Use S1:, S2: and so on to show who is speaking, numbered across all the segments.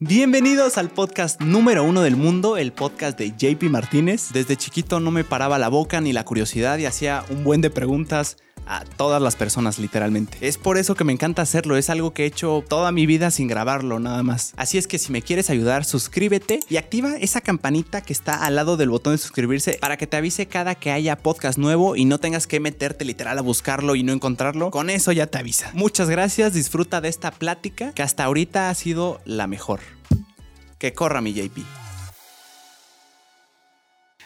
S1: Bienvenidos al podcast número uno del mundo, el podcast de JP Martínez. Desde chiquito no me paraba la boca ni la curiosidad y hacía un buen de preguntas a todas las personas literalmente. Es por eso que me encanta hacerlo, es algo que he hecho toda mi vida sin grabarlo nada más. Así es que si me quieres ayudar, suscríbete y activa esa campanita que está al lado del botón de suscribirse para que te avise cada que haya podcast nuevo y no tengas que meterte literal a buscarlo y no encontrarlo. Con eso ya te avisa. Muchas gracias, disfruta de esta plática que hasta ahorita ha sido la mejor. Que corra mi JP.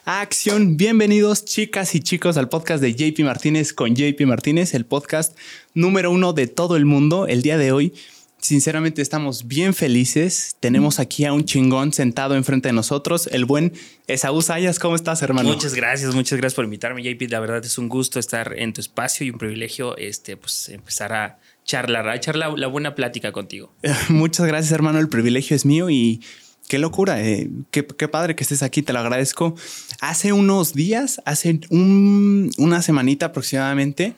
S1: Acción, bienvenidos chicas y chicos al podcast de JP Martínez con JP Martínez, el podcast número uno de todo el mundo. El día de hoy, sinceramente estamos bien felices. Tenemos aquí a un chingón sentado enfrente de nosotros, el buen Esaú Sayas. ¿Cómo estás, hermano?
S2: Muchas gracias, muchas gracias por invitarme, JP. La verdad es un gusto estar en tu espacio y un privilegio este, pues, empezar a charlar, a echar la, buena plática contigo.
S1: Muchas gracias, hermano. El privilegio es mío y Qué locura, eh. qué, padre que estés aquí, te lo agradezco. Hace unos días, hace una semanita aproximadamente,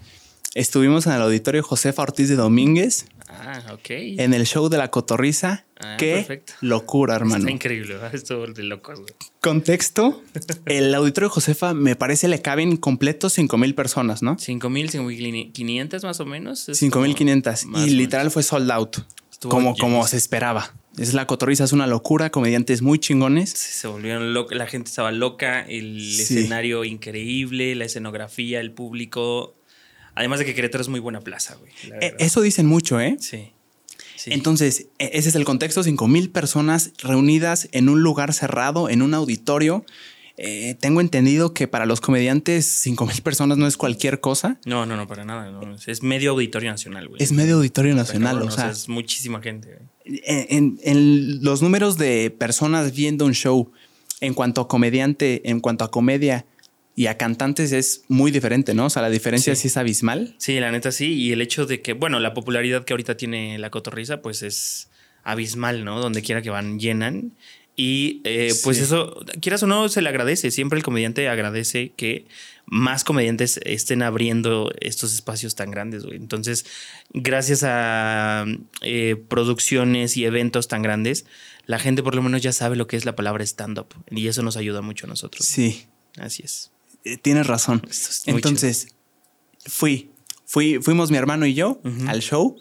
S1: estuvimos en el auditorio Josefa Ortiz de Domínguez.
S2: Ah, ok.
S1: En el show de la cotorriza. Ah, qué locura, hermano.
S2: Está increíble, esto de locos.
S1: Contexto, el auditorio Josefa me parece le caben completos 5 mil personas, ¿no?
S2: 5 mil, 5.500 más o menos.
S1: 5 mil 500 y literal fue sold out. como, como se esperaba. Es la cotorriza, es una locura, comediantes muy chingones.
S2: se volvieron locos, la gente estaba loca, el escenario increíble, la escenografía, el público. Además de que Querétaro es muy buena plaza, güey.
S1: Eh, eso dicen mucho, ¿eh?
S2: Sí.
S1: Entonces, e, ese es el contexto, cinco mil personas reunidas en un lugar cerrado, en un auditorio. Eh, tengo entendido que para los comediantes 5 mil personas no es cualquier cosa.
S2: No, no, no, para nada. Es medio auditorio nacional, güey.
S1: Es medio auditorio nacional, o, sea,
S2: Es muchísima gente.
S1: En, en, los números de personas viendo un show en cuanto a comediante, en cuanto a comedia y a cantantes es muy diferente, ¿no? O sea, la diferencia sí. es abismal.
S2: Sí, la neta sí. Y el hecho de que, bueno, la popularidad que ahorita tiene la cotorriza, pues es abismal, ¿no? Donde quiera que van, llenan. Y eh, pues eso, quieras o no, se le agradece. Siempre el comediante agradece que más comediantes estén abriendo estos espacios tan grandes. Entonces, gracias a eh, producciones y eventos tan grandes, la gente por lo menos ya sabe lo que es la palabra stand-up. Y eso nos ayuda mucho a nosotros.
S1: Sí.
S2: Así es.
S1: Eh, tienes razón. Entonces, fui, fui, fuimos mi hermano y yo al show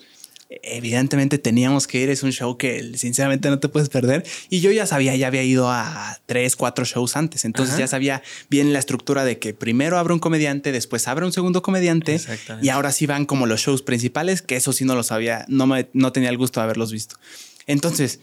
S1: evidentemente teníamos que ir, es un show que sinceramente no te puedes perder. Y yo ya sabía, ya había ido a tres, cuatro shows antes, entonces ya sabía bien la estructura de que primero abre un comediante, después abre un segundo comediante y ahora sí van como los shows principales, que eso sí no lo sabía, no, me, no tenía el gusto de haberlos visto. Entonces,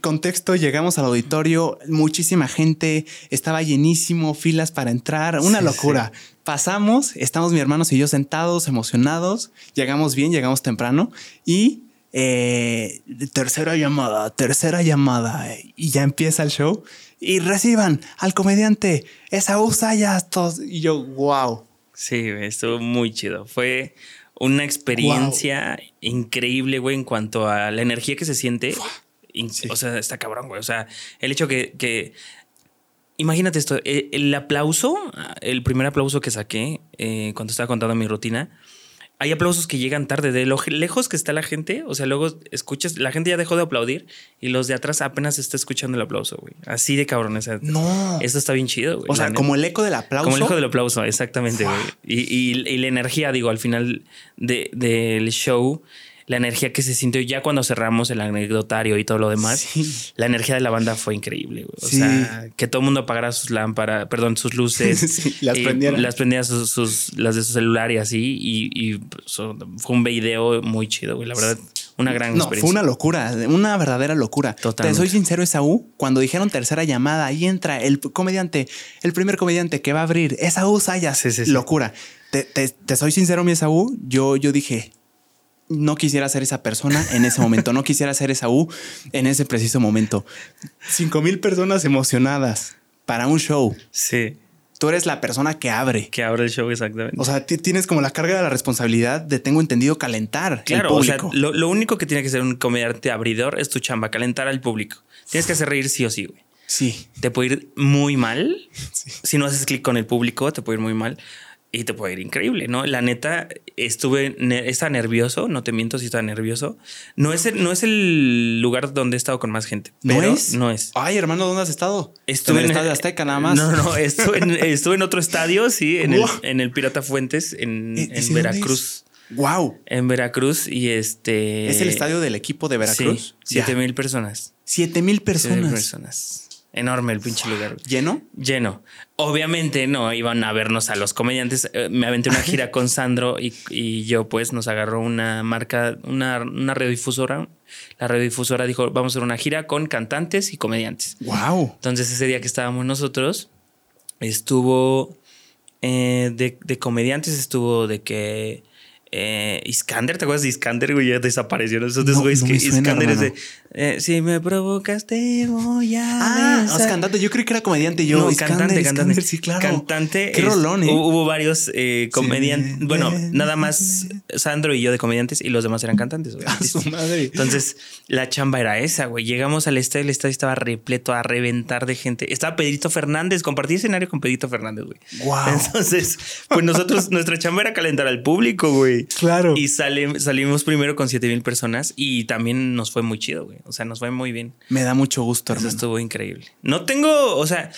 S1: contexto, llegamos al auditorio, muchísima gente, estaba llenísimo, filas para entrar, una locura. Pasamos, estamos mi hermano y yo sentados, emocionados, llegamos bien, llegamos temprano y eh, tercera llamada, tercera llamada y ya empieza el show y reciban al comediante Esaú Sayas todos y yo, wow.
S2: Sí, estuvo muy chido. Fue una experiencia increíble, güey, en cuanto a la energía que se siente. O sea, está cabrón, güey. O sea, el hecho que, Imagínate esto, eh, el, aplauso, el primer aplauso que saqué eh, cuando estaba contando mi rutina, hay aplausos que llegan tarde, de lo lejos que está la gente, o sea, luego escuchas, la gente ya dejó de aplaudir y los de atrás apenas está escuchando el aplauso, güey. Así de cabrón.
S1: no.
S2: Esto está bien chido, güey.
S1: O sea, como el eco del aplauso.
S2: Como el eco del aplauso, exactamente, güey. Y, la energía, digo, al final del show la energía que se sintió ya cuando cerramos el anecdotario y todo lo demás, la energía de la banda fue increíble. O sea, que todo el mundo apagara sus lámparas, perdón, sus luces.
S1: las prendiera.
S2: Las prendía sus, las de su celular y así. Y, fue un video muy chido, güey. La verdad, una gran
S1: no, Fue una locura, una verdadera locura. Totalmente. Te soy sincero, Esaú, cuando dijeron tercera llamada, ahí entra el comediante, el primer comediante que va a abrir, Esaú Sayas. Sí, locura. Te, te, soy sincero, mi Esaú, yo, yo dije, no quisiera ser esa persona en ese momento, no quisiera ser esa U en ese preciso momento. Cinco mil personas emocionadas para un show.
S2: Sí.
S1: Tú eres la persona que abre.
S2: Que abre el show, exactamente.
S1: O sea, tienes como la carga de la responsabilidad de, tengo entendido, calentar.
S2: Claro, el público. o sea, lo, único que tiene que ser un comediante abridor es tu chamba, calentar al público. Tienes que hacer reír sí o sí, güey.
S1: Sí.
S2: Te puede ir muy mal. Si no haces clic con el público, te puede ir muy mal. Y te puede ir increíble, ¿no? La neta, estuve, estaba nervioso, no te miento si estaba nervioso. No es, el, no es el lugar donde he estado con más gente. ¿No es? No es.
S1: Ay, hermano, ¿dónde has estado? Estuve en el Estadio Azteca nada más.
S2: No, no, estuve en, estuve en otro estadio, sí, en, el, en el, Pirata Fuentes, en, en Veracruz.
S1: Wow.
S2: En Veracruz y este.
S1: ¿Es el estadio del equipo de Veracruz?
S2: Sí, siete mil personas.
S1: Siete mil personas. Siete mil
S2: personas. Enorme el pinche lugar.
S1: ¿Lleno?
S2: Lleno. Obviamente no iban a vernos a los comediantes. Eh, me aventé una gira con Sandro y, yo, pues, nos agarró una marca, una, una radiodifusora. La radiodifusora dijo: Vamos a hacer una gira con cantantes y comediantes.
S1: ¡Wow!
S2: Entonces, ese día que estábamos nosotros, estuvo eh, de, de comediantes, estuvo de que eh, Iskander, ¿te acuerdas de Iskander, güey? Ya desapareció. Esos dos güeyes que Iskander es de. Eh, si me provocas, te voy a.
S1: Ah, es cantante. Yo creí que era comediante. Yo,
S2: no, cantante, cantante. sí, claro. Cantante. Qué rolón, ¿eh? Hubo, varios eh, comediantes. bueno, nada más Sandro y yo de comediantes y los demás eran cantantes, güey.
S1: su madre.
S2: Entonces, la chamba era esa, güey. Llegamos al estadio, el estadio estaba repleto a reventar de gente. Estaba Pedrito Fernández, compartí escenario con Pedrito Fernández, güey.
S1: Wow.
S2: Entonces, pues nosotros, nuestra chamba era calentar al público, güey.
S1: Claro.
S2: Y salimos primero con 7 mil personas y también nos fue muy chido, güey. O sea, nos fue muy bien.
S1: Me da mucho gusto,
S2: Eso estuvo increíble. No tengo, o sea,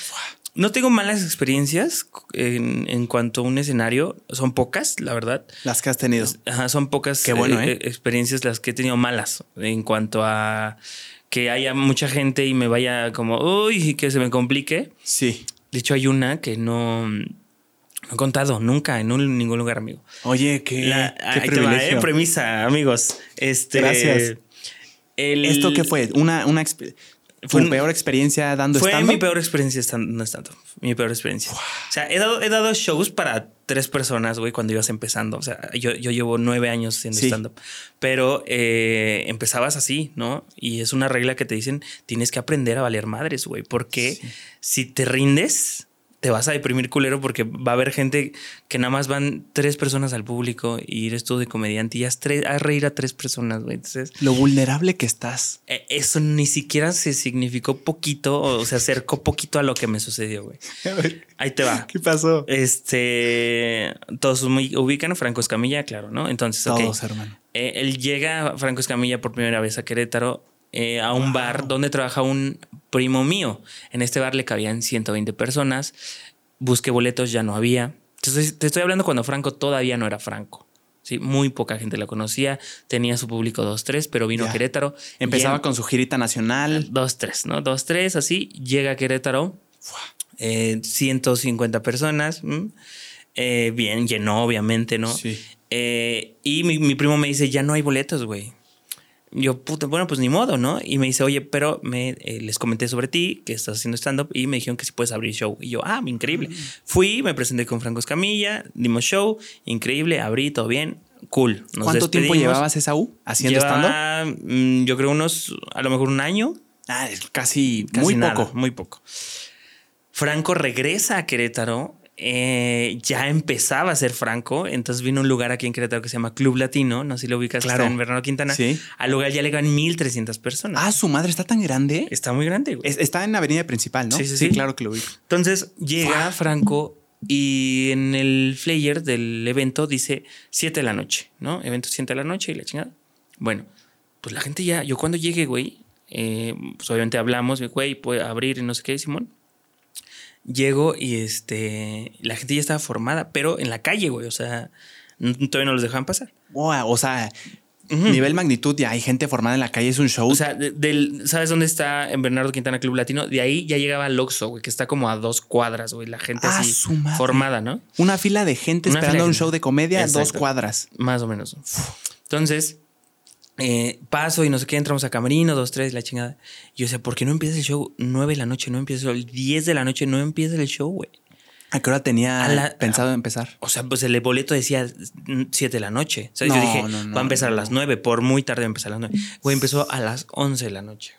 S2: no tengo malas experiencias en, cuanto a un escenario. Son pocas, la verdad.
S1: Las que has tenido.
S2: Ajá, son pocas
S1: Qué bueno,
S2: eh, ¿eh? experiencias las que he tenido malas en cuanto a que haya mucha gente y me vaya como, uy, que se me complique.
S1: Sí.
S2: De hecho, hay una que no no he contado nunca en ningún lugar, amigo.
S1: Oye, qué, qué
S2: privilegio. ¿eh? Premisa, amigos. Este,
S1: Gracias. ¿Esto qué fue? ¿Una, una fue mi peor experiencia dando
S2: Fue mi peor experiencia estando stand Mi peor experiencia. O sea, he dado, he dado shows para tres personas, güey, cuando ibas empezando. O sea, yo, yo llevo nueve años siendo stand-up. Pero eh, empezabas así, ¿no? Y es una regla que te dicen, tienes que aprender a valer madres, güey. Porque si te rindes, te vas a deprimir culero porque va a haber gente que nada más van tres personas al público y eres tú de comediante y has, reír a tres personas, güey. Entonces,
S1: lo vulnerable que estás.
S2: E, eso ni siquiera se significó poquito o se acercó poquito a lo que me sucedió, güey. Ahí te va.
S1: ¿Qué pasó?
S2: Este, todos muy ubican a Franco Escamilla, claro, ¿no? Entonces,
S1: todos, hermano.
S2: Eh, él llega Franco Escamilla por primera vez a Querétaro eh, a un bar donde trabaja un primo mío. En este bar le cabían 120 personas. Busqué boletos, ya no había. te estoy hablando cuando Franco todavía no era Franco. Sí, muy poca gente lo conocía. Tenía su público 2-3, pero vino a Querétaro.
S1: Empezaba con su girita nacional.
S2: 2-3, ¿no? 2-3, así. Llega a Querétaro. 150 eh, personas. Eh, bien, llenó, obviamente, ¿no?
S1: Sí.
S2: y mi, mi, primo me dice: Ya no hay boletos, güey yo, puta, bueno, pues ni modo, ¿no? Y me dice, oye, pero me, eh, les comenté sobre ti, que estás haciendo stand-up, y me dijeron que si puedes abrir show. Y yo, ah, increíble. Mm. Fui, me presenté con Franco Escamilla, dimos show, increíble, abrí, todo bien, cool.
S1: ¿Cuánto tiempo llevabas esa U haciendo stand-up?
S2: Mm, yo creo unos, a lo mejor un año.
S1: Ah, casi, muy poco.
S2: Muy poco. Franco regresa a Querétaro eh, ya empezaba a ser franco. Entonces vino un lugar aquí en Querétaro que se llama Club Latino. No sé si lo ubicas, claro. en Bernardo Quintana.
S1: Sí.
S2: Al lugar ya le ganan 1300 personas.
S1: Ah, su madre está tan grande.
S2: Está muy grande.
S1: está en la avenida principal, ¿no?
S2: Sí, sí, sí.
S1: claro que lo vi.
S2: Entonces llega Franco y en el flyer del evento dice 7 de la noche, ¿no? Evento 7 de la noche y la chingada. Bueno, pues la gente ya, yo cuando llegué, güey, eh, pues obviamente hablamos, güey, puede abrir y no sé qué, Simón. Llego y este, la gente ya estaba formada, pero en la calle, güey. O sea, todavía no los dejaban pasar.
S1: o sea, nivel magnitud, ya hay gente formada en la calle, es un show.
S2: O sea, del, ¿sabes dónde está en Bernardo Quintana Club Latino? De ahí ya llegaba Loxo, güey, que está como a dos cuadras, güey. La gente ah, así formada, ¿no?
S1: Una fila de gente esperando un show de comedia a dos cuadras.
S2: Más o menos. Entonces, eh, paso y no sé qué, entramos a Camerino, dos, tres, la chingada. Y yo decía, ¿por qué no empieza el show nueve de la noche? No empieza el 10 de la noche, no empieza el show, güey.
S1: ¿A qué hora tenía pensado empezar?
S2: O sea, pues el boleto decía 7 de la noche. O sea, yo dije, va a empezar a las 9, por muy tarde va a empezar a las 9. Güey, empezó a las 11 de la noche.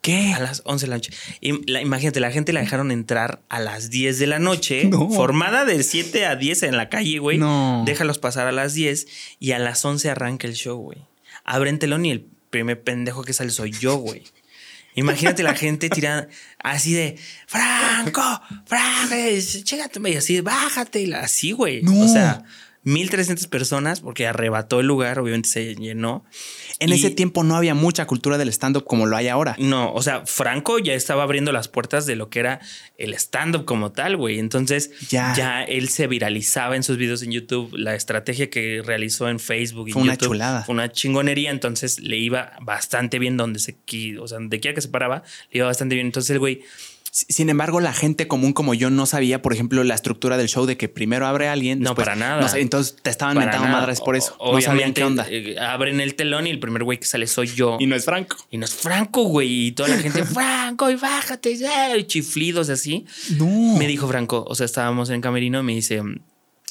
S1: ¿Qué?
S2: A las 11 de la noche. imagínate, la gente la dejaron entrar a las 10 de la noche, formada de 7 a 10 en la calle, güey.
S1: No.
S2: Déjalos pasar a las 10 y a las 11 arranca el show, güey abren telón y el primer pendejo que sale soy yo, güey. Imagínate la gente tirando así de Franco, Franco, chécate, y así, bájate, así, güey. O sea, 1300 personas porque arrebató el lugar, obviamente se llenó.
S1: En ese tiempo no había mucha cultura del stand-up como lo hay ahora.
S2: No, o sea, Franco ya estaba abriendo las puertas de lo que era el stand-up como tal, güey. Entonces ya. ya. él se viralizaba en sus videos en YouTube. La estrategia que realizó en Facebook y
S1: fue una chulada.
S2: Fue una chingonería. Entonces le iba bastante bien donde se, o sea, donde quiera que se paraba, le iba bastante bien. Entonces el güey
S1: sin embargo, la gente común como yo no sabía, por ejemplo, la estructura del show de que primero abre alguien.
S2: No, para nada.
S1: entonces te estaban mentando madres por eso. no sabían qué onda.
S2: Eh, abren el telón y el primer güey que sale soy yo.
S1: Y no es Franco.
S2: Y no es Franco, güey. Y toda la gente, Franco, y bájate, y chiflidos así.
S1: No.
S2: Me dijo Franco, o sea, estábamos en camerino y me dice,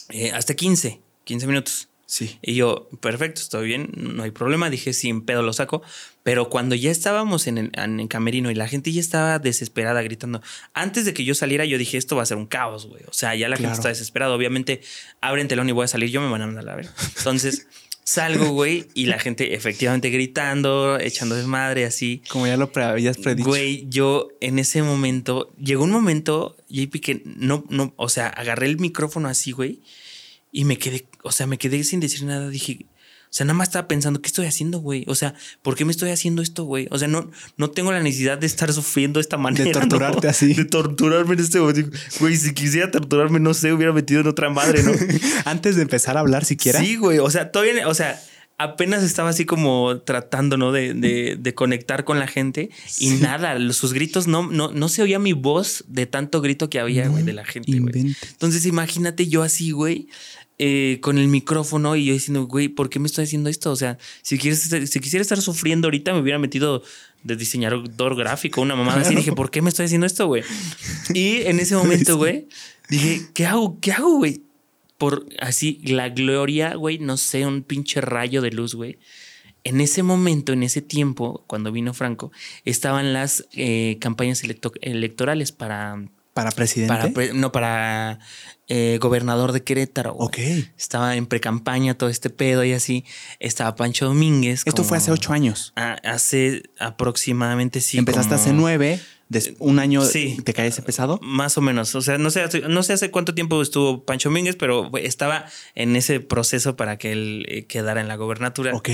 S2: eh, hasta 15, 15 minutos.
S1: Sí.
S2: Y yo, perfecto, estoy bien, no hay problema. Dije, sin pedo lo saco. Pero cuando ya estábamos en el, camerino y la gente ya estaba desesperada gritando, antes de que yo saliera, yo dije, esto va a ser un caos, güey. O sea, ya la gente está desesperada. Obviamente, abren telón y voy a salir, yo me van a mandar a ver. Entonces. Salgo, güey, y la gente efectivamente gritando, echando desmadre, así.
S1: Como ya lo habías predicho.
S2: Güey, yo en ese momento, llegó un momento, JP, que no, no, o sea, agarré el micrófono así, güey, y me quedé, o sea, me quedé sin decir nada. Dije, sea, nada más estaba pensando, ¿qué estoy haciendo, güey? O sea, ¿por qué me estoy haciendo esto, güey? O sea, no, no tengo la necesidad de estar sufriendo de esta manera.
S1: De torturarte así.
S2: De torturarme en este momento. Güey, si quisiera torturarme, no sé, hubiera metido en otra madre, ¿no?
S1: Antes de empezar a hablar siquiera.
S2: Sí, güey. O sea, todavía, o sea, apenas estaba así como tratando, ¿no? De, de, conectar con la gente y nada, sus gritos no, no, no se oía mi voz de tanto grito que había, güey, de la gente, güey. Entonces, imagínate yo así, güey. Eh, con el micrófono y yo diciendo, güey, ¿por qué me estoy haciendo esto? O sea, si, quieres, si quisiera estar sufriendo ahorita, me hubiera metido de diseñador gráfico, una mamada así. Dije, ¿por qué me estoy haciendo esto, güey? Y en ese momento, güey, dije, ¿qué hago? ¿Qué hago, güey? Por así, la gloria, güey, no sé, un pinche rayo de luz, güey. En ese momento, en ese tiempo, cuando vino Franco, estaban las eh, campañas electorales para
S1: ¿Para presidente?
S2: Para, no, para eh, gobernador de Querétaro.
S1: Ok.
S2: Estaba en pre-campaña todo este pedo y así. Estaba Pancho Domínguez.
S1: Esto fue hace ocho años.
S2: hace aproximadamente sí.
S1: Empezaste hace nueve. un año sí, te caes pesado.
S2: Más o menos. O sea, no sé, no sé hace cuánto tiempo estuvo Pancho Domínguez, pero estaba en ese proceso para que él eh, quedara en la gobernatura.
S1: Ok.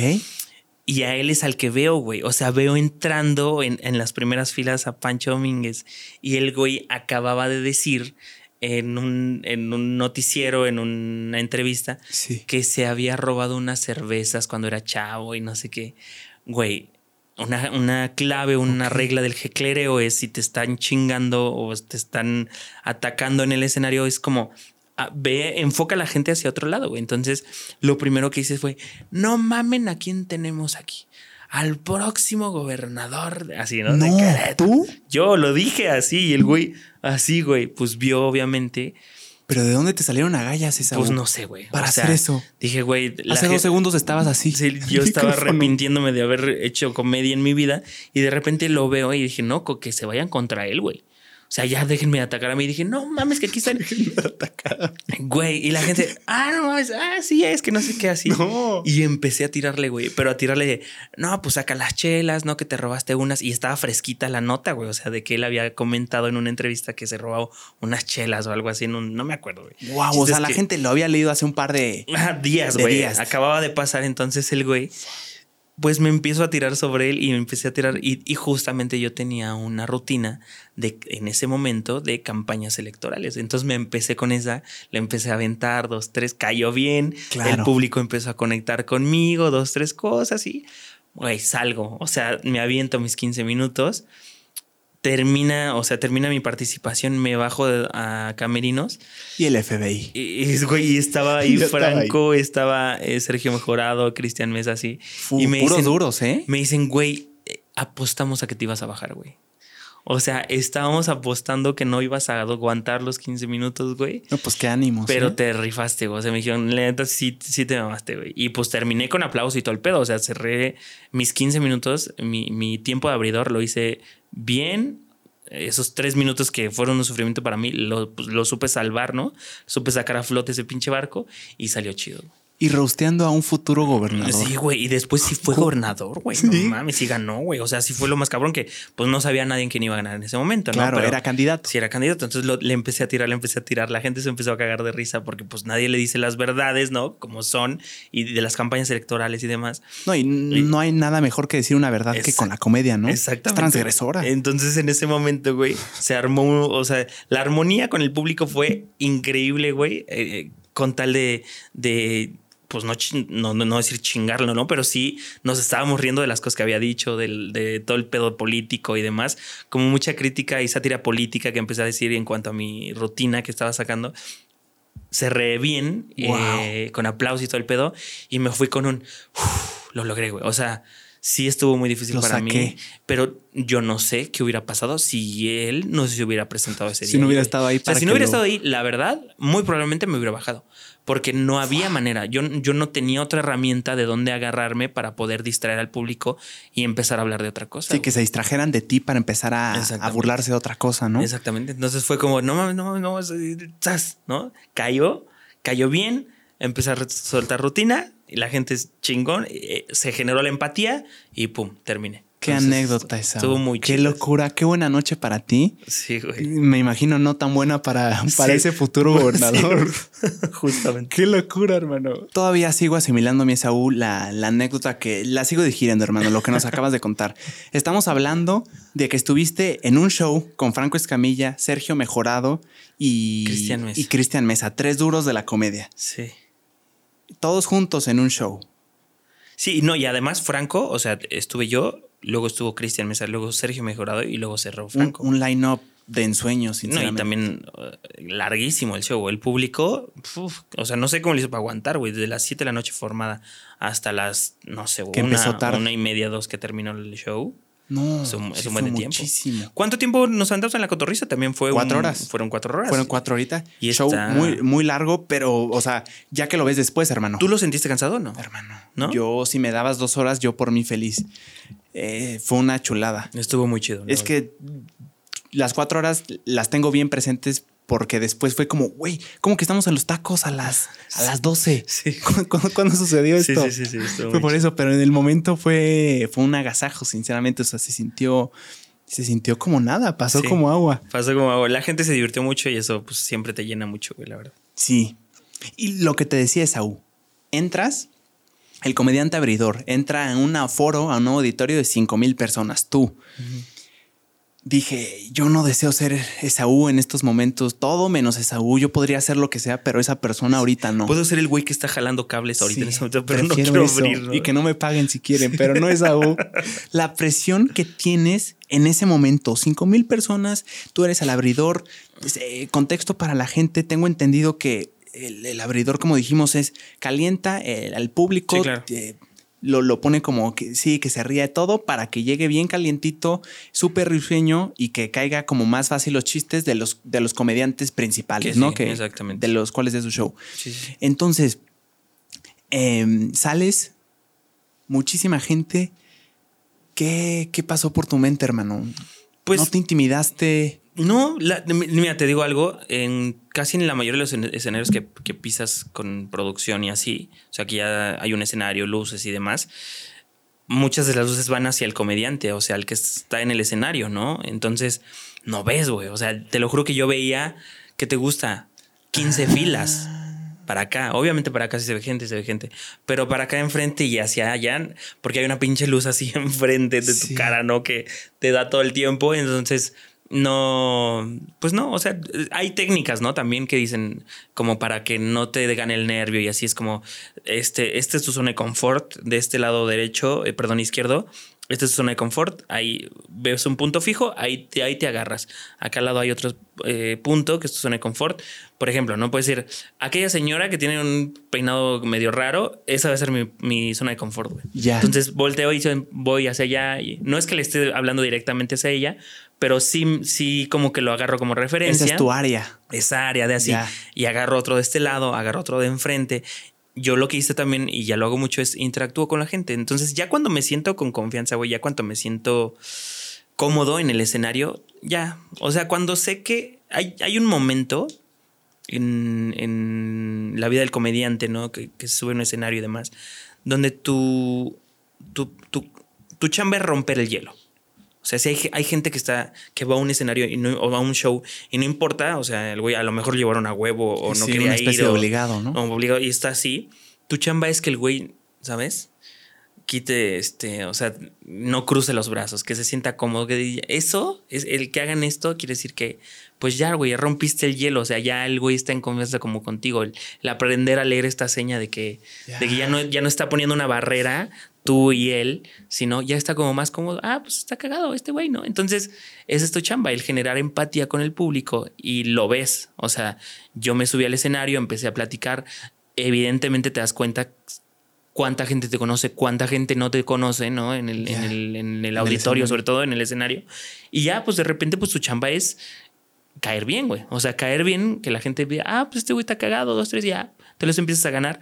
S2: Y a él es al que veo, güey. O sea, veo entrando en, las primeras filas a Pancho Domínguez y el güey acababa de decir en un, en un noticiero, en una entrevista, que se había robado unas cervezas cuando era chavo y no sé qué. Güey, una, una clave, una regla del jeclereo es si te están chingando o te están atacando en el escenario, es como ve, enfoca a la gente hacia otro lado, güey. Entonces, lo primero que hice fue, no mamen a quién tenemos aquí. Al próximo gobernador, así, ¿no?
S1: no ¿Tú?
S2: Yo lo dije así y el güey, así, güey, pues vio obviamente.
S1: ¿Pero de dónde te salieron agallas esa?
S2: Pues no sé, güey.
S1: Para hacer eso.
S2: Dije, güey.
S1: Hace dos segundos estabas así.
S2: Sí, yo estaba arrepintiéndome de haber hecho comedia en mi vida y de repente lo veo y dije, no, que se vayan contra él, güey. O sea, ya déjenme atacar a mí. Y dije, no mames, que aquí están. Güey, y la gente, ah, no mames, ah, sí, es que no sé qué así. Y empecé a tirarle, güey, pero a tirarle, no, pues saca las chelas, no, que te robaste unas. Y estaba fresquita la nota, güey. O sea, de que él había comentado en una entrevista que se robó unas chelas o algo así. En un, no me acuerdo, güey.
S1: Wow, o sea, la gente lo había leído hace un par de
S2: días, güey. Acababa de pasar entonces el güey pues me empiezo a tirar sobre él y me empecé a tirar y, justamente yo tenía una rutina de en ese momento de campañas electorales. Entonces me empecé con esa, le empecé a aventar dos, tres, cayó bien, el público empezó a conectar conmigo, dos, tres cosas y, güey, salgo, o sea, me aviento mis 15 minutos termina, o sea, termina mi participación, me bajo a Camerinos.
S1: Y el FBI.
S2: Y, güey, estaba ahí Franco, estaba, eh, Sergio Mejorado, Cristian Mesa, así.
S1: y me puros duros, ¿eh?
S2: Me dicen, güey, eh, apostamos a que te ibas a bajar, güey. O sea, estábamos apostando que no ibas a aguantar los 15 minutos, güey.
S1: No, pues qué ánimos.
S2: Pero ¿eh? te rifaste, güey. O sea, me dijeron, neta, sí, sí te mamaste, güey. Y pues terminé con aplausos y todo el pedo. O sea, cerré mis 15 minutos. Mi, mi tiempo de abridor lo hice bien. Esos tres minutos que fueron un sufrimiento para mí, lo, pues, lo supe salvar, ¿no? Supe sacar a flote ese pinche barco y salió chido.
S1: Y rosteando a un futuro gobernador.
S2: Sí, güey. Y después sí fue gobernador, güey. No mames, sí ganó, güey. O sea, sí fue lo más cabrón que pues no sabía nadie en quién iba a ganar en ese momento, ¿no?
S1: Claro, era candidato.
S2: Sí, era candidato. Entonces le empecé a tirar, le empecé a tirar. La gente se empezó a cagar de risa porque pues nadie le dice las verdades, ¿no? Como son y de las campañas electorales y demás.
S1: No, y, no hay nada mejor que decir una verdad que con la comedia, ¿no?
S2: Exactamente.
S1: Es transgresora.
S2: Entonces en ese momento, güey, se armó, o sea, la armonía con el público fue increíble, güey. Eh, con tal de, de pues no, no, no, decir chingarlo, ¿no? Pero sí nos estábamos riendo de las cosas que había dicho, del, de todo el pedo político y demás, como mucha crítica y sátira política que empecé a decir en cuanto a mi rutina que estaba sacando. Cerré bien, eh, con aplausos y todo el pedo, y me fui con un... lo logré, güey. O sea, sí estuvo muy difícil para mí, pero yo no sé qué hubiera pasado si él no se hubiera presentado ese día.
S1: Si no hubiera estado ahí.
S2: O sea, si no hubiera estado ahí, la verdad, muy probablemente me hubiera bajado porque no había manera. Yo, yo no tenía otra herramienta de dónde agarrarme para poder distraer al público y empezar a hablar de otra cosa.
S1: Sí, que se distrajeran de ti para empezar a, burlarse de otra cosa, ¿no?
S2: Exactamente. Entonces fue como, no mames, no no, ¿no? Cayó, cayó bien, empecé a soltar rutina y la gente es chingón, eh, se generó la empatía y pum, terminé.
S1: Qué anécdota esa.
S2: Estuvo muy
S1: Qué locura, qué buena noche para ti.
S2: Sí, güey.
S1: Me imagino no tan buena para, para ese futuro gobernador.
S2: Justamente.
S1: qué locura, hermano. Todavía sigo asimilando a mi Saúl la, la anécdota que la sigo digiriendo, hermano, lo que nos acabas de contar. Estamos hablando de que estuviste en un show con Franco Escamilla, Sergio Mejorado y
S2: Cristian Mesa.
S1: Y Cristian Mesa, tres duros de la comedia.
S2: Sí.
S1: Todos juntos en un show.
S2: Sí, no, y además Franco, o sea, estuve yo, luego estuvo Cristian Mesa, luego Sergio Mejorado y luego cerró Franco.
S1: Un, line-up de ensueños, sinceramente.
S2: No, y también uh, larguísimo el show. El público, o sea, no sé cómo le hizo para aguantar, güey. Desde las 7 de la noche formada hasta las, no sé,
S1: que una,
S2: una y media, dos que terminó el show.
S1: No,
S2: es un, buen tiempo. ¿Cuánto tiempo nos andamos en la cotorriza? También fue
S1: cuatro horas.
S2: Fueron cuatro horas.
S1: Fueron cuatro horitas. Y show muy, muy largo, pero, o sea, ya que lo ves después, hermano.
S2: ¿Tú lo sentiste cansado no?
S1: Hermano. ¿No? Yo, si me dabas dos horas, yo por mí feliz. Eh, fue una chulada.
S2: Estuvo muy chido.
S1: Es que las cuatro horas las tengo bien presentes porque después fue como, güey, ¿cómo que estamos en los tacos a las, a las 12?
S2: Sí.
S1: ¿Cuándo, sucedió esto?
S2: Sí, sí, sí.
S1: fue por eso, pero en el momento fue, fue un agasajo, sinceramente. O sea, se sintió, se sintió como nada, pasó como agua.
S2: Pasó como agua. La gente se divirtió mucho y eso pues siempre te llena mucho, güey, la verdad.
S1: Sí. Y lo que te decía es, entras, el comediante abridor, entra en un aforo, a un auditorio de 5 mil personas, tú dije, yo no deseo ser Esaú en estos momentos, todo menos Esaú, yo podría hacer lo que sea, pero esa persona ahorita no.
S2: Puedo ser el güey que está jalando cables ahorita en ese momento, pero no quiero abrir,
S1: Y que no me paguen si quieren, pero no Esaú. La presión que tienes en ese momento, cinco mil personas, tú eres el abridor, eh, contexto para la gente, tengo entendido que el, abridor, como dijimos, es calienta al público, lo, pone como que sí, que se ría de todo para que llegue bien calientito, súper risueño y que caiga como más fácil los chistes de los, de los comediantes principales, ¿no? que,
S2: exactamente.
S1: De los cuales es su show. Entonces, em, sales, muchísima gente. ¿Qué, ¿Qué pasó por tu mente, hermano? Pues, ¿No te intimidaste?
S2: No, mira, te digo algo, en casi en la mayoría de los escenarios que, pisas con producción y así, o sea, que ya hay un escenario, luces y demás, muchas de las luces van hacia el comediante, o sea, el que está en el escenario, ¿no? Entonces, no ves, güey, o sea, te lo juro que yo veía que te gusta 15 ah. filas para acá. Obviamente para acá sí se ve gente, se ve gente. Pero para acá enfrente y hacia allá, porque hay una pinche luz así enfrente de tu cara, ¿no? Que te da todo el tiempo. Entonces, no, pues no, o sea, hay técnicas, ¿no? También que dicen como para que no te gane el nervio y así es como, este, este es tu zona de confort de este lado derecho, eh, perdón, izquierdo, esta es tu zona de confort, ahí ves un punto fijo, ahí te, ahí te agarras. Acá al lado hay otro eh, punto que es tu zona de confort. Por ejemplo, no puedes decir, aquella señora que tiene un peinado medio raro, esa va a ser mi, zona de confort, güey. Entonces volteo y voy hacia allá. Y no es que le esté hablando directamente hacia ella, pero sí, sí como que lo agarro como referencia.
S1: Esa es tu área.
S2: Esa área de así. Y agarro otro de este lado, agarro otro de enfrente. Yo lo que hice también, y ya lo hago mucho, es interactúo con la gente. Entonces, ya cuando me siento con confianza, güey, ya cuando me siento cómodo en el escenario, ya. O sea, cuando sé que hay, hay un momento en, la vida del comediante, ¿no? Que, se sube a un escenario y demás, donde tu, tu, tu, chamba es romper el hielo. O sea, si hay, gente que está, que va a un escenario y no, o va a un show y no importa, o sea, el güey a lo mejor llevaron a huevo o no quería una especie
S1: ir. obligado, ¿no?
S2: O obligado y está así. Tu chamba es que el güey, ¿sabes? quite, este, o sea, no cruce los brazos, que se sienta cómodo. Que eso, es el que hagan esto, quiere decir que, pues ya, güey, rompiste el hielo, o sea, ya el güey está en confianza como contigo. El, aprender a leer esta seña de que, de que ya no, ya no está poniendo una barrera tú y él, sino ya está como más cómodo. Ah, pues está cagado este güey, ¿no? Entonces, es tu chamba, el generar empatía con el público y lo ves. O sea, yo me subí al escenario, empecé a platicar. Evidentemente te das cuenta cuánta gente te conoce, cuánta gente no te conoce, ¿no? En el, en el, auditorio, sobre todo en el escenario. Y ya, pues de repente, pues tu chamba es caer bien, güey. O sea, caer bien, que la gente vea, ah, pues este güey está cagado, dos, tres, ya, te los empiezas a ganar.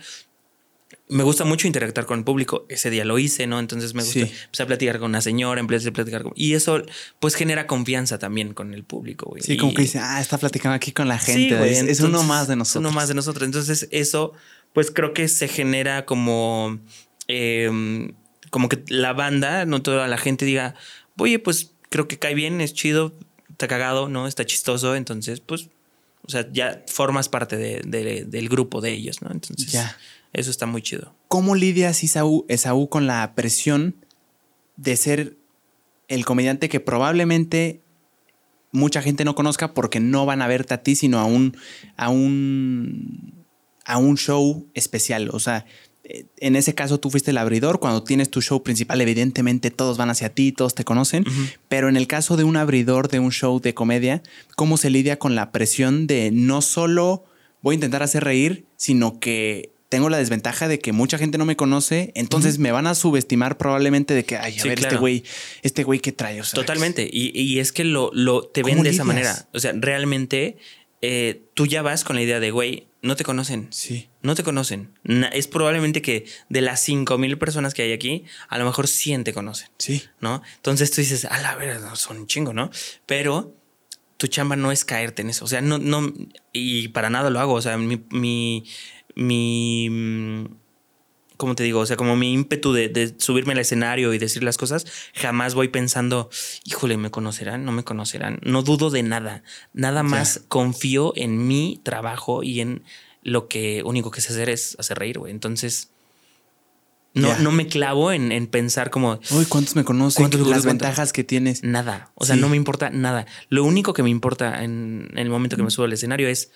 S2: Me gusta mucho interactuar con el público. Ese día lo hice, ¿no? Entonces me gusta empezar a platicar con una señora, empecé a platicar con... Y eso, pues, genera confianza también con el público, güey.
S1: Sí, como que dice, ah, está platicando aquí con la gente. es, uno más de nosotros.
S2: uno más de nosotros. Entonces, eso pues creo que se genera como, em, como que la banda, no toda la gente diga, oye, pues creo que cae bien, es chido, está cagado, ¿no? Está chistoso, entonces, pues, o sea, ya formas parte del grupo de ellos, ¿no? Entonces, ya. Eso está muy chido.
S1: ¿Cómo lidias, Isaú, Esaú, con la presión de ser el comediante que probablemente mucha gente no conozca porque no van a verte a ti, sino a un, a un a un show especial. O sea, eh, en ese caso tú fuiste el abridor, cuando tienes tu show principal, evidentemente todos van hacia ti, todos te conocen, pero en el caso de un abridor de un show de comedia, ¿cómo se lidia con la presión de no solo voy a intentar hacer reír, sino que tengo la desventaja de que mucha gente no me conoce, entonces me van a subestimar probablemente de que, ay, a ver, este güey, este güey que trae.
S2: Totalmente. Y, es que lo, lo te ven de esa manera. O sea, realmente eh, tú ya vas con la idea de, güey, no te conocen.
S1: Sí.
S2: No te conocen. es probablemente que de las 5 mil personas que hay aquí, a lo mejor 100 te conocen.
S1: Sí.
S2: ¿No? Entonces tú dices, a la verdad, son un chingo, ¿no? Pero tu chamba no es caerte en eso. O sea, no, no, y para nada lo hago. O sea, mi, mi, mi como te digo, o sea, como mi ímpetu de, subirme al escenario y decir las cosas, jamás voy pensando, híjole, ¿me conocerán? ¿No me conocerán? No dudo de nada. Nada más confío en mi trabajo y en lo que único que sé hacer es hacer reír, güey. Entonces, no, no me clavo en, pensar como...
S1: Uy, ¿cuántos me conocen? ¿Cuántas las ventajas que tienes?
S2: Nada. O sea, no me importa nada. Lo único que me importa en, el momento que me subo al escenario es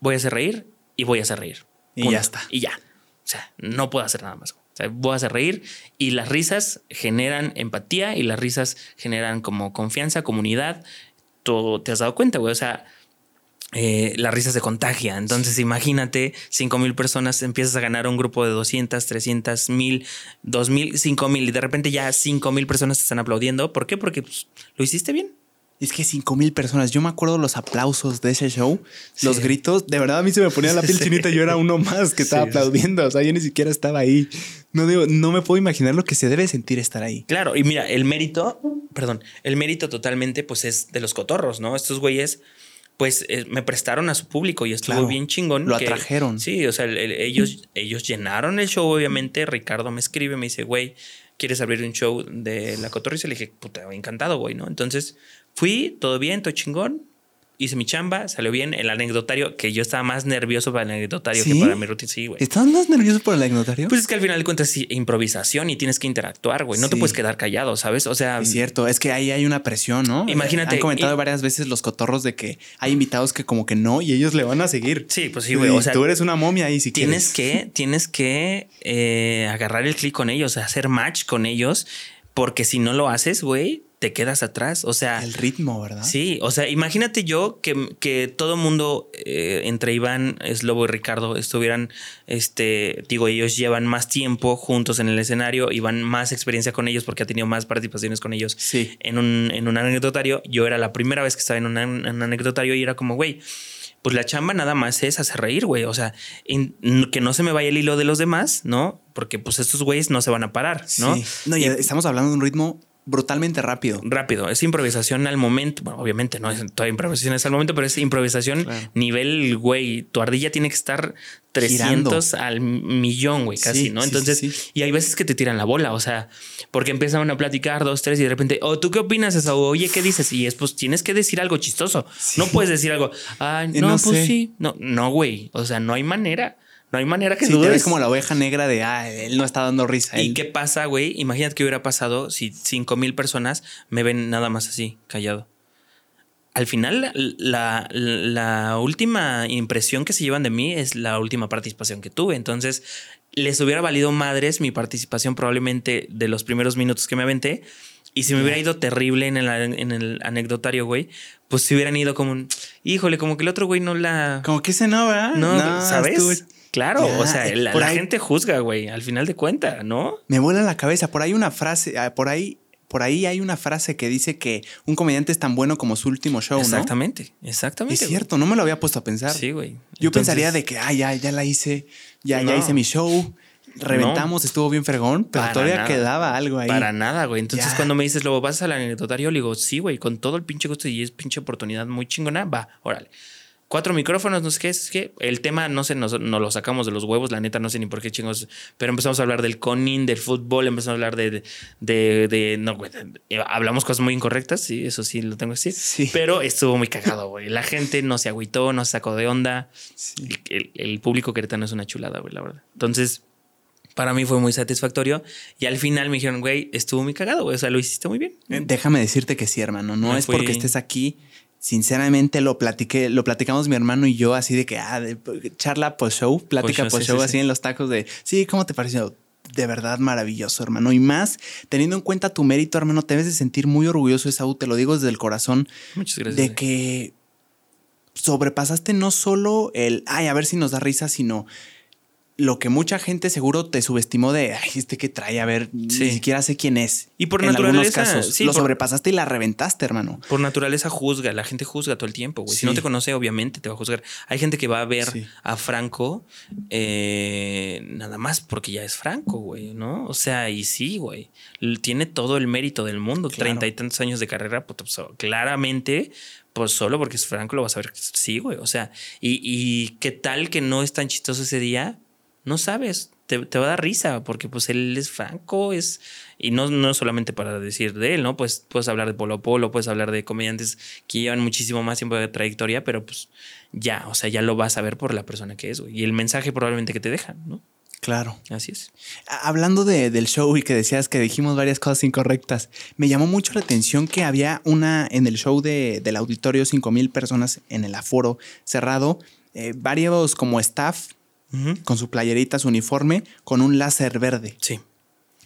S2: voy a hacer reír y voy a hacer reír.
S1: Y ya está.
S2: Y ya. O sea, no puedo hacer nada más. O sea, voy a hacer reír y las risas generan empatía y las risas generan como confianza, comunidad. Tú te has dado cuenta, güey. O sea, eh, las risas de contagia. Entonces, imagínate, 5 mil personas, empiezas a ganar un grupo de 200, 300, mil, 2 mil, 5 mil y de repente ya 5 mil personas te están aplaudiendo. ¿Por qué? Porque pues, lo hiciste bien.
S1: Es que cinco mil personas. Yo me acuerdo los aplausos de ese show, los gritos. De verdad, a mí se me ponía la piel chinita. Yo era uno más que estaba aplaudiendo. O sea, yo ni siquiera estaba ahí. No digo, no me puedo imaginar lo que se debe sentir estar ahí.
S2: Claro, y mira, el mérito, perdón, el mérito totalmente, pues es de los cotorros, ¿no? Estos güeyes, pues eh, me prestaron a su público y estuvo bien chingón.
S1: Lo atrajeron.
S2: Sí, o sea, ellos, ellos llenaron el show, obviamente. Ricardo me escribe, me dice, güey, ¿quieres abrir un show de la cotorriza? Le dije, puta, encantado, güey, ¿no? Entonces Fui, todo bien, todo chingón. Hice mi chamba, salió bien. El anecdotario, que yo estaba más nervioso para el anecdotario que para mi rutina. Sí, güey.
S1: ¿Estás más nervioso por el anecdotario?
S2: Pues es que al final de cuentas es improvisación y tienes que interactuar, güey. No te puedes quedar callado, ¿sabes? O sea.
S1: Es cierto, es que ahí hay una presión, ¿no?
S2: Imagínate.
S1: Han comentado varias veces los cotorros de que hay invitados que como que no y ellos le van a seguir.
S2: Sí, pues sí, güey. O sea,
S1: tú eres una momia ahí si
S2: tienes que, tienes que eh, agarrar el clic con ellos, hacer match con ellos, porque si no lo haces, güey, te quedas atrás. O sea.
S1: El ritmo, ¿verdad?
S2: Sí. O sea, imagínate yo que, que todo mundo eh, entre Iván, Slobo y Ricardo estuvieran, este, digo, ellos llevan más tiempo juntos en el escenario y van más experiencia con ellos porque ha tenido más participaciones con ellos
S1: sí.
S2: en, un, en un anecdotario. Yo era la primera vez que estaba en un, anecdotario y era como, güey. Pues la chamba nada más es hacer reír, güey. O sea, que no se me vaya el hilo de los demás, ¿no? Porque pues estos güeyes no se van a parar, ¿no?
S1: No, y estamos hablando de un ritmo brutalmente rápido.
S2: Rápido. Es improvisación al momento. Bueno, obviamente no es toda improvisación es al momento, pero es improvisación nivel, güey. Tu ardilla tiene que estar 300 al millón, güey, casi, ¿no? Entonces, y hay veces que te tiran la bola, o sea, porque empiezan a platicar dos, tres y de repente, oh, ¿tú qué opinas eso? Oye, ¿qué dices? Y es, pues tienes que decir algo chistoso. No puedes decir algo, ay, no, pues sí. No, no, güey. O sea, no hay manera. No hay manera que
S1: sí, te ves como la oveja negra de, ah, él no está dando risa.
S2: ¿Y qué pasa, güey? Imagínate qué hubiera pasado si cinco mil personas me ven nada más así, callado. Al final, la, la, última impresión que se llevan de mí es la última participación que tuve. Entonces, les hubiera valido madres mi participación probablemente de los primeros minutos que me aventé. Y si me hubiera ido terrible en el, en el anecdotario, güey, pues si hubieran ido como un, híjole, como que el otro güey no la...
S1: Como que ese no, ¿verdad?
S2: No, ¿sabes? Claro, o sea, la, gente juzga, güey, al final de cuentas, ¿no?
S1: Me vuela la cabeza. Por ahí una frase, ah, por ahí, por ahí hay una frase que dice que un comediante es tan bueno como su último show,
S2: exactamente, ¿no? Exactamente,
S1: Es cierto, no me lo había puesto a pensar.
S2: Sí, güey.
S1: Yo pensaría de que, ah, ya, ya la hice, ya, ya hice mi show. Reventamos, estuvo bien fregón, pero todavía quedaba algo ahí.
S2: Para nada, güey. Entonces, cuando me dices, luego vas al anecdotario, le digo, sí, güey, con todo el pinche gusto y es pinche oportunidad muy chingona, va, órale cuatro micrófonos, no sé qué, es que el tema no sé, nos, lo sacamos de los huevos, la neta no sé ni por qué chingos, pero empezamos a hablar del coning, del fútbol, empezamos a hablar de, de, de, no, hablamos cosas muy incorrectas, sí, eso sí lo tengo que decir, sí. pero estuvo muy cagado, güey. La gente no se agüitó, no se sacó de onda. El, el, público queretano es una chulada, güey, la verdad. Entonces, para mí fue muy satisfactorio. Y al final me dijeron, güey, estuvo muy cagado, güey. O sea, lo hiciste muy bien.
S1: Déjame decirte que sí, hermano. No es porque estés aquí sinceramente lo platiqué, lo platicamos mi hermano y yo así de que, ah, charla post show, plática post show, así en los tacos de, sí, ¿cómo te pareció? De verdad maravilloso, hermano. Y más, teniendo en cuenta tu mérito, hermano, te debes de sentir muy orgulloso, Esaú, te lo digo desde el corazón.
S2: Muchas gracias.
S1: De que sobrepasaste no solo el, ay, a ver si nos da risa, sino lo que mucha gente seguro te subestimó de, ay, este que trae, a ver, ni siquiera sé quién es.
S2: Y por naturaleza,
S1: casos, lo sobrepasaste y la reventaste, hermano.
S2: Por naturaleza juzga, la gente juzga todo el tiempo, güey. Si no te conoce, obviamente te va a juzgar. Hay gente que va a ver a Franco eh, nada más porque ya es Franco, güey, ¿no? O sea, y sí, güey. Tiene todo el mérito del mundo, treinta y tantos años de carrera, pues, claramente pues solo porque es Franco lo vas a ver. Sí, güey. O sea, y, y qué tal que no es tan chistoso ese día, no sabes, te, va a dar risa, porque pues él es franco, es, y no, no solamente para decir de él, ¿no? Pues puedes hablar de Polo Polo, puedes hablar de comediantes que llevan muchísimo más tiempo de trayectoria, pero pues ya, o sea, ya lo vas a ver por la persona que es, güey. Y el mensaje probablemente que te dejan, ¿no?
S1: Claro.
S2: Así es.
S1: Hablando de, del show y que decías que dijimos varias cosas incorrectas, me llamó mucho la atención que había una en el show de, del auditorio, 5 mil personas en el aforo cerrado, eh, varios como staff con su playerita, su uniforme, con un láser verde.
S2: Sí.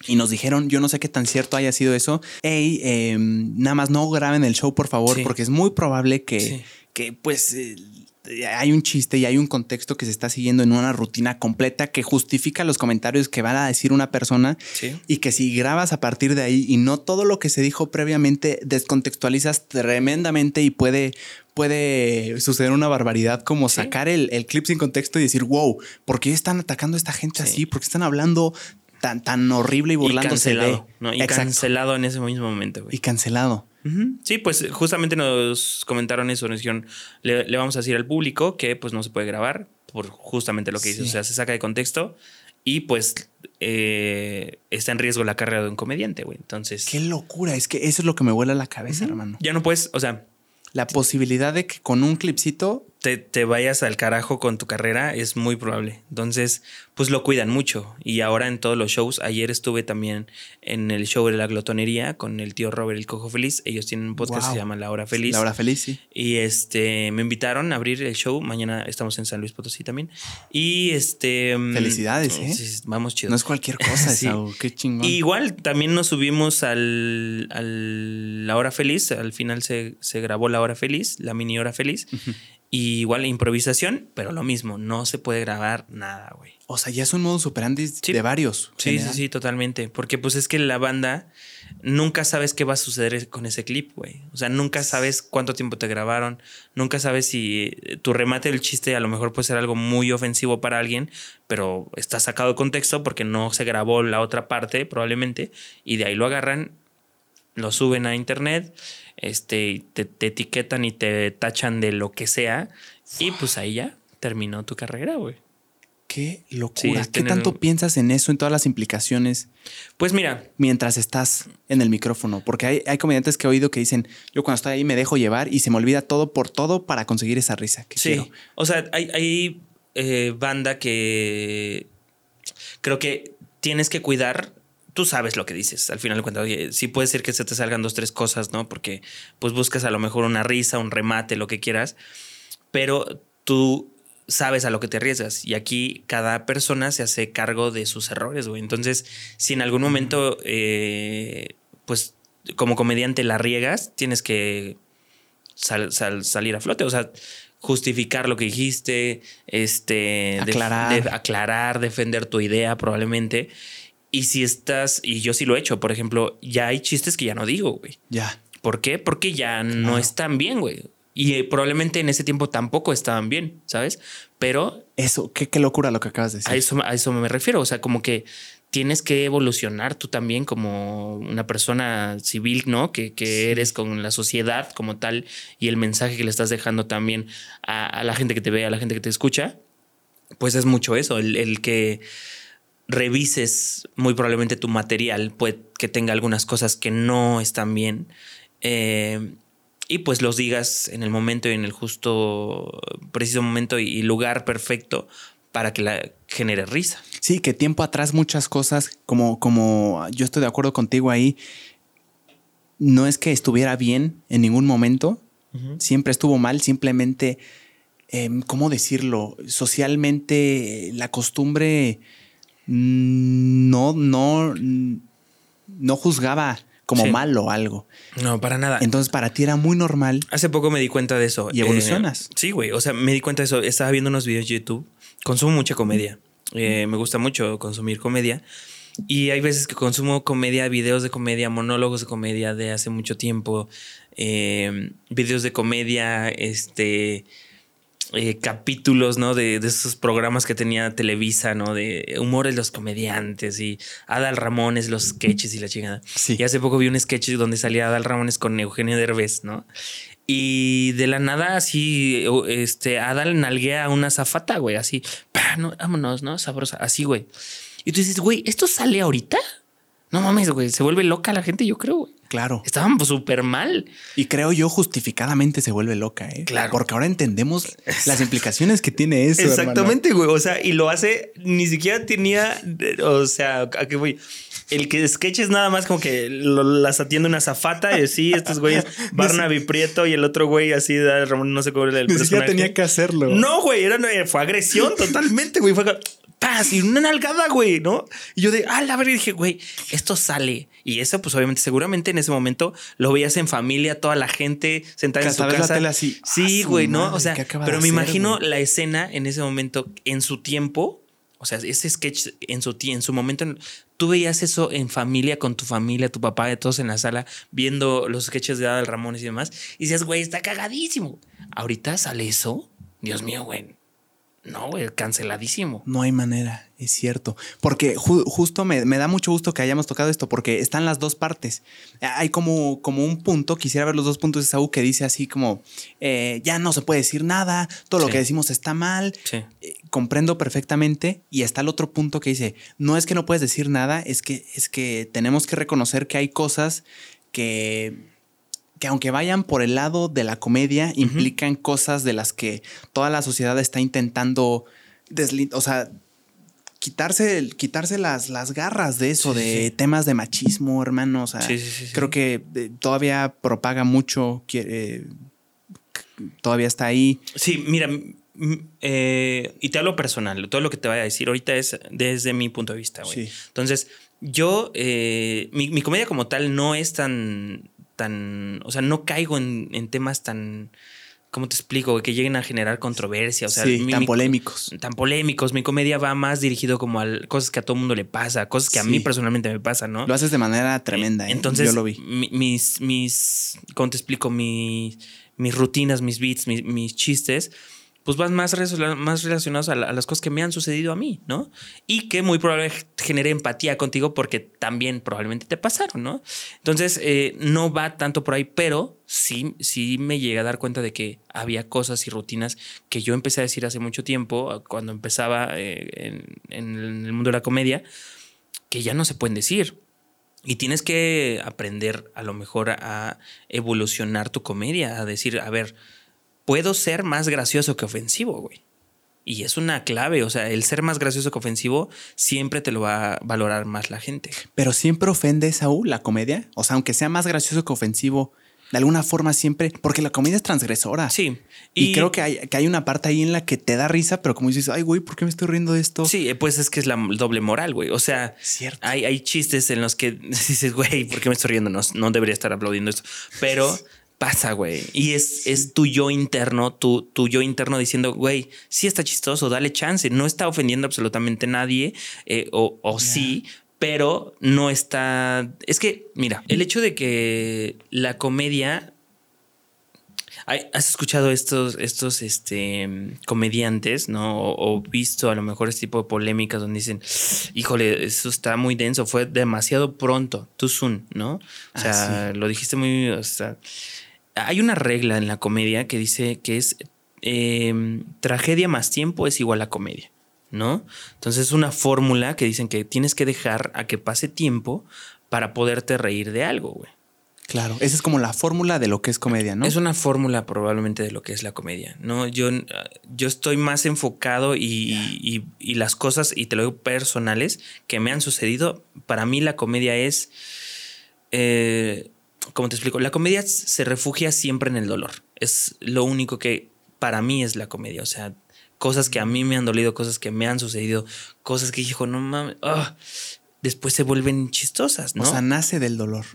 S1: Y nos dijeron, yo no sé qué tan cierto haya sido eso. Hey, em, nada más no graben el show, por favor, porque es muy probable que, que pues, eh, hay un chiste y hay un contexto que se está siguiendo en una rutina completa que justifica los comentarios que va a decir una persona y que si grabas a partir de ahí y no todo lo que se dijo previamente descontextualizas tremendamente y puede puede suceder una barbaridad como sacar el, clip sin contexto y decir, wow, ¿por qué están atacando a esta gente así? ¿Por qué están hablando tan, tan horrible y burlándose
S2: y cancelado, Y cancelado en ese mismo momento.
S1: Y cancelado.
S2: Sí, pues justamente nos comentaron eso, nos dijeron, le, vamos a decir al público que pues no se puede grabar por justamente lo que dice, o sea, se saca de contexto y pues eh, está en riesgo la carrera de un comediante, güey. Entonces...
S1: Qué locura, es que eso es lo que me vuela la cabeza, hermano.
S2: Ya no puedes, o sea,
S1: la posibilidad de que con un clipcito
S2: te, te, vayas al carajo con tu carrera es muy probable. Entonces, pues lo cuidan mucho. Y ahora en todos los shows, ayer estuve también en el show de la glotonería con el tío Robert el Cojo Feliz. Ellos tienen un podcast que se llama La Hora Feliz.
S1: La Hora Feliz, sí.
S2: Y este me invitaron a abrir el show. Mañana estamos en San Luis Potosí también. Y este.
S1: Mm, Felicidades, ¿eh?
S2: vamos chido.
S1: No es cualquier cosa, sí. Qué chingón.
S2: igual también nos subimos al, al La Hora Feliz. Al final se, se grabó La Hora Feliz, la mini Hora Feliz. Y igual improvisación, pero lo mismo, no se puede grabar nada, güey.
S1: O sea, ya es un modo superandi de varios.
S2: Sí, sí, sí, totalmente. Porque pues es que la banda nunca sabes qué va a suceder con ese clip, güey. O sea, nunca sabes cuánto tiempo te grabaron, nunca sabes si tu remate del chiste a lo mejor puede ser algo muy ofensivo para alguien, pero está sacado de contexto porque no se grabó la otra parte probablemente y de ahí lo agarran lo suben a internet, este, te, te etiquetan y te tachan de lo que sea. Y pues ahí ya terminó tu carrera, güey.
S1: Qué locura. ¿Qué tanto piensas en eso, en todas las implicaciones?
S2: Pues mira.
S1: Mientras estás en el micrófono. Porque hay, hay comediantes que he oído que dicen, yo cuando estoy ahí me dejo llevar y se me olvida todo por todo para conseguir esa risa que sí.
S2: O sea, hay, hay eh, banda que creo que tienes que cuidar tú sabes lo que dices. Al final de cuentas, oye, sí puede ser que se te salgan dos, tres cosas, ¿no? Porque pues buscas a lo mejor una risa, un remate, lo que quieras, pero tú sabes a lo que te arriesgas. Y aquí cada persona se hace cargo de sus errores, güey. Entonces, si en algún momento, eh, pues como comediante la riegas, tienes que salir a flote. O sea, justificar lo que dijiste, este,
S1: aclarar.
S2: aclarar, defender tu idea probablemente. Y si estás, y yo sí lo he hecho, por ejemplo, ya hay chistes que ya no digo, güey.
S1: Ya.
S2: ¿Por qué? Porque ya no están bien, güey. Y eh, probablemente en ese tiempo tampoco estaban bien, ¿sabes? Pero...
S1: Eso, qué, qué locura lo que acabas de decir.
S2: A eso, a eso me refiero. O sea, como que tienes que evolucionar tú también como una persona civil, ¿no? Que, que eres con la sociedad como tal y el mensaje que le estás dejando también a, la gente que te ve, a la gente que te escucha. Pues es mucho eso, el, el que revises muy probablemente tu material, puede que tenga algunas cosas que no están bien. Eh, y pues los digas en el momento y en el justo, preciso momento y lugar perfecto para que la genere risa.
S1: Sí, que tiempo atrás muchas cosas, como, como yo estoy de acuerdo contigo ahí, no es que estuviera bien en ningún momento, siempre estuvo mal, simplemente, em, ¿cómo decirlo? Socialmente la costumbre no, no, no juzgaba como malo algo.
S2: No, para nada.
S1: Entonces para ti era muy normal.
S2: Hace poco me di cuenta de eso.
S1: Y evolucionas.
S2: Eh, sí, güey. O sea, me di cuenta de eso. Estaba viendo unos videos de YouTube. Consumo mucha comedia. Eh, me gusta mucho consumir comedia. Y hay veces que consumo comedia, videos de comedia, monólogos de comedia de hace mucho tiempo, eh, videos de comedia, este, eh, capítulos, ¿no? De, esos programas que tenía Televisa, ¿no? De humores los comediantes y Adal Ramones, los sketches y la chingada.
S1: Sí.
S2: Y hace poco vi un sketch donde salía Adal Ramones con Eugenio Derbez, ¿no? Y de la nada, así, este, Adal nalguea a una zafata, güey, así, no, vámonos, ¿no? Sabrosa, así, güey. Y tú dices, güey, ¿esto sale ahorita? No mames, güey, se vuelve loca la gente, yo creo, güey.
S1: Claro.
S2: Estaban súper mal.
S1: Y creo yo justificadamente se vuelve loca, ¿eh?
S2: Claro.
S1: Porque ahora entendemos las implicaciones que tiene eso.
S2: Exactamente, güey. O sea, y lo hace, ni siquiera tenía, o sea, ¿a qué voy? El que sketch es nada más como que las atiende una zafata y así, estos güeyes, Barnaby Prieto y el otro güey así, Ramón, no sé cómo era el
S1: Ni siquiera tenía que hacerlo.
S2: No, güey, era, fue agresión totalmente, güey. Fue paz y una nalgada, güey, ¿no? Y yo de, ah, la verdad, dije, güey, esto sale. Y eso, pues obviamente, seguramente en ese momento lo veías en familia, toda la gente sentada en su casa.
S1: así,
S2: sí, ah, güey, ¿no? O sea, pero me imagino la escena en ese momento, en su tiempo, o sea, ese sketch en su, en su momento, tú veías eso en familia, con tu familia, tu papá, todos en la sala, viendo los sketches de Adal Ramones y demás, y decías, güey, está cagadísimo. Ahorita sale eso, Dios mío, güey no, güey, canceladísimo.
S1: No hay manera, es cierto. Porque justo me, da mucho gusto que hayamos tocado esto, porque están las dos partes. Hay como, como un punto, quisiera ver los dos puntos de Saúl que dice así como, eh, ya no se puede decir nada, todo lo que decimos está mal.
S2: Sí.
S1: Eh, comprendo perfectamente. Y está el otro punto que dice, no es que no puedes decir nada, es que, es que tenemos que reconocer que hay cosas que que aunque vayan por el lado de la comedia, implican cosas de las que toda la sociedad está intentando o sea, quitarse, quitarse las, las garras de eso, de temas de machismo, hermano. O sea, creo que eh, todavía propaga mucho, eh, todavía está ahí.
S2: Sí, mira, eh, y te hablo personal, todo lo que te voy a decir ahorita es desde mi punto de vista, güey. Entonces, yo, mi, mi, comedia como tal no es tan tan, o sea, no caigo en, temas tan, ¿cómo te explico? Que lleguen a generar controversia, o sea,
S1: tan polémicos.
S2: Tan polémicos. Mi comedia va más dirigido como a cosas que a todo mundo le pasa, cosas que a mí personalmente me pasan, ¿no?
S1: Lo haces de manera tremenda. ¿eh?
S2: Entonces,
S1: yo lo vi.
S2: mis, mis, ¿cómo te explico? mis rutinas, mis beats, mis, mis chistes pues van más, más relacionados a, las cosas que me han sucedido a mí, ¿no? Y que muy probablemente genere empatía contigo porque también probablemente te pasaron, ¿no? Entonces, eh, no va tanto por ahí, pero sí, sí me llega a dar cuenta de que había cosas y rutinas que yo empecé a decir hace mucho tiempo, cuando empezaba eh, en el mundo de la comedia, que ya no se pueden decir. Y tienes que aprender a lo mejor a evolucionar tu comedia, a decir, a ver, puedo ser más gracioso que ofensivo, güey. Y es una clave, o sea, el ser más gracioso que ofensivo siempre te lo va a valorar más la gente.
S1: Pero siempre ofende, Saúl, la comedia. O sea, aunque sea más gracioso que ofensivo, de alguna forma siempre, porque la comedia es transgresora.
S2: Sí.
S1: Y, creo que hay, que hay una parte ahí en la que te da risa, pero como dices, ay, güey, ¿por qué me estoy riendo de esto?
S2: Sí, eh, pues es que es la doble moral, güey. O sea,
S1: Cierto.
S2: Hay, hay chistes en los que dices, güey, ¿por qué me estoy riendo? No, no debería estar aplaudiendo esto. Pero pasa, güey. Y es, es tu yo interno, tu, tu yo interno diciendo, güey, sí está chistoso, dale chance. No está ofendiendo absolutamente nadie, eh, o, o sí, pero no está. Es que, mira, el hecho de que la comedia. ¿Has escuchado estos, estos este, comediantes, ¿no? O, visto a lo mejor este tipo de polémicas donde dicen, híjole, eso está muy denso, fue demasiado pronto, too soon, ¿no? O sea, ah, lo dijiste muy. O sea, hay una regla en la comedia que dice que es em, tragedia más tiempo es igual a comedia. ¿no? Entonces es una fórmula que dicen que tienes que dejar a que pase tiempo para poderte reír de algo, güey.
S1: Claro, esa es como la fórmula de lo que es comedia, ¿no?
S2: Es una fórmula probablemente de lo que es la comedia, ¿no? Yo, yo estoy más enfocado y, las cosas, y te lo digo personales, que me han sucedido, para mí la comedia es, eh, ¿cómo te explico? La comedia se refugia siempre en el dolor. Es lo único que para mí es la comedia. O sea, cosas que a mí me han dolido, cosas que me han sucedido, cosas que dijo, no mames, ah", después se vuelven chistosas, ¿no?
S1: O sea, nace del dolor.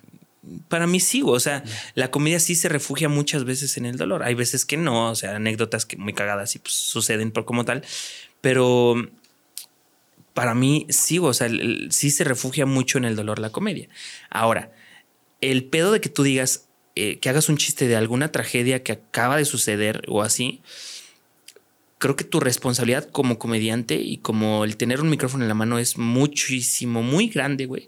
S2: Para mí sí, o sea, la comedia sí se refugia muchas veces en el dolor. Hay veces que no, o sea, anécdotas que muy cagadas y pues suceden por como tal, pero para mí sí, o sea, sí se refugia mucho en el dolor la comedia. Ahora, el pedo de que tú digas eh, que hagas un chiste de alguna tragedia que acaba de suceder o así, creo que tu responsabilidad como comediante y como el tener un micrófono en la mano es muchísimo, muy grande, güey.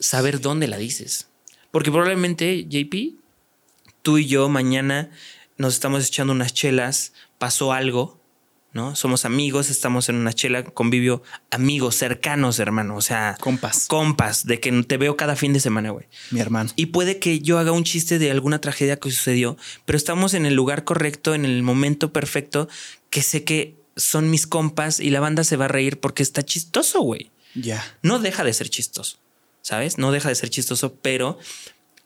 S2: Saber dónde la dices. Porque probablemente, JP, tú y yo mañana nos estamos echando unas chelas, pasó algo, ¿no? Somos amigos, estamos en una chela, convivio, amigos cercanos, hermano, o sea,
S1: compas.
S2: Compas, de que te veo cada fin de semana, güey.
S1: Mi hermano.
S2: Y puede que yo haga un chiste de alguna tragedia que sucedió, pero estamos en el lugar correcto, en el momento perfecto, que sé que son mis compas y la banda se va a reír porque está chistoso, güey.
S1: Ya.
S2: No deja de ser chistoso, ¿sabes? No deja de ser chistoso, pero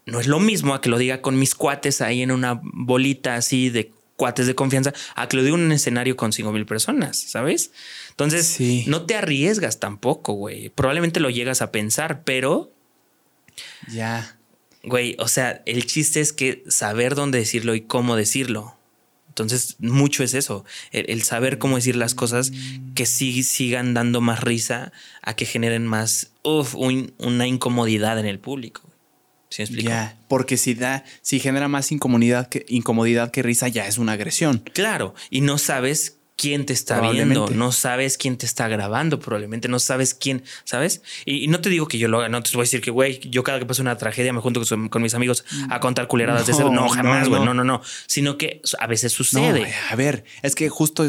S2: no es lo mismo a que lo diga con mis cuates ahí en una bolita así de cuates de confianza a que lo diga un escenario con cinco mil personas, ¿sabes? Entonces, no te arriesgas tampoco, güey. Probablemente lo llegas a pensar, pero...
S1: Ya.
S2: Güey, o sea, el chiste es que saber dónde decirlo y cómo decirlo. Entonces, mucho es eso, el, saber cómo decir las cosas que sí sigan dando más risa a que generen más uf, una incomodidad en el público. ¿Sí me explico?
S1: Ya, porque si da, si genera más incomodidad que, incomodidad que risa, ya es una agresión.
S2: Claro, y no sabes quién te está viendo, no sabes quién te está grabando, probablemente no sabes quién, ¿sabes? Y, no te digo que yo lo haga, no te voy a decir que, güey, yo cada que pasa una tragedia me junto con, mis amigos a contar culeradas de ese. No, jamás, güey, no. no, no, sino que a veces sucede.
S1: a ver, es que justo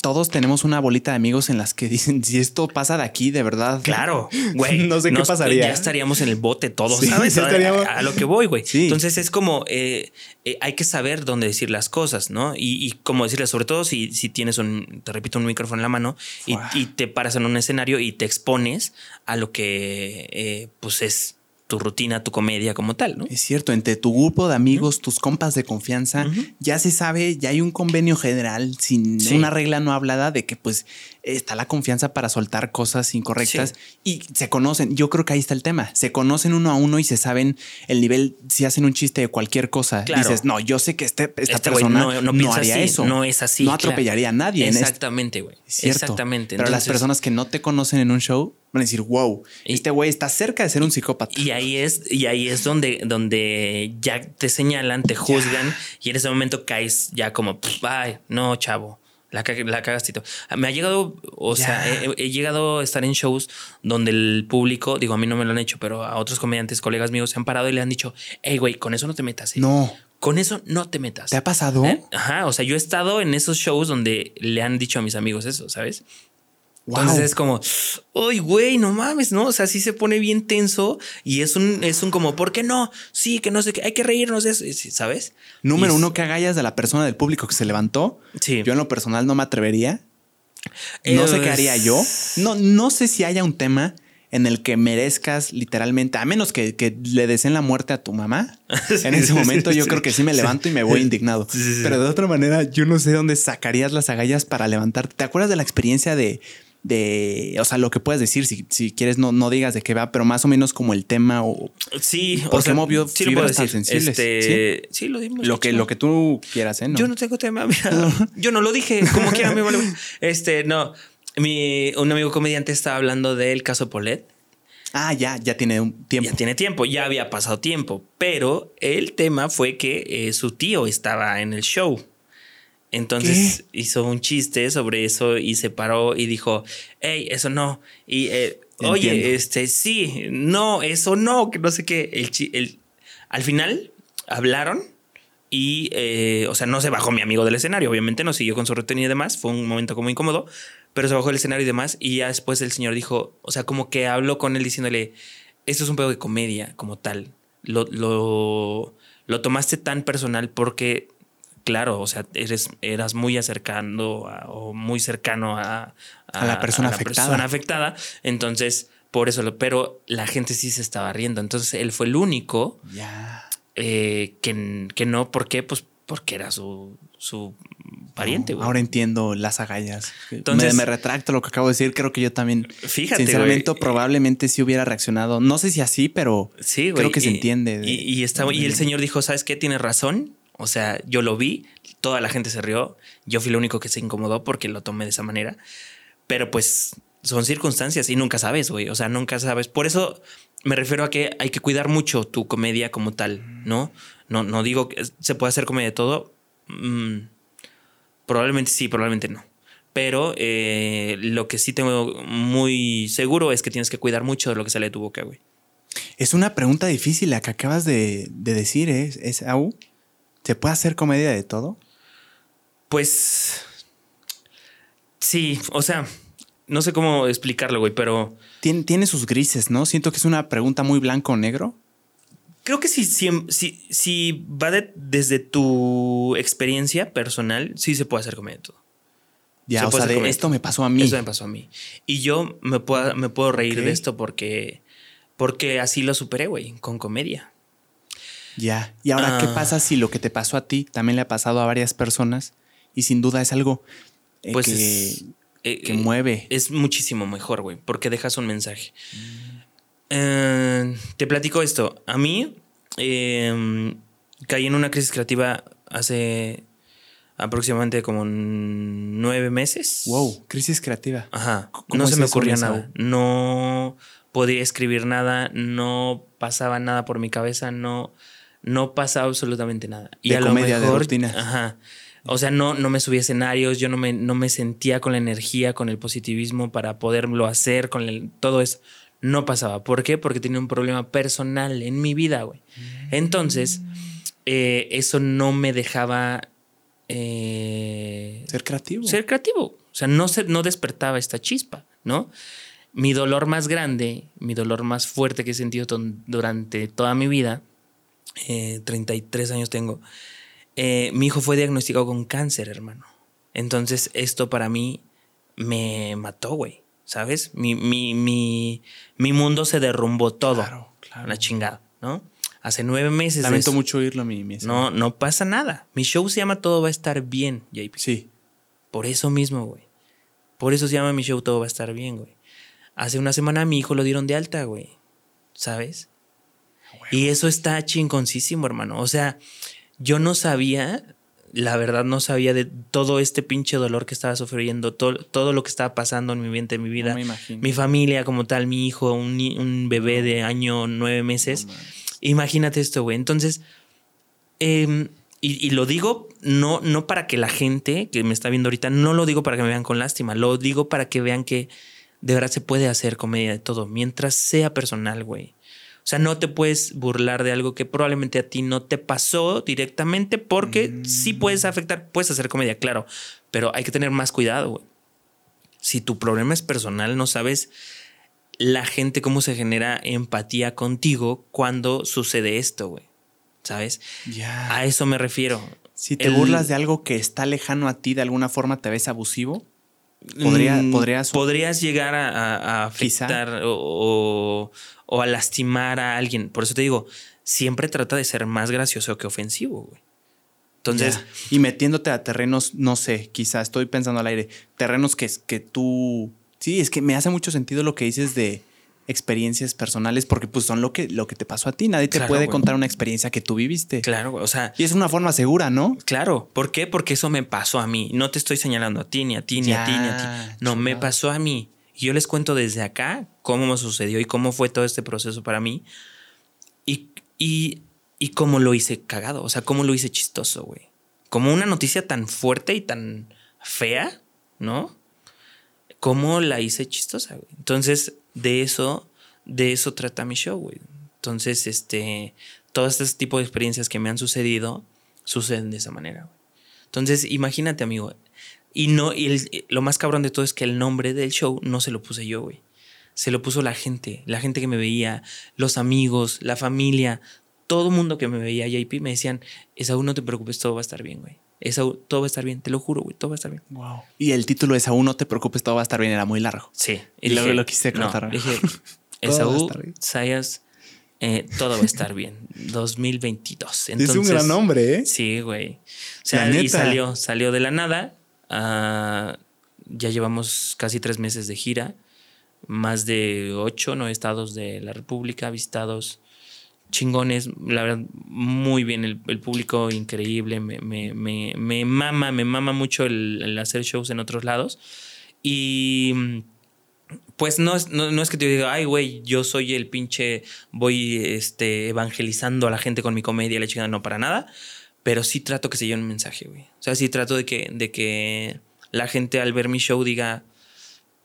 S1: todos tenemos una bolita de amigos en las que dicen si esto pasa de aquí, de verdad.
S2: Claro, güey.
S1: no sé qué pasaría.
S2: Ya estaríamos en el bote todos, ¿sabes? A, lo que voy, güey. Entonces es como eh, eh, hay que saber dónde decir las cosas, ¿no? Y, y cómo decirlas, sobre todo si, si tienes un, te repito, un micrófono en la mano y, y, te paras en un escenario y te expones a lo que eh, pues es tu rutina, tu comedia como tal, ¿no?
S1: Es cierto, entre tu grupo de amigos, tus compas de confianza, ya se sabe, ya hay un convenio general sin una regla no hablada de que pues está la confianza para soltar cosas incorrectas y se conocen. Yo creo que ahí está el tema. Se conocen uno a uno y se saben el nivel. Si hacen un chiste de cualquier cosa, dices, no, yo sé que este, esta este persona no, haría eso.
S2: No es así.
S1: No atropellaría a nadie.
S2: Exactamente, güey. Exactamente.
S1: Pero las personas que no te conocen en un show van a decir, wow, este güey está cerca de ser un psicópata.
S2: Y ahí es, y ahí es donde, donde ya te señalan, te juzgan y en ese momento caes ya como, ay, no, chavo. La, la cagaste Me ha llegado, o sea, he, llegado a estar en shows donde el público, digo, a mí no me lo han hecho, pero a otros comediantes, colegas míos, se han parado y le han dicho, hey, güey, con eso no te metas. ¿eh?
S1: No.
S2: Con eso no te metas.
S1: ¿Te ha pasado?
S2: ¿Eh? Ajá, o sea, yo he estado en esos shows donde le han dicho a mis amigos eso, ¿sabes? Entonces es como, uy, güey, no mames, ¿no? O sea, sí se pone bien tenso y es un, es un como, ¿por qué no? Sí, que no sé qué, hay que reírnos de eso, ¿sabes?
S1: Número uno, que agallas de la persona del público que se levantó. Sí. Yo en lo personal no me atrevería. No sé qué haría yo. No, no sé si haya un tema en el que merezcas literalmente, a menos que, le deseen la muerte a tu mamá. en ese momento yo creo que sí me levanto y me voy indignado. Pero de otra manera, yo no sé dónde sacarías las agallas para levantarte. ¿Te acuerdas de la experiencia de de, o sea, lo que puedes decir, si, si quieres no, no digas de qué va, pero más o menos como el tema o...
S2: Sí,
S1: o sea, movió
S2: sí lo decir. sensibles. Este, ¿Sí? lo dimos.
S1: Lo que, lo que tú quieras, ¿eh?
S2: Yo no tengo tema, yo no lo dije, como quiera me vale. Este, no, mi, un amigo comediante estaba hablando del caso Polet.
S1: Ah, ya, ya tiene un tiempo.
S2: Ya tiene tiempo, ya había pasado tiempo, pero el tema fue que eh, su tío estaba en el show. Entonces hizo un chiste sobre eso y se paró y dijo, hey, eso no. Y eh, oye, este, sí, no, eso no, que no sé qué. El, el, al final hablaron y, eh, o sea, no se bajó mi amigo del escenario, obviamente no siguió con su retenida y demás, fue un momento como incómodo, pero se bajó del escenario y demás y ya después el señor dijo, o sea, como que habló con él diciéndole, esto es un pedo de comedia como tal, lo, lo, lo tomaste tan personal porque claro, o sea, eres, eras muy acercando o muy cercano a,
S1: la, persona, afectada.
S2: afectada. Entonces, por eso, lo, pero la gente sí se estaba riendo. Entonces, él fue el único eh, que, que, no. ¿Por qué? Pues porque era su, su pariente.
S1: ahora entiendo las agallas. Entonces, me, retracto lo que acabo de decir. Creo que yo también, fíjate, sinceramente, probablemente sí hubiera reaccionado. No sé si así, pero sí, creo que se entiende.
S2: y, y, y el señor dijo, ¿sabes qué? Tienes razón o sea, yo lo vi, toda la gente se rió, yo fui el único que se incomodó porque lo tomé de esa manera, pero pues son circunstancias y nunca sabes, güey, o sea, nunca sabes. Por eso me refiero a que hay que cuidar mucho tu comedia como tal, ¿no? No, no digo que se puede hacer comedia de todo. Mm, probablemente sí, probablemente no. Pero eh, lo que sí tengo muy seguro es que tienes que cuidar mucho de lo que sale de tu boca, güey.
S1: Es una pregunta difícil la que acabas de, decir, ¿eh? ¿Es, Au? ¿Se puede hacer comedia de todo?
S2: Pues sí, o sea, no sé cómo explicarlo, güey, pero...
S1: Tiene, tiene sus grises, ¿no? Siento que es una pregunta muy blanco o negro.
S2: Creo que si, si, si, va desde tu experiencia personal, sí se puede hacer comedia de todo.
S1: Ya, o sea, de esto me pasó a mí.
S2: Esto me pasó a mí. Y yo me puedo, me puedo reír de esto porque, porque así lo superé, güey, con comedia.
S1: Ya. Y ahora, ¿qué ah. pasa si lo que te pasó a ti también le ha pasado a varias personas? Y sin duda es algo eh, pues que, eh, que, mueve.
S2: Es muchísimo mejor, güey, porque dejas un mensaje. Eh, te platico esto. A mí em, caí en una crisis creativa hace aproximadamente como nueve meses.
S1: Wow, crisis creativa.
S2: Ajá. No se me ocurría nada. No podía escribir nada, no pasaba nada por mi cabeza, no no pasaba absolutamente nada.
S1: Y a lo mejor,
S2: Ajá. O sea, no, no me subía escenarios, yo no me, no me sentía con la energía, con el positivismo para poderlo hacer, con el, todo eso. No pasaba. ¿Por qué? Porque tenía un problema personal en mi vida, güey. Entonces, eh, eso no me dejaba... Eh,
S1: ser creativo.
S2: Ser creativo. O sea, no, se, no despertaba esta chispa, ¿no? Mi dolor más grande, mi dolor más fuerte que he sentido durante toda mi vida eh, 33 años tengo, eh, mi hijo fue diagnosticado con cáncer, hermano. Entonces esto para mí me mató, güey. ¿Sabes? Mi, mi, mi, mi, mundo se derrumbó todo. Claro, claro. Una chingada, ¿no? Hace nueve meses.
S1: Lamento mucho oírlo, mi, mi
S2: No, no pasa nada. Mi show se llama Todo va a estar bien, JP.
S1: Sí.
S2: Por eso mismo, güey. Por eso se llama mi show Todo va a estar bien, güey. Hace una semana a mi hijo lo dieron de alta, güey. ¿Sabes? Y eso está chingoncísimo, hermano. O sea, yo no sabía, la verdad no sabía de todo este pinche dolor que estaba sufriendo, todo, todo lo que estaba pasando en mi mente, en mi vida. mi familia como tal, mi hijo, un, bebé de año nueve meses. Imagínate esto, güey. Entonces, em, y, lo digo no, no para que la gente que me está viendo ahorita, no lo digo para que me vean con lástima, lo digo para que vean que de verdad se puede hacer comedia de todo, mientras sea personal, güey. O sea, no te puedes burlar de algo que probablemente a ti no te pasó directamente porque sí puedes afectar, puedes hacer comedia, claro, pero hay que tener más cuidado, güey. Si tu problema es personal, no sabes la gente cómo se genera empatía contigo cuando sucede esto, güey. ¿sabes? Ya. A eso me refiero.
S1: Si te burlas de algo que está lejano a ti, de alguna forma te ves abusivo. ¿Podría,
S2: mm, podrías, llegar a, afectar o, a lastimar a alguien. Por eso te digo, siempre trata de ser más gracioso que ofensivo, güey.
S1: Entonces. Y metiéndote a terrenos, no sé, quizá estoy pensando al aire, terrenos que, que tú. Sí, es que me hace mucho sentido lo que dices de experiencias personales porque pues son lo que, lo que te pasó a ti. Nadie te puede contar una experiencia que tú viviste.
S2: Claro, o sea.
S1: Y es una forma segura, ¿no?
S2: Claro. ¿Por qué? Porque eso me pasó a mí. No te estoy señalando a ti, ni a ti, ni a ti, ni a ti. No, me pasó a mí. Y yo les cuento desde acá cómo me sucedió y cómo fue todo este proceso para mí. Y, y, y cómo lo hice cagado. O sea, cómo lo hice chistoso, güey. Como una noticia tan fuerte y tan fea, ¿no? ¿Cómo la hice chistosa, güey? Entonces, de eso, de eso trata mi show, güey. Entonces, este, todos estos tipos de experiencias que me han sucedido suceden de esa manera, güey. Entonces, imagínate, amigo. Y no, y lo más cabrón de todo es que el nombre del show no se lo puse yo, güey. Se lo puso la gente, la gente que me veía, los amigos, la familia, todo mundo que me veía JP me decían, Esaú, no te preocupes, todo va a estar bien, güey. Esaú, todo va a estar bien, te lo juro, güey, todo va a estar bien.
S1: Wow. Y el título de Esaú, no te preocupes, todo va a estar bien, era muy largo.
S2: Sí.
S1: Y, luego lo quise cortar.
S2: dije, Esaú, Sayas, eh, todo va a estar bien. 2022.
S1: es un gran nombre, ¿eh?
S2: Sí, güey. O sea, y salió, salió de la nada. Ah, ya llevamos casi tres meses de gira. Más de ocho, nueve estados de la República visitados chingones, la verdad, muy bien, el, público increíble, me, me, me, me, mama, me mama mucho el, hacer shows en otros lados. Y pues no es, no, es que te diga, ay, güey, yo soy el pinche, voy este, evangelizando a la gente con mi comedia, la chingada, no para nada, pero sí trato que se lleve un mensaje, güey. O sea, sí trato de que, de que la gente al ver mi show diga,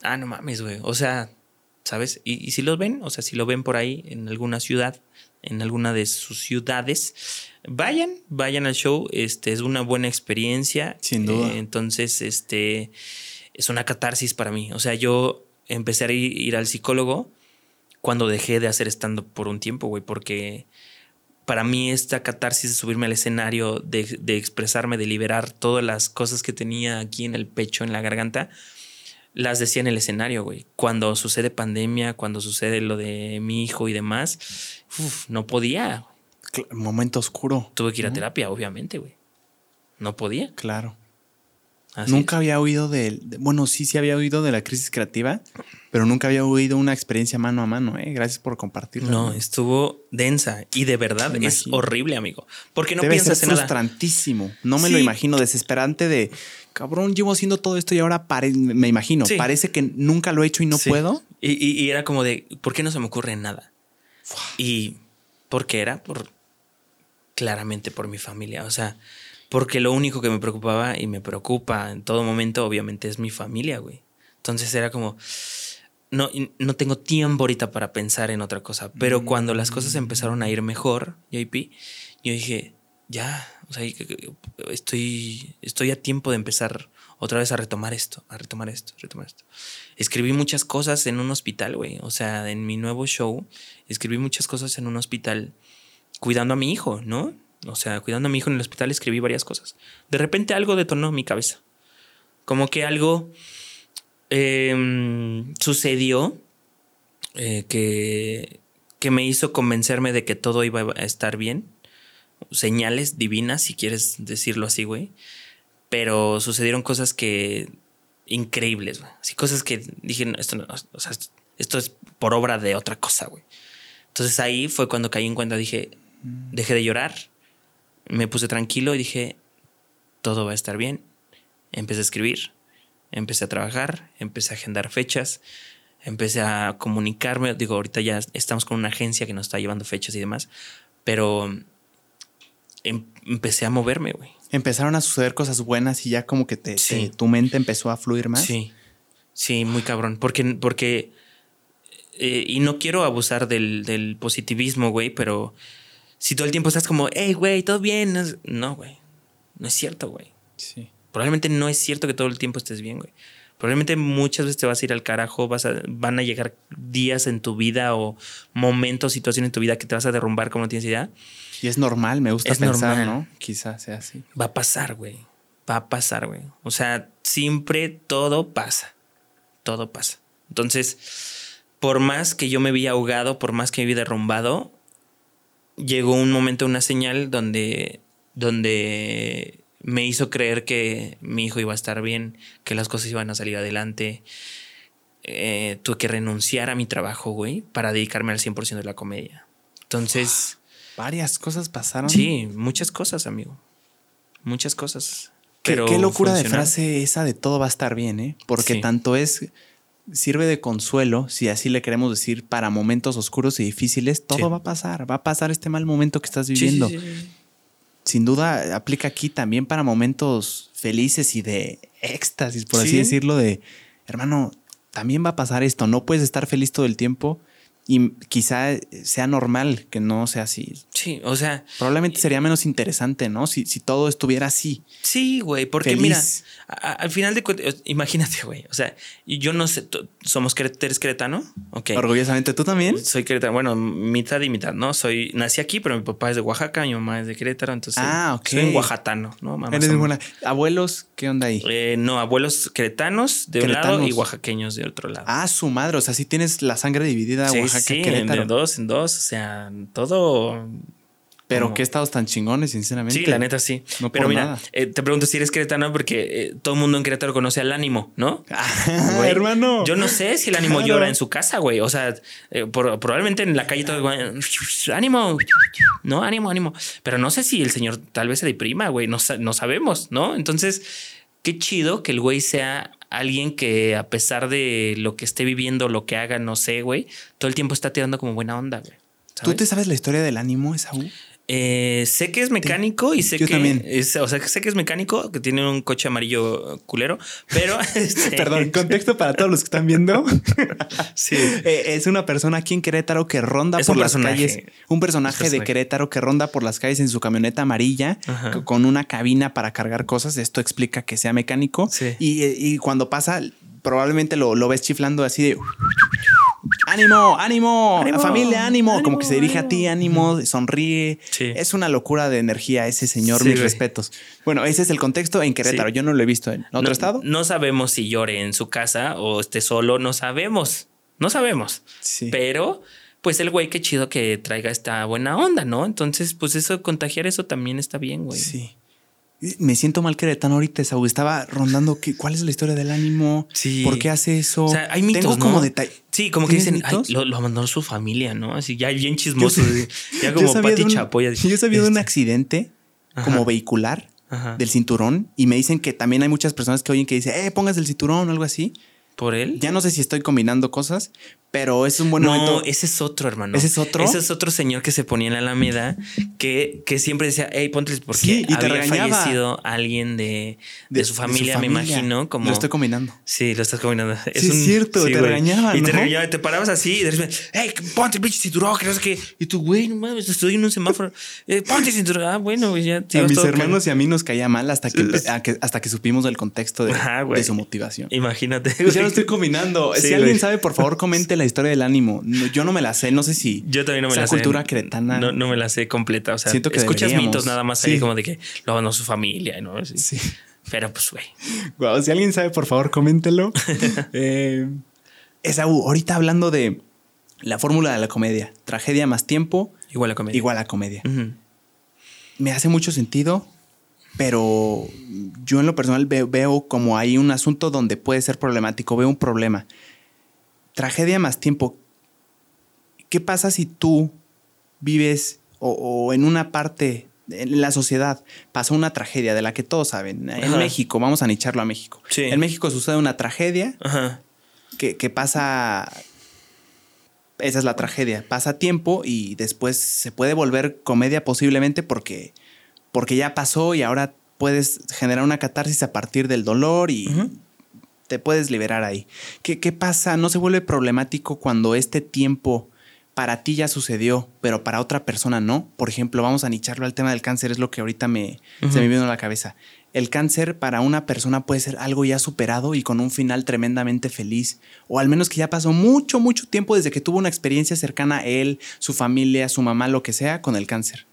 S2: ah, no mames, güey, o sea, ¿sabes? Y, y si los ven, o sea, si lo ven por ahí en alguna ciudad, en alguna de sus ciudades, vayan, vayan al show. Este es una buena experiencia.
S1: Sin duda.
S2: Eh, entonces, este es una catarsis para mí. O sea, yo empecé a ir, al psicólogo cuando dejé de hacer stand por un tiempo, güey, porque para mí esta catarsis de subirme al escenario, de, de, expresarme, de liberar todas las cosas que tenía aquí en el pecho, en la garganta, las decía en el escenario, güey. Cuando sucede pandemia, cuando sucede lo de mi hijo y demás, no podía.
S1: Momento oscuro.
S2: Tuve que ir a terapia, obviamente, güey. No podía.
S1: Claro. nunca había oído de, Bueno, sí, sí había oído de la crisis creativa, pero nunca había oído una experiencia mano a mano, ¿eh? Gracias por compartirlo.
S2: No, estuvo densa y de verdad es horrible, amigo. Porque no piensas
S1: en frustrantísimo. No me lo imagino, desesperante de cabrón, llevo haciendo todo esto y ahora me imagino, parece que nunca lo he hecho y no puedo.
S2: Y, era como de, ¿por qué no se me ocurre nada? Y porque era por claramente por mi familia, o sea, porque lo único que me preocupaba y me preocupa en todo momento, obviamente, es mi familia, güey. Entonces era como, no, no tengo tiempo ahorita para pensar en otra cosa. Pero cuando las cosas empezaron a ir mejor, JP, yo dije, ya, o sea, estoy, estoy a tiempo de empezar otra vez a retomar esto, a retomar esto, a retomar esto. Escribí muchas cosas en un hospital, güey. O sea, en mi nuevo show, escribí muchas cosas en un hospital cuidando a mi hijo, ¿no? O sea, cuidando a mi hijo en el hospital escribí varias cosas. De repente algo detonó mi cabeza. Como que algo em, sucedió eh, que, que me hizo convencerme de que todo iba a estar bien señales divinas, si quieres decirlo así, güey. Pero sucedieron cosas que increíbles, güey. Así cosas que dije, esto no, o sea, esto es por obra de otra cosa, güey. Entonces ahí fue cuando caí en cuenta, dije, dejé de llorar, me puse tranquilo y dije, todo va a estar bien. Empecé a escribir, empecé a trabajar, empecé a agendar fechas, empecé a comunicarme. Digo, ahorita ya estamos con una agencia que nos está llevando fechas y demás, pero em, empecé a moverme, güey.
S1: Empezaron a suceder cosas buenas y ya como que te, tu mente empezó a fluir más.
S2: Sí, sí, muy cabrón. Porque, porque eh, y no quiero abusar del, del positivismo, güey, pero si todo el tiempo estás como, hey, güey, todo bien. No, güey. No es cierto, güey. Sí. Probablemente no es cierto que todo el tiempo estés bien, güey. Probablemente muchas veces te vas a ir al carajo, vas a, van a llegar días en tu vida o momentos, situaciones en tu vida que te vas a derrumbar como no tienes idea.
S1: Y es normal, me gusta pensar, ¿no? Quizás sea así.
S2: Va a pasar, güey. Va a pasar, güey. O sea, siempre todo pasa. Todo pasa. Entonces, por más que yo me vi ahogado, por más que me vi derrumbado, llegó un momento, una señal donde, donde me hizo creer que mi hijo iba a estar bien, que las cosas iban a salir adelante. Eh, tuve que renunciar a mi trabajo, güey, para dedicarme al 100% de la comedia. Entonces...
S1: Varias cosas pasaron.
S2: Sí, muchas cosas, amigo. Muchas cosas.
S1: Qué, Pero qué locura de frase esa de todo va a estar bien, ¿eh? Porque tanto es sirve de consuelo, si así le queremos decir, para momentos oscuros y difíciles, todo va a pasar, va a pasar este mal momento que estás viviendo. Sí, sin duda aplica aquí también para momentos felices y de éxtasis, por así decirlo, de, hermano, también va a pasar esto, no puedes estar feliz todo el tiempo y quizá sea normal que no sea así.
S2: Sí, o sea.
S1: Probablemente sería menos interesante, ¿no? Si, si todo estuviera así.
S2: Sí, güey, porque mira, al final de cuentas, imagínate, güey. O sea, yo no sé, somos eres cretano. Ok.
S1: Orgullosamente, ¿tú también?
S2: Soy cretano. Bueno, mitad y mitad, ¿no? Soy, nací aquí, pero mi papá es de Oaxaca, mi mamá es de Querétaro. Entonces, ah, ok. Soy un oaxatano, ¿no?
S1: Eres buena. ¿Abuelos? ¿Qué onda ahí?
S2: Eh, no, abuelos cretanos de un lado y oaxaqueños de otro lado.
S1: Ah, su madre. O sea, sí tienes la sangre dividida.
S2: Sí, sí, de dos en dos, o sea, todo.
S1: Pero qué estados tan chingones, sinceramente.
S2: Sí, la neta sí. No Pero mira, eh, te pregunto si eres queretano porque eh, todo el mundo en Querétaro conoce al ánimo, ¿no?
S1: Ah, hermano.
S2: Yo no sé si el ánimo llora en su casa, güey. O sea, eh, probablemente en la calle todo ánimo, no, ánimo, ánimo. Pero no sé si el señor tal vez se deprima, güey. No, no sabemos, ¿no? Entonces, qué chido que el güey sea alguien que a pesar de lo que esté viviendo, lo que haga, no sé, güey, todo el tiempo está tirando como buena onda, güey.
S1: ¿Tú te sabes la historia del ánimo, Esaú?
S2: Eh, sé que es mecánico y sé que también. o sea, sé que es mecánico, que tiene un coche amarillo culero, pero
S1: este perdón, contexto para todos los que están viendo. sí, eh, es una persona aquí en Querétaro que ronda por las calles, un personaje, de Querétaro que ronda por las calles en su camioneta amarilla con una cabina para cargar cosas. Esto explica que sea mecánico. Y, cuando pasa probablemente lo, lo ves chiflando así de ánimo, ánimo, familia, ánimo, como que se dirige a ti, ánimo, sonríe. Es una locura de energía ese señor, mis respetos. Bueno, ese es el contexto en Querétaro. Yo no lo he visto en otro estado.
S2: No sabemos si llore en su casa o esté solo, no sabemos. No sabemos. Pero pues el güey, qué chido que traiga esta buena onda, ¿no? Entonces, pues eso, contagiar eso también está bien, güey.
S1: Sí. Me siento mal queretano ahorita, Saúl. Estaba rondando que, cuál es la historia del ánimo. Sí. ¿Por qué hace eso?
S2: O sea, hay mitos, Tengo como detalle. Sí, como que dicen, lo, lo, abandonó su familia, ¿no? Así ya bien chismoso. ya como Pati
S1: Chapoya. Yo sabía de un este. accidente como vehicular del cinturón y me dicen que también hay muchas personas que oyen que dicen, eh, pongas el cinturón o algo así.
S2: ¿Por él?
S1: Ya no sé si estoy combinando cosas, pero es un buen
S2: no,
S1: momento.
S2: ese es otro, hermano.
S1: Ese es otro.
S2: Ese es otro señor que se ponía en la Alameda que, que siempre decía, hey, ponte porque sí, y había fallecido alguien de, de, su, familia, me imagino. Como...
S1: Lo estoy combinando.
S2: Sí, lo estás combinando.
S1: Es sí, es cierto, te regañaba.
S2: Y te regañaba, te parabas así y de repente, hey, ponte el pinche cinturón, que no sé qué. Y tú, güey, no mames, estoy en un semáforo. Eh, ponte el cinturón. Ah, bueno, ya.
S1: A mis hermanos y a mí nos caía mal hasta que, hasta que supimos el contexto de, de su motivación.
S2: Imagínate.
S1: Lo estoy combinando. si alguien sabe, por favor, comente la historia del ánimo yo no me la sé, no sé si.
S2: Yo también no me la
S1: sé. cultura cretana.
S2: No, no, me la sé completa. O sea, Siento que escuchas mitos nada más ahí como de que lo abandonó su familia, ¿no? Sí. Pero pues, güey.
S1: Wow, si alguien sabe, por favor, coméntelo. eh, ahorita hablando de la fórmula de la comedia: tragedia más tiempo.
S2: Igual a comedia.
S1: Igual a comedia. Me hace mucho sentido, pero yo en lo personal veo, veo, como hay un asunto donde puede ser problemático, veo un problema. Tragedia más tiempo. ¿Qué pasa si tú vives o, en una parte en la sociedad pasa una tragedia de la que todos saben. En México, vamos a nicharlo a México. En México sucede una tragedia Que, que, pasa. Esa es la tragedia. Pasa tiempo y después se puede volver comedia posiblemente porque porque ya pasó y ahora puedes generar una catarsis a partir del dolor y te puedes liberar ahí. ¿Qué, ¿Qué pasa? ¿No se vuelve problemático cuando este tiempo para ti ya sucedió, pero para otra persona no? Por ejemplo, vamos a nicharlo al tema del cáncer, es lo que ahorita me, se me vino a la cabeza. El cáncer para una persona puede ser algo ya superado y con un final tremendamente feliz, o al menos que ya pasó mucho, mucho tiempo desde que tuvo una experiencia cercana a él, su familia, su mamá, lo que sea, con el cáncer.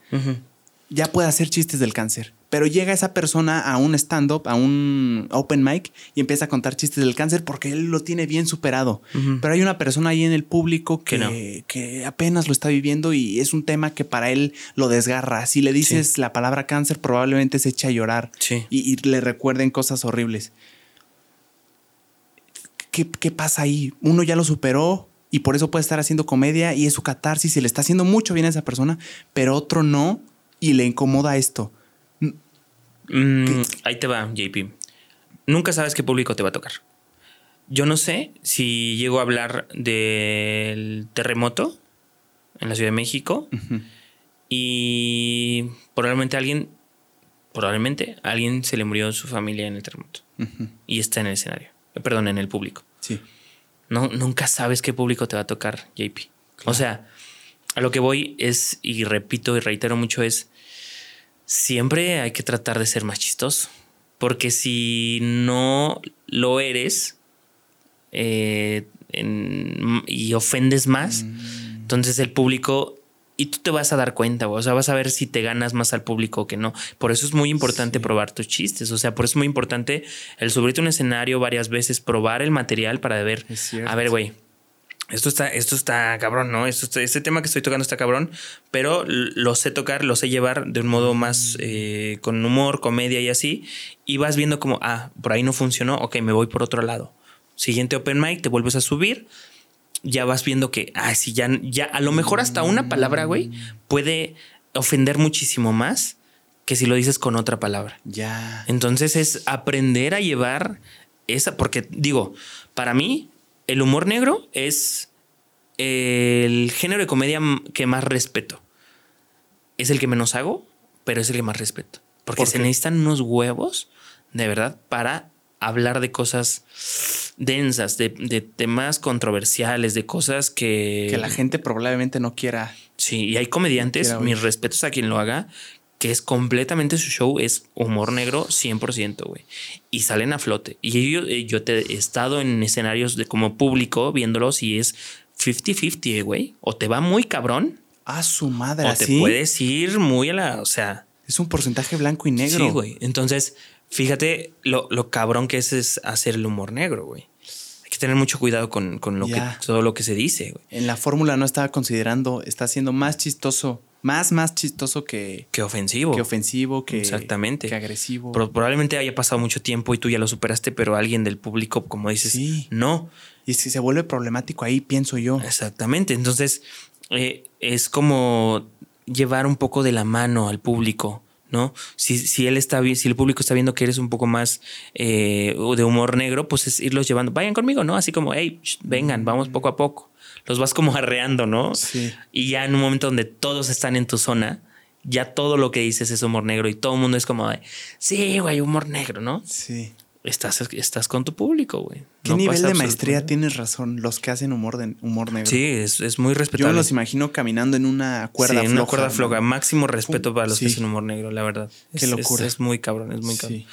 S1: Ya puede hacer chistes del cáncer pero llega esa persona a un stand-up, a un open mic y empieza a contar chistes del cáncer porque él lo tiene bien superado. Pero hay una persona ahí en el público que, que, apenas lo está viviendo y es un tema que para él lo desgarra. Si le dices la palabra cáncer, probablemente se echa a llorar y, le recuerden cosas horribles. ¿Qué, ¿Qué pasa ahí? Uno ya lo superó, y por eso puede estar haciendo comedia y es su catarsis y le está haciendo mucho bien a esa persona, pero otro no y le incomoda esto.
S2: Mm, ahí te va, JP. Nunca sabes qué público te va a tocar. Yo no sé si llego a hablar del terremoto en la Ciudad de México y probablemente alguien, probablemente alguien se le murió su familia en el terremoto y está en el escenario, perdón, en el público.
S1: Sí.
S2: No, nunca sabes qué público te va a tocar, JP. O sea, a lo que voy es, y repito y reitero mucho, es siempre hay que tratar de ser más chistoso. Porque si no lo eres eh, y ofendes más, mm. entonces el público y tú te vas a dar cuenta, o sea, vas a ver si te ganas más al público o que no. Por eso es muy importante probar tus chistes, o sea, por eso es muy importante el subirte un escenario varias veces, probar el material para ver, a ver, güey, esto está, esto está cabrón, ¿no? Esto, este tema que estoy tocando está cabrón, pero lo sé tocar, lo sé llevar de un modo más eh, con humor, comedia y así. Y vas viendo como, ah, por ahí no funcionó, ok, me voy por otro lado. Siguiente open mic, te vuelves a subir, ya vas viendo que, ah, sí, ya, ya, a lo mejor hasta una palabra, güey, puede ofender muchísimo más que si lo dices con otra palabra.
S1: Ya.
S2: Entonces es aprender a llevar esa, porque digo, para mí, el humor negro es el género de comedia que más respeto. Es el que menos hago, pero es el que más respeto. Porque se necesitan unos huevos, de verdad, para hablar de cosas densas, de, temas controversiales, de cosas que...
S1: Que la gente probablemente no quiera.
S2: Sí, y hay comediantes, mis respetos a quien lo haga, que es completamente su show, es humor negro 100%, güey. Y salen a flote. Y yo, eh, yo te he estado en escenarios de como público viéndolos y es 50-50, güey. O te va muy cabrón.
S1: A su madre.
S2: O te puedes ir muy a la, o sea...
S1: Es un porcentaje blanco y negro.
S2: Sí, güey. Entonces, fíjate lo, lo cabrón que es, es hacer el humor negro, güey Hay que tener mucho cuidado con, con lo que, todo lo que se dice. Güey.
S1: En la fórmula no estaba considerando, está siendo más chistoso más, más chistoso que...
S2: Que ofensivo.
S1: Que ofensivo, que...
S2: Exactamente.
S1: Que agresivo.
S2: probablemente haya pasado mucho tiempo y tú ya lo superaste, pero alguien del público, como dices, no.
S1: Y si se vuelve problemático ahí, pienso yo.
S2: Exactamente. Entonces, eh, es como llevar un poco de la mano al público. ¿no? Si, si él está si el público está viendo que eres un poco más eh, de humor negro, pues es irlos llevando, vayan conmigo, ¿no? Así como, hey, vengan, vamos poco a poco los vas como arreando, ¿no?
S1: Sí.
S2: Y ya en un momento donde todos están en tu zona, ya todo lo que dices es humor negro y todo el mundo es como de, sí, güey, humor negro, ¿no?
S1: Sí.
S2: Estás, estás con tu público, güey.
S1: ¿Qué nivel de maestría tienes razón? Los que hacen humor, de, humor negro.
S2: Sí, es, muy respetable.
S1: Yo los imagino caminando en una cuerda
S2: sí, en una cuerda floja. Máximo respeto para los que hacen humor negro, la verdad. Qué locura. Es, muy cabrón, es muy cabrón.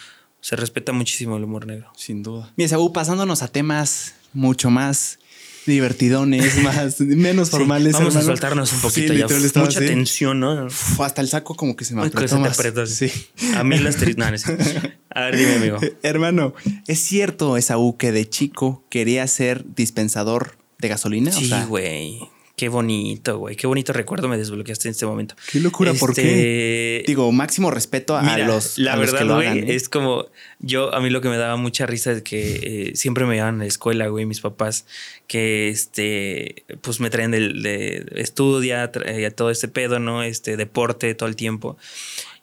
S2: Se respeta muchísimo el humor negro.
S1: Sin duda. Mira, Saúl, pasándonos a temas mucho más divertidones, más, menos formales.
S2: vamos a soltarnos un poquito ya. Mucha tensión, ¿no?
S1: hasta el saco como que se me apretó más.
S2: sí. A mí las trisnanes. A ver, dime, amigo.
S1: Hermano, ¿es cierto, Esaú, que de chico quería ser dispensador de gasolina?
S2: Sí, güey. Qué bonito, güey. Qué bonito recuerdo me desbloqueaste en este momento.
S1: Qué locura, ¿por qué? Este, Digo, máximo respeto a los.
S2: La verdad,
S1: güey,
S2: ¿eh? es como yo, a mí lo que me daba mucha risa es que eh, siempre me llevaban a la escuela, güey, mis papás, que este, pues me traen de, de estudia, todo este pedo, ¿no? Este deporte todo el tiempo.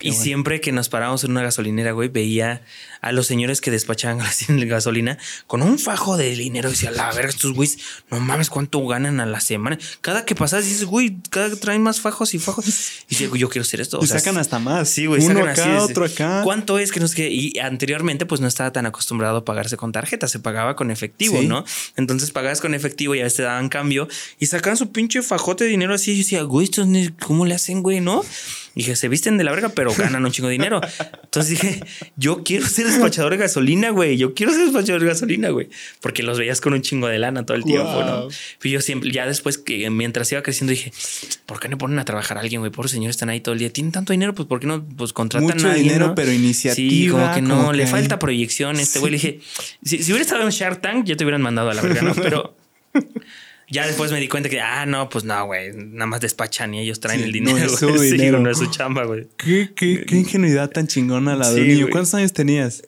S2: y siempre que nos parábamos en una gasolinera, güey, veía a los señores que despachaban gasolina con un fajo de dinero. Y decía, la verga, estos güeyes, no mames, cuánto ganan a la semana. Cada que pasas dices, güey, cada traen más fajos y fajos. Y digo, yo quiero hacer esto.
S1: y sacan hasta más.
S2: Sí, güey,
S1: Uno acá, otro acá.
S2: ¿Cuánto es que nos que Y anteriormente, pues no estaba tan acostumbrado a pagarse con tarjeta, se pagaba con efectivo, ¿no? Entonces pagabas con efectivo y a veces te daban cambio y sacaban su pinche fajote de dinero así. Y yo decía, güey, ¿cómo le hacen, güey, no? dije, se visten de la verga, pero ganan un chingo de dinero. Entonces dije, yo quiero ser despachador de gasolina, güey. Yo quiero ser despachador de gasolina, güey. Porque los veías con un chingo de lana todo el tiempo, ¿no? Y yo siempre, ya después que mientras iba creciendo, dije, ¿por qué no ponen a trabajar a alguien, güey? Por señores están ahí todo el día. Tienen tanto dinero, pues ¿por qué no pues, contratan
S1: Mucho
S2: a alguien?
S1: dinero, pero iniciativa.
S2: Sí, como que no, le falta proyección. Este güey le dije, si, si hubiera estado en Shark Tank, ya te hubieran mandado a la verga, ¿no? Pero ya después me di cuenta que, ah, no, pues no, güey, nada más despachan y ellos traen el dinero. No es su dinero. no es su chamba, güey.
S1: ¿Qué, qué, qué ingenuidad tan chingona la de niño. ¿Cuántos años tenías?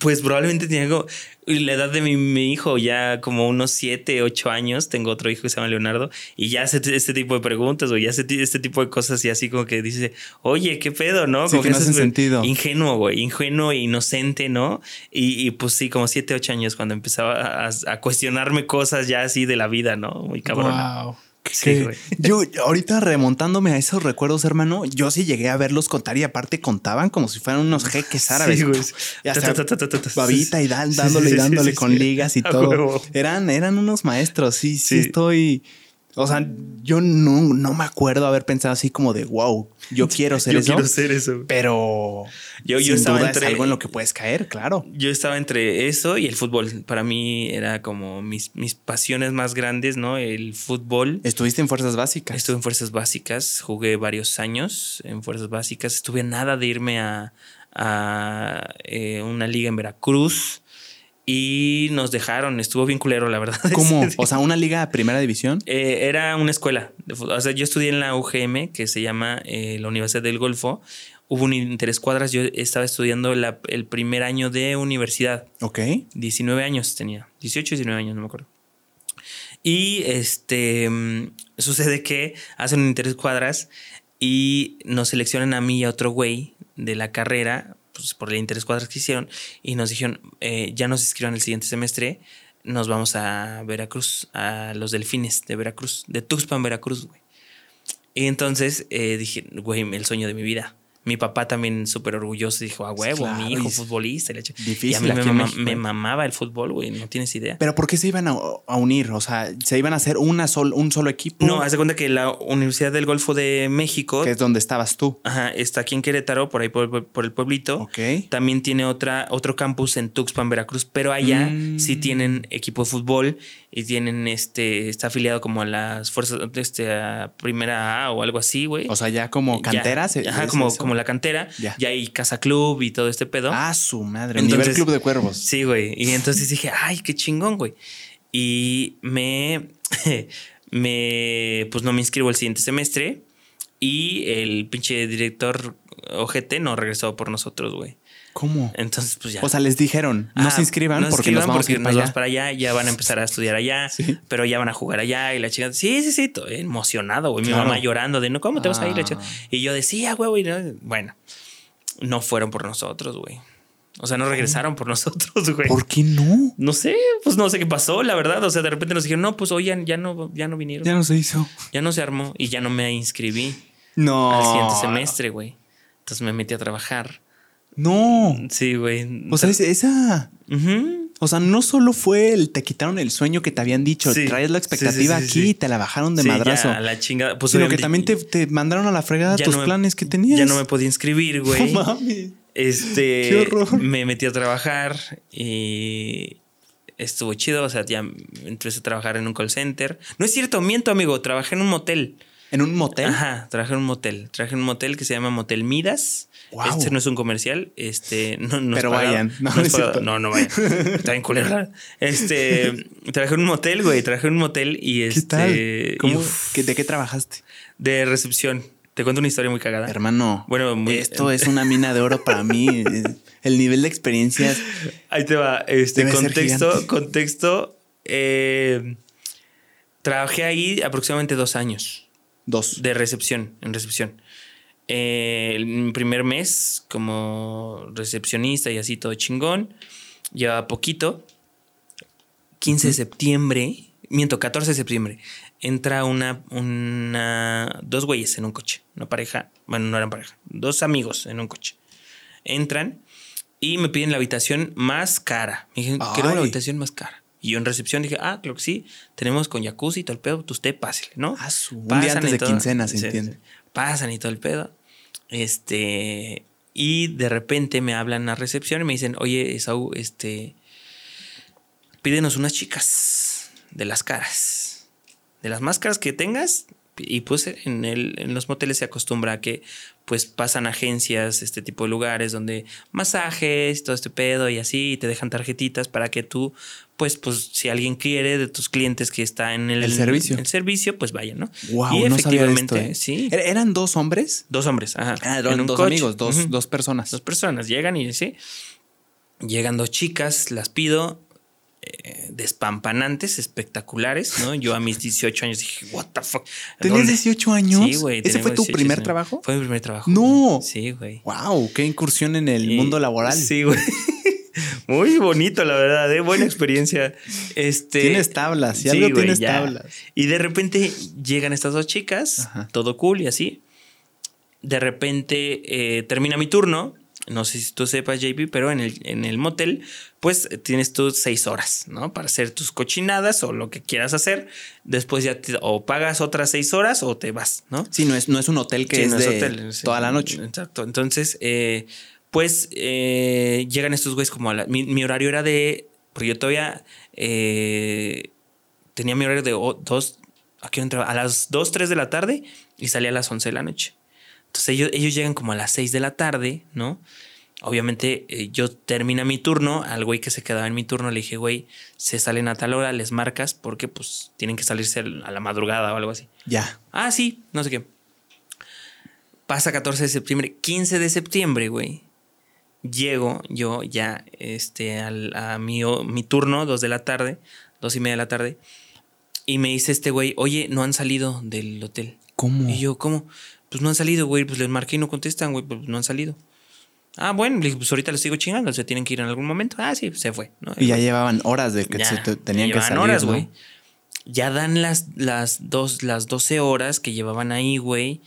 S2: Pues probablemente tenía algo la edad de mi, hijo, ya como unos 7, 8 años, tengo otro hijo que se llama Leonardo, y ya hace este tipo de preguntas o ya hace este tipo de cosas y así como que dice, oye, ¿qué pedo, no? Como
S1: que, no hace sentido.
S2: Ingenuo, güey, ingenuo e inocente, ¿no? Y, pues sí, como 7, 8 años cuando empezaba a, cuestionarme cosas ya así de la vida, ¿no? Muy cabrón. Wow.
S1: Sí, yo ahorita remontándome a esos recuerdos, hermano, yo sí llegué a verlos contar y aparte contaban como si fueran unos jeques árabes. babita y dándole y dándole con ligas y todo. Eran, eran unos maestros. Sí, sí, estoy. O sea, yo no, no me acuerdo haber pensado así como de wow, yo quiero ser eso.
S2: Yo quiero ser eso.
S1: Pero yo, yo estaba entre, algo en lo que puedes caer, claro.
S2: Yo estaba entre eso y el fútbol. Para mí era como mis, mis pasiones más grandes, ¿no? El fútbol.
S1: ¿Estuviste en fuerzas básicas?
S2: Estuve en fuerzas básicas, jugué varios años en fuerzas básicas. Estuve nada de irme a, a eh, una liga en Veracruz y nos dejaron. Estuvo bien culero, la verdad.
S1: ¿Cómo? O sea, una liga primera división.
S2: Eh, era una escuela. O sea, yo estudié en la UGM, que se llama eh, la Universidad del Golfo. Hubo un interescuadras. Yo estaba estudiando el primer año de universidad.
S1: Ok.
S2: 19 años tenía. 18, 19 años, no me acuerdo. Y este mm, sucede que hacen un interescuadras y nos seleccionan a mí y a otro güey de la carrera pues, por el interés cuadras que hicieron y nos dijeron, eh, ya nos inscriban el siguiente semestre, nos vamos a Veracruz, a los delfines de Veracruz, de Tuxpan, Veracruz, güey. Y entonces eh, dije, güey, el sueño de mi vida mi papá también súper orgulloso dijo, a huevo, mi hijo futbolista. y a mí me, mamaba el fútbol, güey, no tienes idea.
S1: Pero ¿por qué se iban a, unir? O sea, ¿se iban a hacer una sol, un solo equipo?
S2: No, haz de cuenta que la Universidad del Golfo de México...
S1: Que es donde estabas tú.
S2: Ajá, está aquí en Querétaro, por ahí por, el pueblito.
S1: Ok.
S2: También tiene otra, otro campus en Tuxpan, Veracruz, pero allá sí mm. tienen equipo de fútbol y tienen este, está afiliado como a las fuerzas, este, a primera A o algo así, güey.
S1: O sea, ya como canteras.
S2: ajá, como, como la cantera. Ya. hay casa club y todo este pedo.
S1: Ah, su madre. Entonces, nivel club de cuervos.
S2: Sí, güey. Y entonces dije, ay, qué chingón, güey. Y me, me, pues no me inscribo el siguiente semestre y el pinche director OGT no regresó por nosotros, güey.
S1: ¿Cómo?
S2: Entonces, pues ya.
S1: O sea, les dijeron, no se inscriban porque nos vamos a ir para, allá.
S2: para allá. Ya van a empezar a estudiar allá, pero ya van a jugar allá. Y la chica, sí, sí, sí, emocionado, güey. Mi mamá llorando de, no, ¿cómo te vas a ir? Ah. Y yo decía, güey, bueno, no fueron por nosotros, güey. O sea, no regresaron por nosotros, güey.
S1: ¿Por qué no?
S2: No sé, pues no sé qué pasó, la verdad. O sea, de repente nos dijeron, no, pues oigan, ya no, ya no vinieron.
S1: Ya no se hizo.
S2: Ya no se armó y ya no me inscribí.
S1: No.
S2: Al siguiente semestre, güey. Entonces me metí a trabajar.
S1: No.
S2: Sí, güey.
S1: O sea, esa. O sea, no solo fue el te quitaron el sueño que te habían dicho, traes la expectativa aquí y te la bajaron de madrazo.
S2: Ya, la chingada.
S1: Pues sino que también te, mandaron a la fregada tus planes que tenías.
S2: Ya no me podía inscribir, güey.
S1: No mames.
S2: Este.
S1: Qué horror.
S2: Me metí a trabajar y estuvo chido. O sea, ya empecé a trabajar en un call center. No es cierto, miento, amigo. Trabajé en un motel.
S1: ¿En un motel?
S2: Ajá, trabajé en un motel. Trabajé en un motel que se llama Motel Midas. Este no es un comercial. Este, no,
S1: Pero vayan.
S2: No, no, no, vayan. Está bien culero. Este, trabajé en un motel, güey. Trabajé en un motel y este.
S1: ¿Qué ¿De qué trabajaste?
S2: De recepción. Te cuento una historia muy cagada.
S1: Hermano, bueno, esto es una mina de oro para mí. El nivel de experiencias.
S2: Ahí te va. Este contexto, contexto. Eh, trabajé ahí aproximadamente dos años.
S1: Dos.
S2: De recepción, en recepción. Eh, el primer mes como recepcionista y así todo chingón. Lleva poquito. 15 de septiembre, miento, 14 de septiembre, entra una, una, dos güeyes en un coche, una pareja, bueno, no eran pareja, dos amigos en un coche. Entran y me piden la habitación más cara. Me dijeron, quiero la habitación más cara. Y yo en recepción dije, ah, creo que sí, tenemos con jacuzzi y todo el pedo, pues usted pásele, ¿no?
S1: Ah, su, un día antes de quincena, se entiende.
S2: Pasan y todo el pedo. Este, y de repente me hablan a recepción y me dicen, oye, Saúl, este, pídenos unas chicas de las caras. De las máscaras que tengas. Y pues en, los moteles se acostumbra a que pues pasan agencias, este tipo de lugares donde masajes, todo este pedo y así, y te dejan tarjetitas para que tú, pues, pues, si alguien quiere de tus clientes que está en el,
S1: servicio,
S2: el servicio, pues vayan, ¿no?
S1: Wow, y efectivamente, ¿eh? sí. ¿Er-, ¿Eran dos hombres?
S2: Dos hombres, ajá.
S1: Ah, eran dos amigos, dos, dos personas.
S2: Dos personas llegan y sí. Llegan dos chicas, las pido, eh, despampanantes, espectaculares, ¿no? Yo a mis 18 años dije, what the fuck.
S1: ¿Tenías 18 años? Sí, güey. ¿Ese fue tu primer trabajo?
S2: Fue mi primer trabajo.
S1: No.
S2: Sí, güey.
S1: Wow, qué incursión en el mundo laboral.
S2: Sí, güey. Muy bonito, la verdad, ¿eh? buena experiencia. Este,
S1: tienes tablas, ya sí, tienes tablas.
S2: Y de repente llegan estas dos chicas, todo cool y así. De repente eh, termina mi turno no sé si tú sepas, JP, pero en el, en el motel, pues tienes tus seis horas, ¿no? Para hacer tus cochinadas o lo que quieras hacer. Después ya o pagas otras seis horas o te vas, ¿no?
S1: Sí, no es, no es un hotel que es, de toda la noche.
S2: Exacto. Entonces, eh, pues eh, llegan estos güeyes como a la, mi, horario era de, porque yo todavía eh, tenía mi horario de dos, aquí entraba a las dos, tres de la tarde y salía a las once de la noche. Entonces ellos, ellos llegan como a las 6 de la tarde, ¿no? Obviamente eh, yo termina mi turno, al güey que se quedaba en mi turno le dije, güey, se salen a tal hora, les marcas porque pues tienen que salirse a la madrugada o algo así.
S1: Ya.
S2: Ah, sí, no sé qué. Pasa 14 de septiembre, 15 de septiembre, güey. Llego yo ya este, a mi, mi turno, 2 de la tarde, 2 y media de la tarde, y me dice este güey, oye, no han salido del hotel.
S1: ¿Cómo?
S2: Y yo, ¿cómo? Pues no han salido, güey. Pues les marqué y no contestan, güey. Pues no han salido. Ah, bueno, pues ahorita les sigo chingando. Se tienen que ir en algún momento. Ah, sí, se fue.
S1: Y ya llevaban horas de que se tenían que salir. horas, güey.
S2: Ya dan las, las, dos, las 12 horas que llevaban ahí, güey.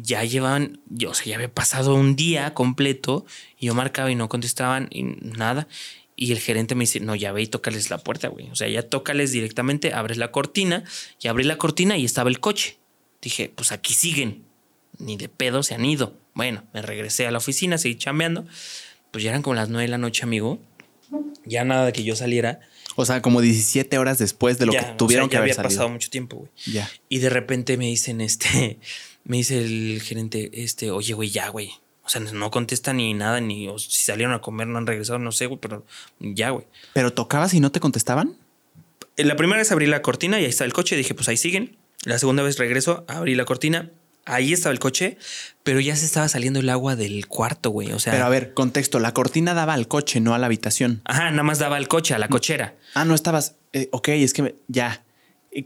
S2: Ya llevaban, yo, o sea, ya había pasado un día completo y yo marcaba y no contestaban y nada. Y el gerente me dice, no, ya ve y tócales la puerta, güey. O sea, ya tócales directamente, abres la cortina y abrí la cortina y estaba el coche. Dije, pues aquí siguen ni de pedo se han ido. Bueno, me regresé a la oficina, seguí chambeando. Pues ya eran como las nueve de la noche, amigo. Ya nada de que yo saliera.
S1: O sea, como 17 horas después de lo que tuvieron que haber
S2: había pasado mucho tiempo, güey. Ya. Y de repente me dicen, este, me dice el gerente, este, oye, güey, ya, güey. O sea, no contesta ni nada, ni si salieron a comer, no han regresado, no sé, güey, pero ya, güey.
S1: ¿Pero tocabas y no te contestaban?
S2: La primera vez abrí la cortina y ahí está el coche, dije, pues ahí siguen. La segunda vez regreso, abrí la cortina, ahí estaba el coche, pero ya se estaba saliendo el agua del cuarto, güey. O sea.
S1: Pero a ver, contexto, la cortina daba al coche, no a la habitación.
S2: Ajá, nada más daba al coche, a la cochera.
S1: Ah, no estabas. Eh, ok, es que ya.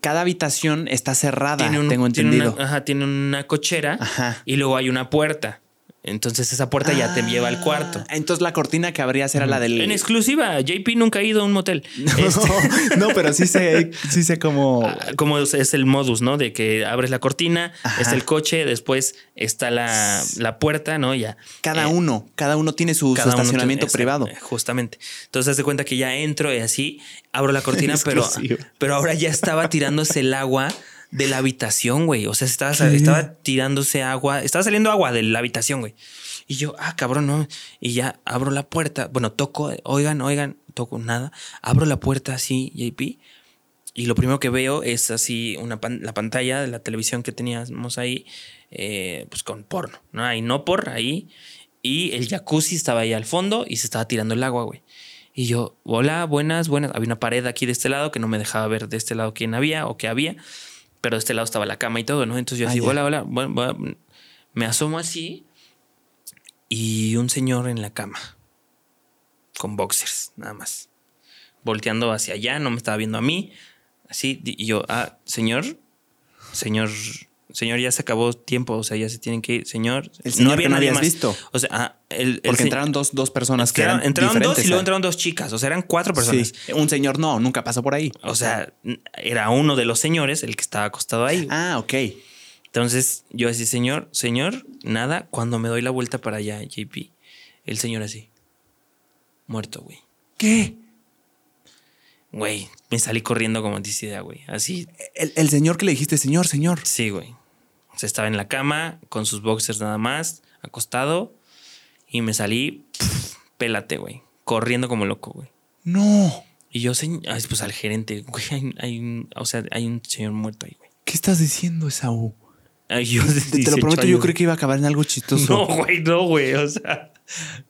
S1: Cada habitación está cerrada, tengo entendido.
S2: ajá, tiene una cochera y luego hay una puerta. Entonces esa puerta ya te lleva al cuarto.
S1: Ah, entonces la cortina que abrías era la del.
S2: En exclusiva, JP nunca ha ido a un motel.
S1: No, este no pero sí sé, sí sé cómo.
S2: Ah, cómo es el modus, ¿no? De que abres la cortina, está el coche, después está la, puerta, ¿no? Ya.
S1: Cada eh, uno, cada uno tiene su, estacionamiento privado.
S2: Justamente. Entonces, te cuenta que ya entro y así abro la cortina, pero, pero ahora ya estaba tirándose el agua de la habitación, güey. O sea, estaba, estaba tirándose agua, estaba saliendo agua de la habitación, güey. Y yo, ah, cabrón, no. Y ya abro la puerta. Bueno, toco, oigan, oigan, toco nada. Abro la puerta así, JP. Y lo primero que veo es así una la pantalla de la televisión que teníamos ahí, eh, pues con porno, ¿no? Ahí no por ahí. Y el jacuzzi estaba ahí al fondo y se estaba tirando el agua, güey. Y yo, hola, buenas, buenas. Había una pared aquí de este lado que no me dejaba ver de este lado quién había o qué había pero de este lado estaba la cama y todo, ¿no? Entonces yo así, ah, hola, hola, bueno, me asomo así y un señor en la cama, con boxers, nada más, volteando hacia allá, no me estaba viendo a mí, así, y yo, ah, señor, señor, señor, ya se acabó tiempo, o sea, ya se tienen que ir, señor.
S1: El señor no había que no habías visto.
S2: O sea, ah, el,
S1: Porque entraron dos, dos personas que eran
S2: Entraron
S1: dos
S2: y luego entraron dos chicas, o sea, eran cuatro personas.
S1: Sí. Un señor no, nunca pasó por ahí.
S2: O sea, era uno de los señores el que estaba acostado ahí.
S1: Ah, ok.
S2: Entonces yo así, señor, señor, nada, cuando me doy la vuelta para allá, JP, el señor así, muerto, güey.
S1: ¿Qué?
S2: Güey, me salí corriendo como idea, güey. Así.
S1: El, señor que le dijiste, señor, señor.
S2: Sí, güey. Estaba en la cama con sus boxers nada más, acostado. Y me salí, pélate, güey. Corriendo como loco, güey.
S1: No.
S2: Y yo, pues al gerente, güey, hay, un, o sea, hay un señor muerto ahí, güey.
S1: ¿Qué estás diciendo, Esaú? yo te, lo prometo, yo creo que iba a acabar en algo chistoso.
S2: No, güey, no, güey. O sea,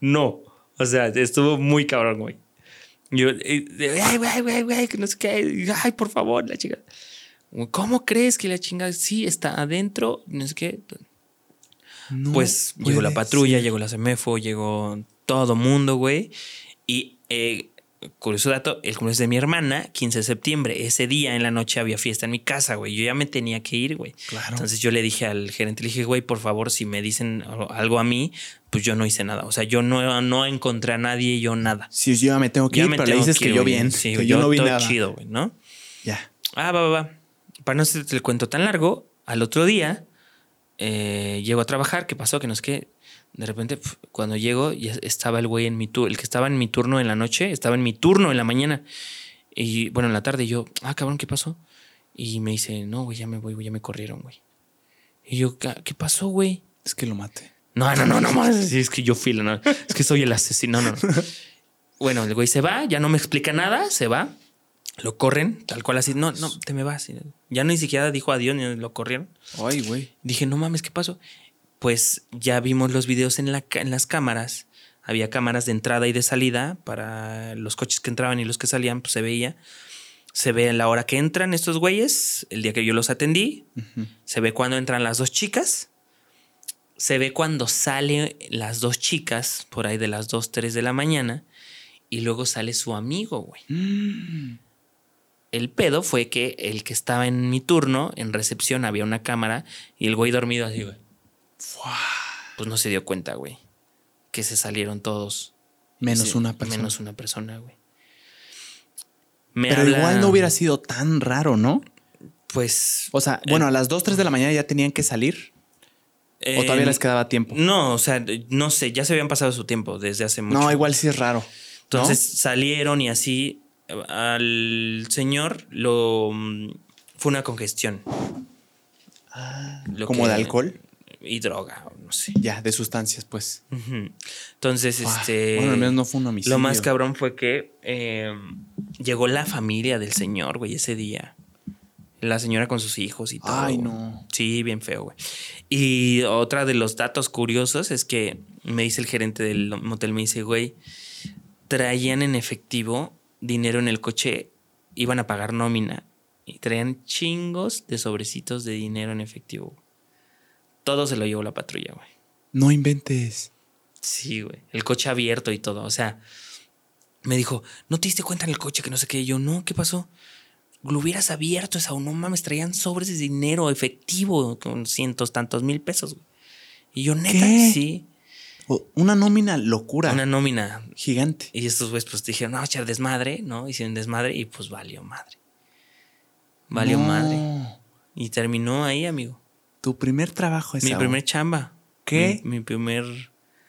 S2: no. O sea, estuvo muy cabrón, güey. Yo, eh, ay, güey, güey, güey, que no sé qué. Ay, por favor, la chica. ¿Cómo crees que la chingada sí está adentro? No sé qué. pues llegó la patrulla, llegó la CEMEFO, llegó todo mundo, güey. Y eh, curioso dato, el cumpleaños de mi hermana, 15 de septiembre, ese día en la noche había fiesta en mi casa, güey. Yo ya me tenía que ir, güey. Claro. Entonces yo le dije al gerente, le dije, güey, por favor, si me dicen algo a mí, pues yo no hice nada. O sea, yo no, no encontré a nadie, yo nada.
S1: Sí, yo ya me tengo que ir, pero le dices que, yo bien,
S2: sí, yo, no vi nada. chido, güey, ¿no?
S1: Ya.
S2: Ah, va, va, va. Para no hacerte el cuento tan largo, al otro día eh, llego a trabajar, ¿qué pasó? Que no es que de repente, cuando llego, ya estaba el güey en mi turno, el que estaba en mi turno en la noche, estaba en mi turno en la mañana. Y bueno, en la tarde yo, ah, cabrón, ¿qué pasó? Y me dice, no, güey, ya me voy, güey, ya me corrieron, güey. Y yo, ¿qué pasó, güey?
S1: Es que lo maté.
S2: No, no, no, no más. es que yo filo, no. Es que soy el asesino, no, no. bueno, el güey se va, ya no me explica nada, se va. Lo corren, tal cual así. No, no, te me vas. Ya ni siquiera dijo adiós ni lo corrieron.
S1: Ay, güey.
S2: Dije, no mames, ¿qué pasó? pues ya vimos los videos en, la, en las cámaras. Había cámaras de entrada y de salida para los coches que entraban y los que salían, pues se veía. Se ve la hora que entran estos güeyes, el día que yo los atendí. Se ve cuando entran las dos chicas. Se ve cuando salen las dos chicas, por ahí de las 2, 3 de la mañana. Y luego sale su amigo, güey. Mm. El pedo fue que el que estaba en mi turno, en recepción, había una cámara y el güey dormido así, güey. Pues no se dio cuenta, güey. Que se salieron todos.
S1: Menos una persona.
S2: Menos una persona, güey.
S1: Pero igual no hubiera sido tan raro, ¿no?
S2: Pues.
S1: O sea, bueno, a las 2, 3 de la mañana ya tenían que salir. ¿O todavía les quedaba tiempo?
S2: No, o sea, no sé, ya se habían pasado su tiempo desde hace mucho.
S1: No, igual sí es raro.
S2: Entonces salieron y así al señor lo fue una congestión.
S1: Ah, ¿Como de alcohol?
S2: y droga, no sé.
S1: Ya, de sustancias, pues.
S2: Entonces, este.
S1: Bueno, al menos no fue un homicidio.
S2: Lo más cabrón fue que em, llegó la familia del señor, güey, ese día. La señora con sus hijos y todo.
S1: Ay, no.
S2: Sí, bien feo, güey. Y otra de los datos curiosos es que me dice el gerente del motel, me dice, güey, traían en efectivo dinero en el coche, iban a pagar nómina y traían chingos de sobrecitos de dinero en efectivo. Todo se lo llevó la patrulla, güey.
S1: No inventes.
S2: Sí, güey. El coche abierto y todo. O sea, me dijo, ¿no te diste cuenta en el coche que no sé qué? yo, no, ¿qué pasó? Lo hubieras abierto esa, no mames, traían sobres de dinero efectivo con cientos, tantos mil pesos. Güey. Y yo, neta, sí.
S1: Una nómina locura.
S2: Una nómina.
S1: Gigante.
S2: Y estos güeyes pues dijeron, no, echar desmadre, ¿no? Hicieron desmadre y pues valió madre. Valió madre. Y terminó ahí, amigo.
S1: Tu primer trabajo
S2: es Mi primer chamba.
S1: ¿Qué?
S2: Mi, primer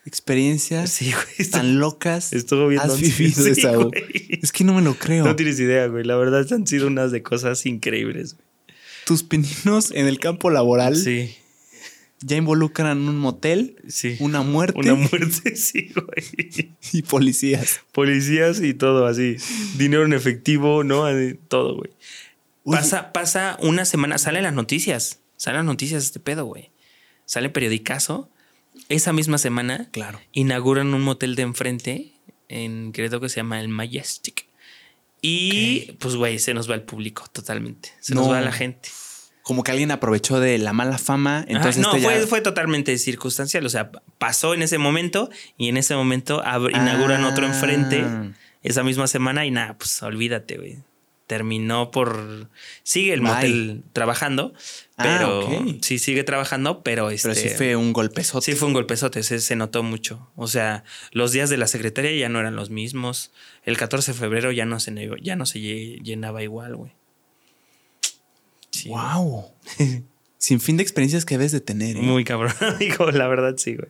S1: experiencias
S2: sí, güey,
S1: tan locas
S2: estuvo bien
S1: has vivido Es que no me lo creo.
S2: No tienes idea, güey. La verdad han sido unas de cosas increíbles.
S1: Tus pininos en el campo laboral.
S2: Sí.
S1: Ya involucran un motel,
S2: sí.
S1: una muerte.
S2: Una muerte, sí, güey.
S1: Y policías.
S2: Policías y todo así. Dinero en efectivo, ¿no? Todo, güey. Pasa, pasa una semana, salen las noticias. Salen noticias de este pedo, güey. Sale periodicazo. Esa misma semana,
S1: claro.
S2: inauguran un motel de enfrente, en creo que se llama el Majestic. Y pues, güey, se nos va el público totalmente. Se nos va la gente.
S1: Como que alguien aprovechó de la mala fama. Entonces
S2: no, fue, fue, totalmente circunstancial. O sea, pasó en ese momento y en ese momento inauguran otro enfrente ah. esa misma semana y nada, pues olvídate, güey. terminó por. Sigue el motel trabajando, ah, pero. Sí, sigue trabajando, pero este.
S1: Pero sí este, fue un golpezote.
S2: Sí, fue un golpezote, se, se, notó mucho. O sea, los días de la secretaria ya no eran los mismos. El 14 de febrero ya no se, ya no se llenaba igual, güey.
S1: ¡Wow! Sin fin de experiencias que debes de tener. ¿eh?
S2: Muy cabrón, digo, la verdad sí, güey.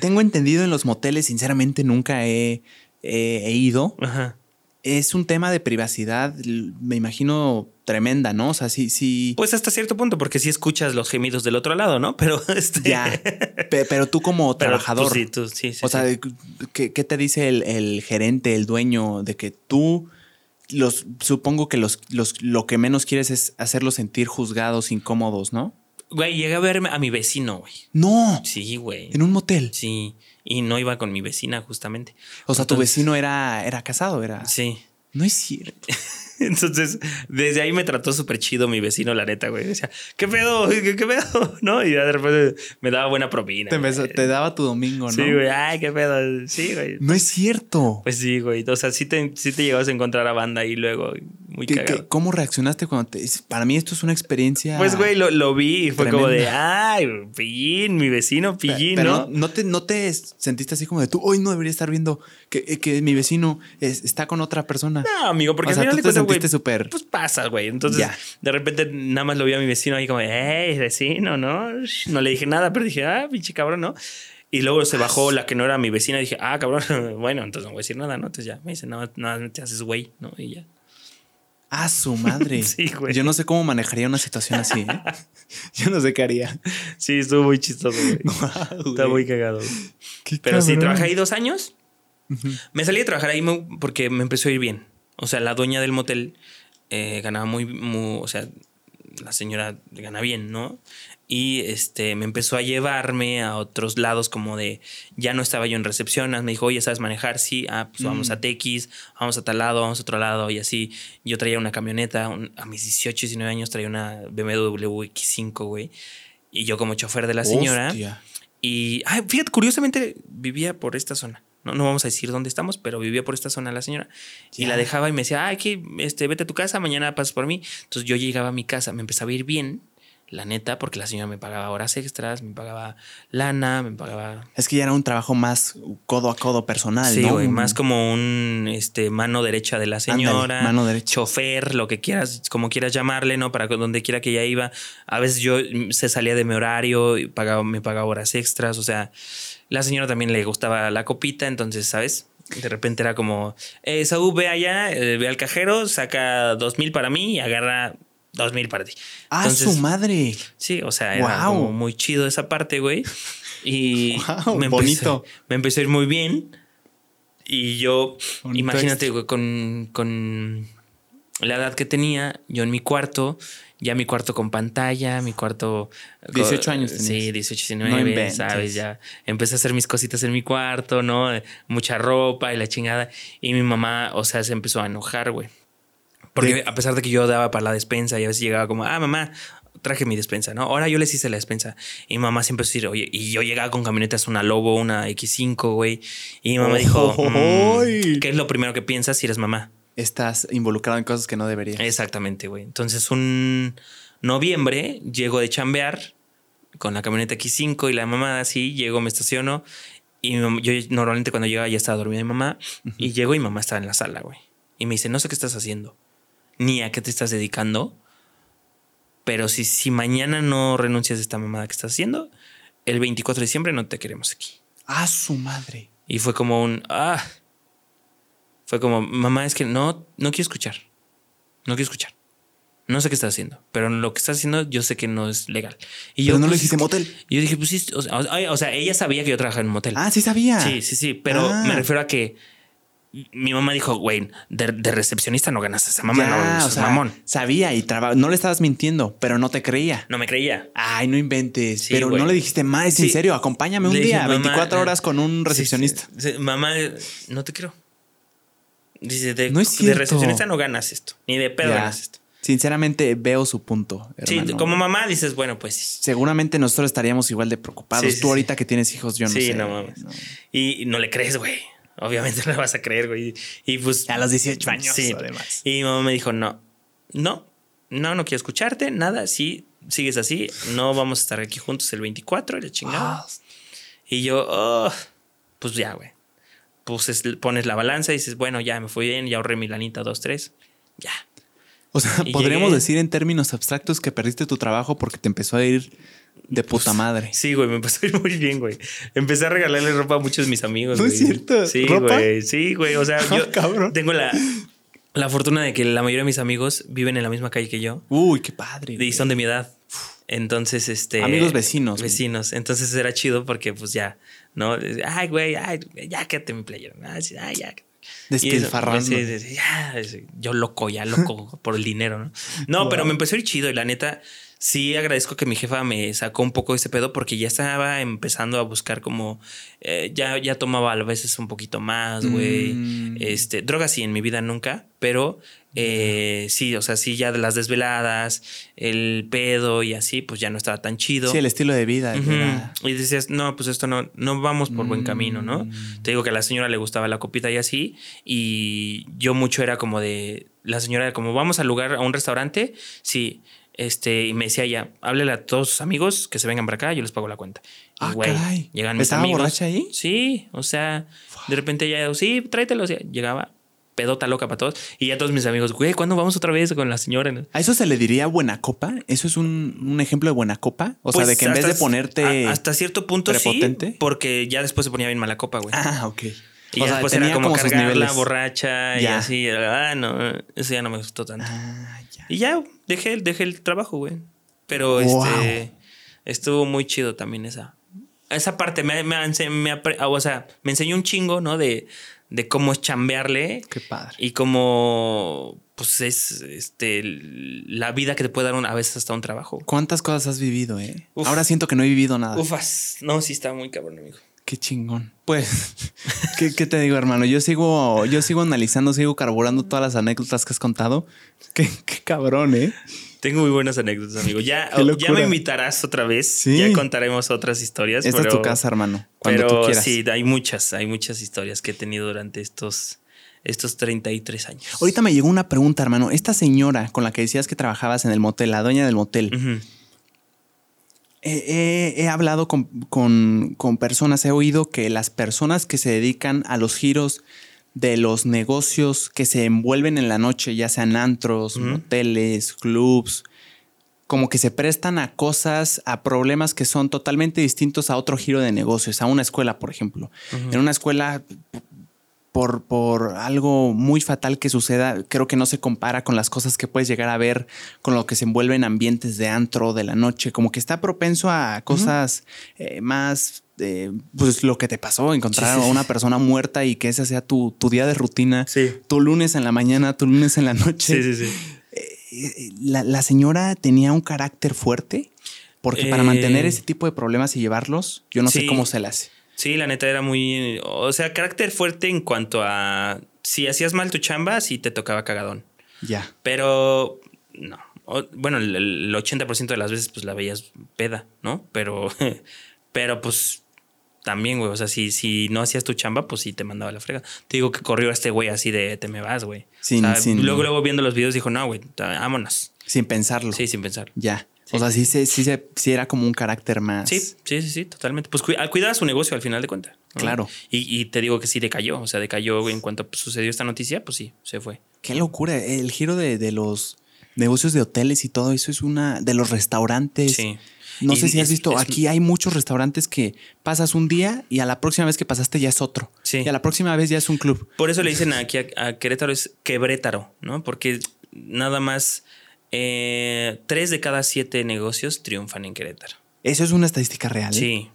S1: Tengo entendido en los moteles, sinceramente nunca he, he ido. Ajá es un tema de privacidad, me imagino, tremenda, ¿no? O sea, sí, sí.
S2: Pues hasta cierto punto, porque sí escuchas los gemidos del otro lado, ¿no? Pero este...
S1: Ya. Pero tú como trabajador. sí, tú, sí, sí. O sea, ¿qué, te dice el, gerente, el dueño, de que tú los supongo que los, los lo que menos quieres es hacerlos sentir juzgados, incómodos, ¿no?
S2: Güey, llegué a verme a mi vecino, güey.
S1: No.
S2: Sí, güey.
S1: En un motel.
S2: Sí y no iba con mi vecina justamente.
S1: O sea, tu vecino era, era casado, era.
S2: Sí.
S1: No es cierto.
S2: Entonces, desde ahí me trató súper chido mi vecino, la neta, güey. Decía, ¿qué pedo? ¿Qué, pedo? ¿No? Y de repente me daba buena propina.
S1: Te, daba tu domingo, ¿no?
S2: Sí, güey. Ay, qué pedo. Sí, güey.
S1: No es cierto.
S2: Pues sí, güey. O sea, sí te, sí te llegabas a encontrar a banda ahí luego. Muy cagado.
S1: ¿Cómo reaccionaste cuando te.? Para mí esto es una experiencia.
S2: Pues, güey, lo, lo vi y fue como de, ay, pillín, mi vecino, pillín,
S1: pero, ¿no? no, te, no te sentiste así como de tú, hoy no debería estar viendo que, que mi vecino está con otra persona.
S2: No, amigo, porque o sea, te sentiste súper. Pues pasa, güey. Entonces, de repente nada más lo vi a mi vecino ahí como, hey, vecino, ¿no? No le dije nada, pero dije, ah, pinche cabrón, ¿no? Y luego se bajó la que no era mi vecina y dije, ah, cabrón, bueno, entonces no voy a decir nada, ¿no? Entonces ya me dice, no, nada, te haces güey, ¿no? Y ya.
S1: Ah, su madre.
S2: sí, güey.
S1: Yo no sé cómo manejaría una situación así, ¿eh? Yo no sé qué haría.
S2: Sí, estuvo muy chistoso, güey. Está muy cagado. Pero sí, trabajé ahí dos años. Me salí de trabajar ahí porque me empezó a ir bien. O sea, la dueña del motel eh, ganaba muy, muy, o sea, la señora gana bien, ¿no? Y este, me empezó a llevarme a otros lados como de, ya no estaba yo en recepción, me dijo, oye, ¿sabes manejar? Sí, ah, pues vamos a mm. TX, vamos a tal lado, vamos a otro lado, y así. Yo traía una camioneta, a mis 18, 19 años traía una BMW X5, güey. Y yo como chofer de la señora. Y, ay, fíjate, curiosamente vivía por esta zona. No, no vamos a decir dónde estamos, pero vivía por esta zona la señora. Y la dejaba y me decía, ay, que este, vete a tu casa, mañana pasas por mí. Entonces yo llegaba a mi casa, me empezaba a ir bien, la neta, porque la señora me pagaba horas extras, me pagaba lana, me pagaba.
S1: Es que ya era un trabajo más codo a codo personal,
S2: sí, más como un este, mano derecha de la señora. mano derecha. Chofer, lo que quieras, como quieras llamarle, ¿no? Para donde quiera que ella iba. A veces yo mm, se salía de mi horario y pagaba, me pagaba horas extras, o sea la señora también le gustaba la copita, entonces, ¿sabes? De repente era como, eh, Saúl, ve allá, eh, ve al cajero, saca dos mil para mí y agarra dos mil para ti.
S1: ¡Ah, su madre!
S2: Sí, o sea, era como muy chido esa parte, güey. Y
S1: me bonito.
S2: me empezó a ir muy bien. Y yo, imagínate, güey, con, con la edad que tenía, yo en mi cuarto ya mi cuarto con pantalla, mi cuarto...
S1: 18 años.
S2: Sí, 18, 19, ¿sabes? Ya empecé a hacer mis cositas en mi cuarto, ¿no? Mucha ropa y la chingada. Y mi mamá, o sea, se empezó a enojar, güey. Porque a pesar de que yo daba para la despensa y a veces llegaba como, ah, mamá, traje mi despensa, ¿no? Ahora yo les hice la despensa. Y mi mamá siempre decía, oye, y yo llegaba con camionetas, una Lobo, una X5, güey. Y mi mamá dijo, mm, ¿qué es lo primero que piensas si eres mamá?
S1: Estás involucrado en cosas que no deberías.
S2: Exactamente, güey. Entonces, un noviembre llego de chambear con la camioneta X5 y la mamá así, llego, me estaciono y yo normalmente cuando llegaba ya estaba dormida mi mamá y llego y mamá estaba en la sala, güey. Y me dice, no sé qué estás haciendo, ni a qué te estás dedicando, pero si, si mañana no renuncias a esta mamada que estás haciendo, el 24 de diciembre no te queremos aquí.
S1: Ah, su madre.
S2: Y fue como un, ah, fue como, mamá, es que no, no quiero escuchar. No quiero escuchar. No sé qué estás haciendo, pero lo que estás haciendo yo sé que no es legal.
S1: Y yo, no lo pues, dijiste motel?
S2: Y yo dije, pues sí, o sea, ella sabía que yo trabajaba en un motel.
S1: Ah, sí sabía.
S2: Sí, sí, sí, pero ah. me refiero a que mi mamá dijo, güey, de, recepcionista no ganas esa mamá, no, o sea, mamón.
S1: Sabía y no le estabas mintiendo, pero no te creía.
S2: No me creía.
S1: Ay, no inventes. pero no le dijiste más, en serio, acompáñame un día, 24 horas con un recepcionista.
S2: mamá, no te creo. Dice, de, no de recepcionista no ganas esto, ni de pedo ganas esto.
S1: Sinceramente veo su punto.
S2: Sí, como mamá dices, bueno, pues
S1: Seguramente nosotros estaríamos igual de preocupados. Tú ahorita que tienes hijos, yo no sé. Sí, no mames.
S2: Y no le crees, güey. obviamente no le vas a creer, güey. Y pues.
S1: A los 18 años, sí. además.
S2: Y mi mamá me dijo, no, no, no, no quiero escucharte, nada, sí, sigues así, no vamos a estar aquí juntos el 24, y la chingada. Y yo, oh, pues ya, güey. Pues pones la balanza y dices, bueno, ya me fui bien, ya ahorré mi lanita, dos, tres, ya.
S1: O sea, podríamos decir en términos abstractos que perdiste tu trabajo porque te empezó a ir de puta madre.
S2: Sí, güey, me empezó a ir muy bien, güey. Empecé a regalarle ropa a muchos de mis amigos.
S1: ¿No es cierto?
S2: Sí, güey. Sí, güey. O sea, yo tengo la, la fortuna de que la mayoría de mis amigos viven en la misma calle que yo.
S1: Uy, qué padre.
S2: Y son de mi edad. Entonces, este.
S1: Amigos vecinos.
S2: Vecinos. Entonces era chido porque, pues ya, ¿no? Ay, güey, ay, ya quédate mi player. Ay, ya.
S1: Despilfarrando.
S2: Sí, sí, ya, yo loco, ya loco por el dinero, ¿no? No, pero me empezó a ir chido y la neta, sí agradezco que mi jefa me sacó un poco ese pedo porque ya estaba empezando a buscar como eh, ya, ya tomaba a veces un poquito más, güey. Mm. Este, drogas sí en mi vida nunca, pero eh, sí, o sea, sí, ya de las desveladas, el pedo y así, pues ya no estaba tan chido.
S1: Sí, el estilo de vida.
S2: Y decías, no, pues esto no, no vamos por buen camino, ¿no? Mm. Te digo que a la señora le gustaba la copita y así, y yo mucho era como de, la señora era como, vamos al lugar, a un restaurante, sí este, y me decía ya, háblele a todos sus amigos que se vengan para acá, yo les pago la cuenta. Y,
S1: ah, güey,
S2: llegan mis
S1: ¿Estaba borracha ahí?
S2: Sí, o sea, de repente ya, sí, tráetelo. llegaba pedota loca para todos. Y ya todos mis amigos, güey, ¿cuándo vamos otra vez con la señora?
S1: ¿A eso se le diría buena copa? ¿Eso es un, ejemplo de buena copa? O sea, de que en vez de ponerte.
S2: hasta cierto punto prepotente? sí, porque ya después se ponía bien mala copa, güey.
S1: Ah, ok.
S2: Y después era como, cargar la borracha y así. Ah, no, eso ya no me gustó tanto. Ah, y ya dejé, dejé el trabajo, güey. Pero este estuvo muy chido también esa. Esa parte me, me, me, o sea, me enseñó un chingo, ¿no? De, de cómo es chambearle.
S1: Qué padre.
S2: Y cómo pues es este la vida que te puede dar a veces hasta un trabajo.
S1: ¿Cuántas cosas has vivido, eh? Ahora siento que no he vivido nada.
S2: Ufas. No, sí está muy cabrón, amigo.
S1: Qué chingón. Pues, ¿qué, te digo, hermano? Yo sigo, yo sigo analizando, sigo carburando todas las anécdotas que has contado. Qué, cabrón, ¿eh?
S2: Tengo muy buenas anécdotas, amigo. Ya, ya me invitarás otra vez. ¿Sí? Ya contaremos otras historias.
S1: Esta es tu casa, hermano. Cuando
S2: pero
S1: tú quieras.
S2: sí, hay muchas, hay muchas historias que he tenido durante estos, estos 33 años.
S1: Ahorita me llegó una pregunta, hermano. Esta señora con la que decías que trabajabas en el motel, la dueña del motel, he, hablado con, personas, he oído que las personas que se dedican a los giros de los negocios que se envuelven en la noche, ya sean antros, moteles, clubs, como que se prestan a cosas, a problemas que son totalmente distintos a otro giro de negocios, a una escuela, por ejemplo. En una escuela por, por algo muy fatal que suceda, creo que no se compara con las cosas que puedes llegar a ver, con lo que se envuelve en ambientes de antro de la noche, como que está propenso a cosas eh, más, eh, pues lo que te pasó, encontrar a una persona muerta y que ese sea tu, día de rutina, tu lunes en la mañana, tu lunes en la noche.
S2: Sí, sí, sí.
S1: Eh, la, señora tenía un carácter fuerte, porque para mantener ese tipo de problemas y llevarlos, yo no sé cómo se le hace.
S2: Sí, la neta era muy. O sea, carácter fuerte en cuanto a. Si hacías mal tu chamba, sí te tocaba cagadón.
S1: Ya.
S2: Pero. No. bueno, el, 80% de las veces, pues la veías peda, ¿no? Pero. pero pues. También, güey. O sea, si, si no hacías tu chamba, pues sí te mandaba la frega. Te digo que corrió este güey así de te me vas, güey. Sin, Luego, luego viendo los videos dijo, no, güey, vámonos.
S1: Sin pensarlo.
S2: Sí, sin pensar.
S1: Ya. O sea, sí, sí, sí, sí, era como un carácter más.
S2: Sí, sí, sí, sí, totalmente. Pues cuidaba su negocio al final de cuentas.
S1: Claro.
S2: Y, te digo que sí decayó. O sea, decayó en cuanto sucedió esta noticia, pues sí, se fue.
S1: Qué locura. El giro de, los negocios de hoteles y todo eso es una. de los restaurantes. Sí. No sé si has visto, aquí hay muchos restaurantes que pasas un día y a la próxima vez que pasaste ya es otro. Sí. Y a la próxima vez ya es un club.
S2: Por eso le dicen aquí a, a Querétaro es quebrétaro, ¿no? Porque nada más eh, tres de cada siete negocios triunfan en Querétaro.
S1: ¿Eso es una estadística real?
S2: Sí.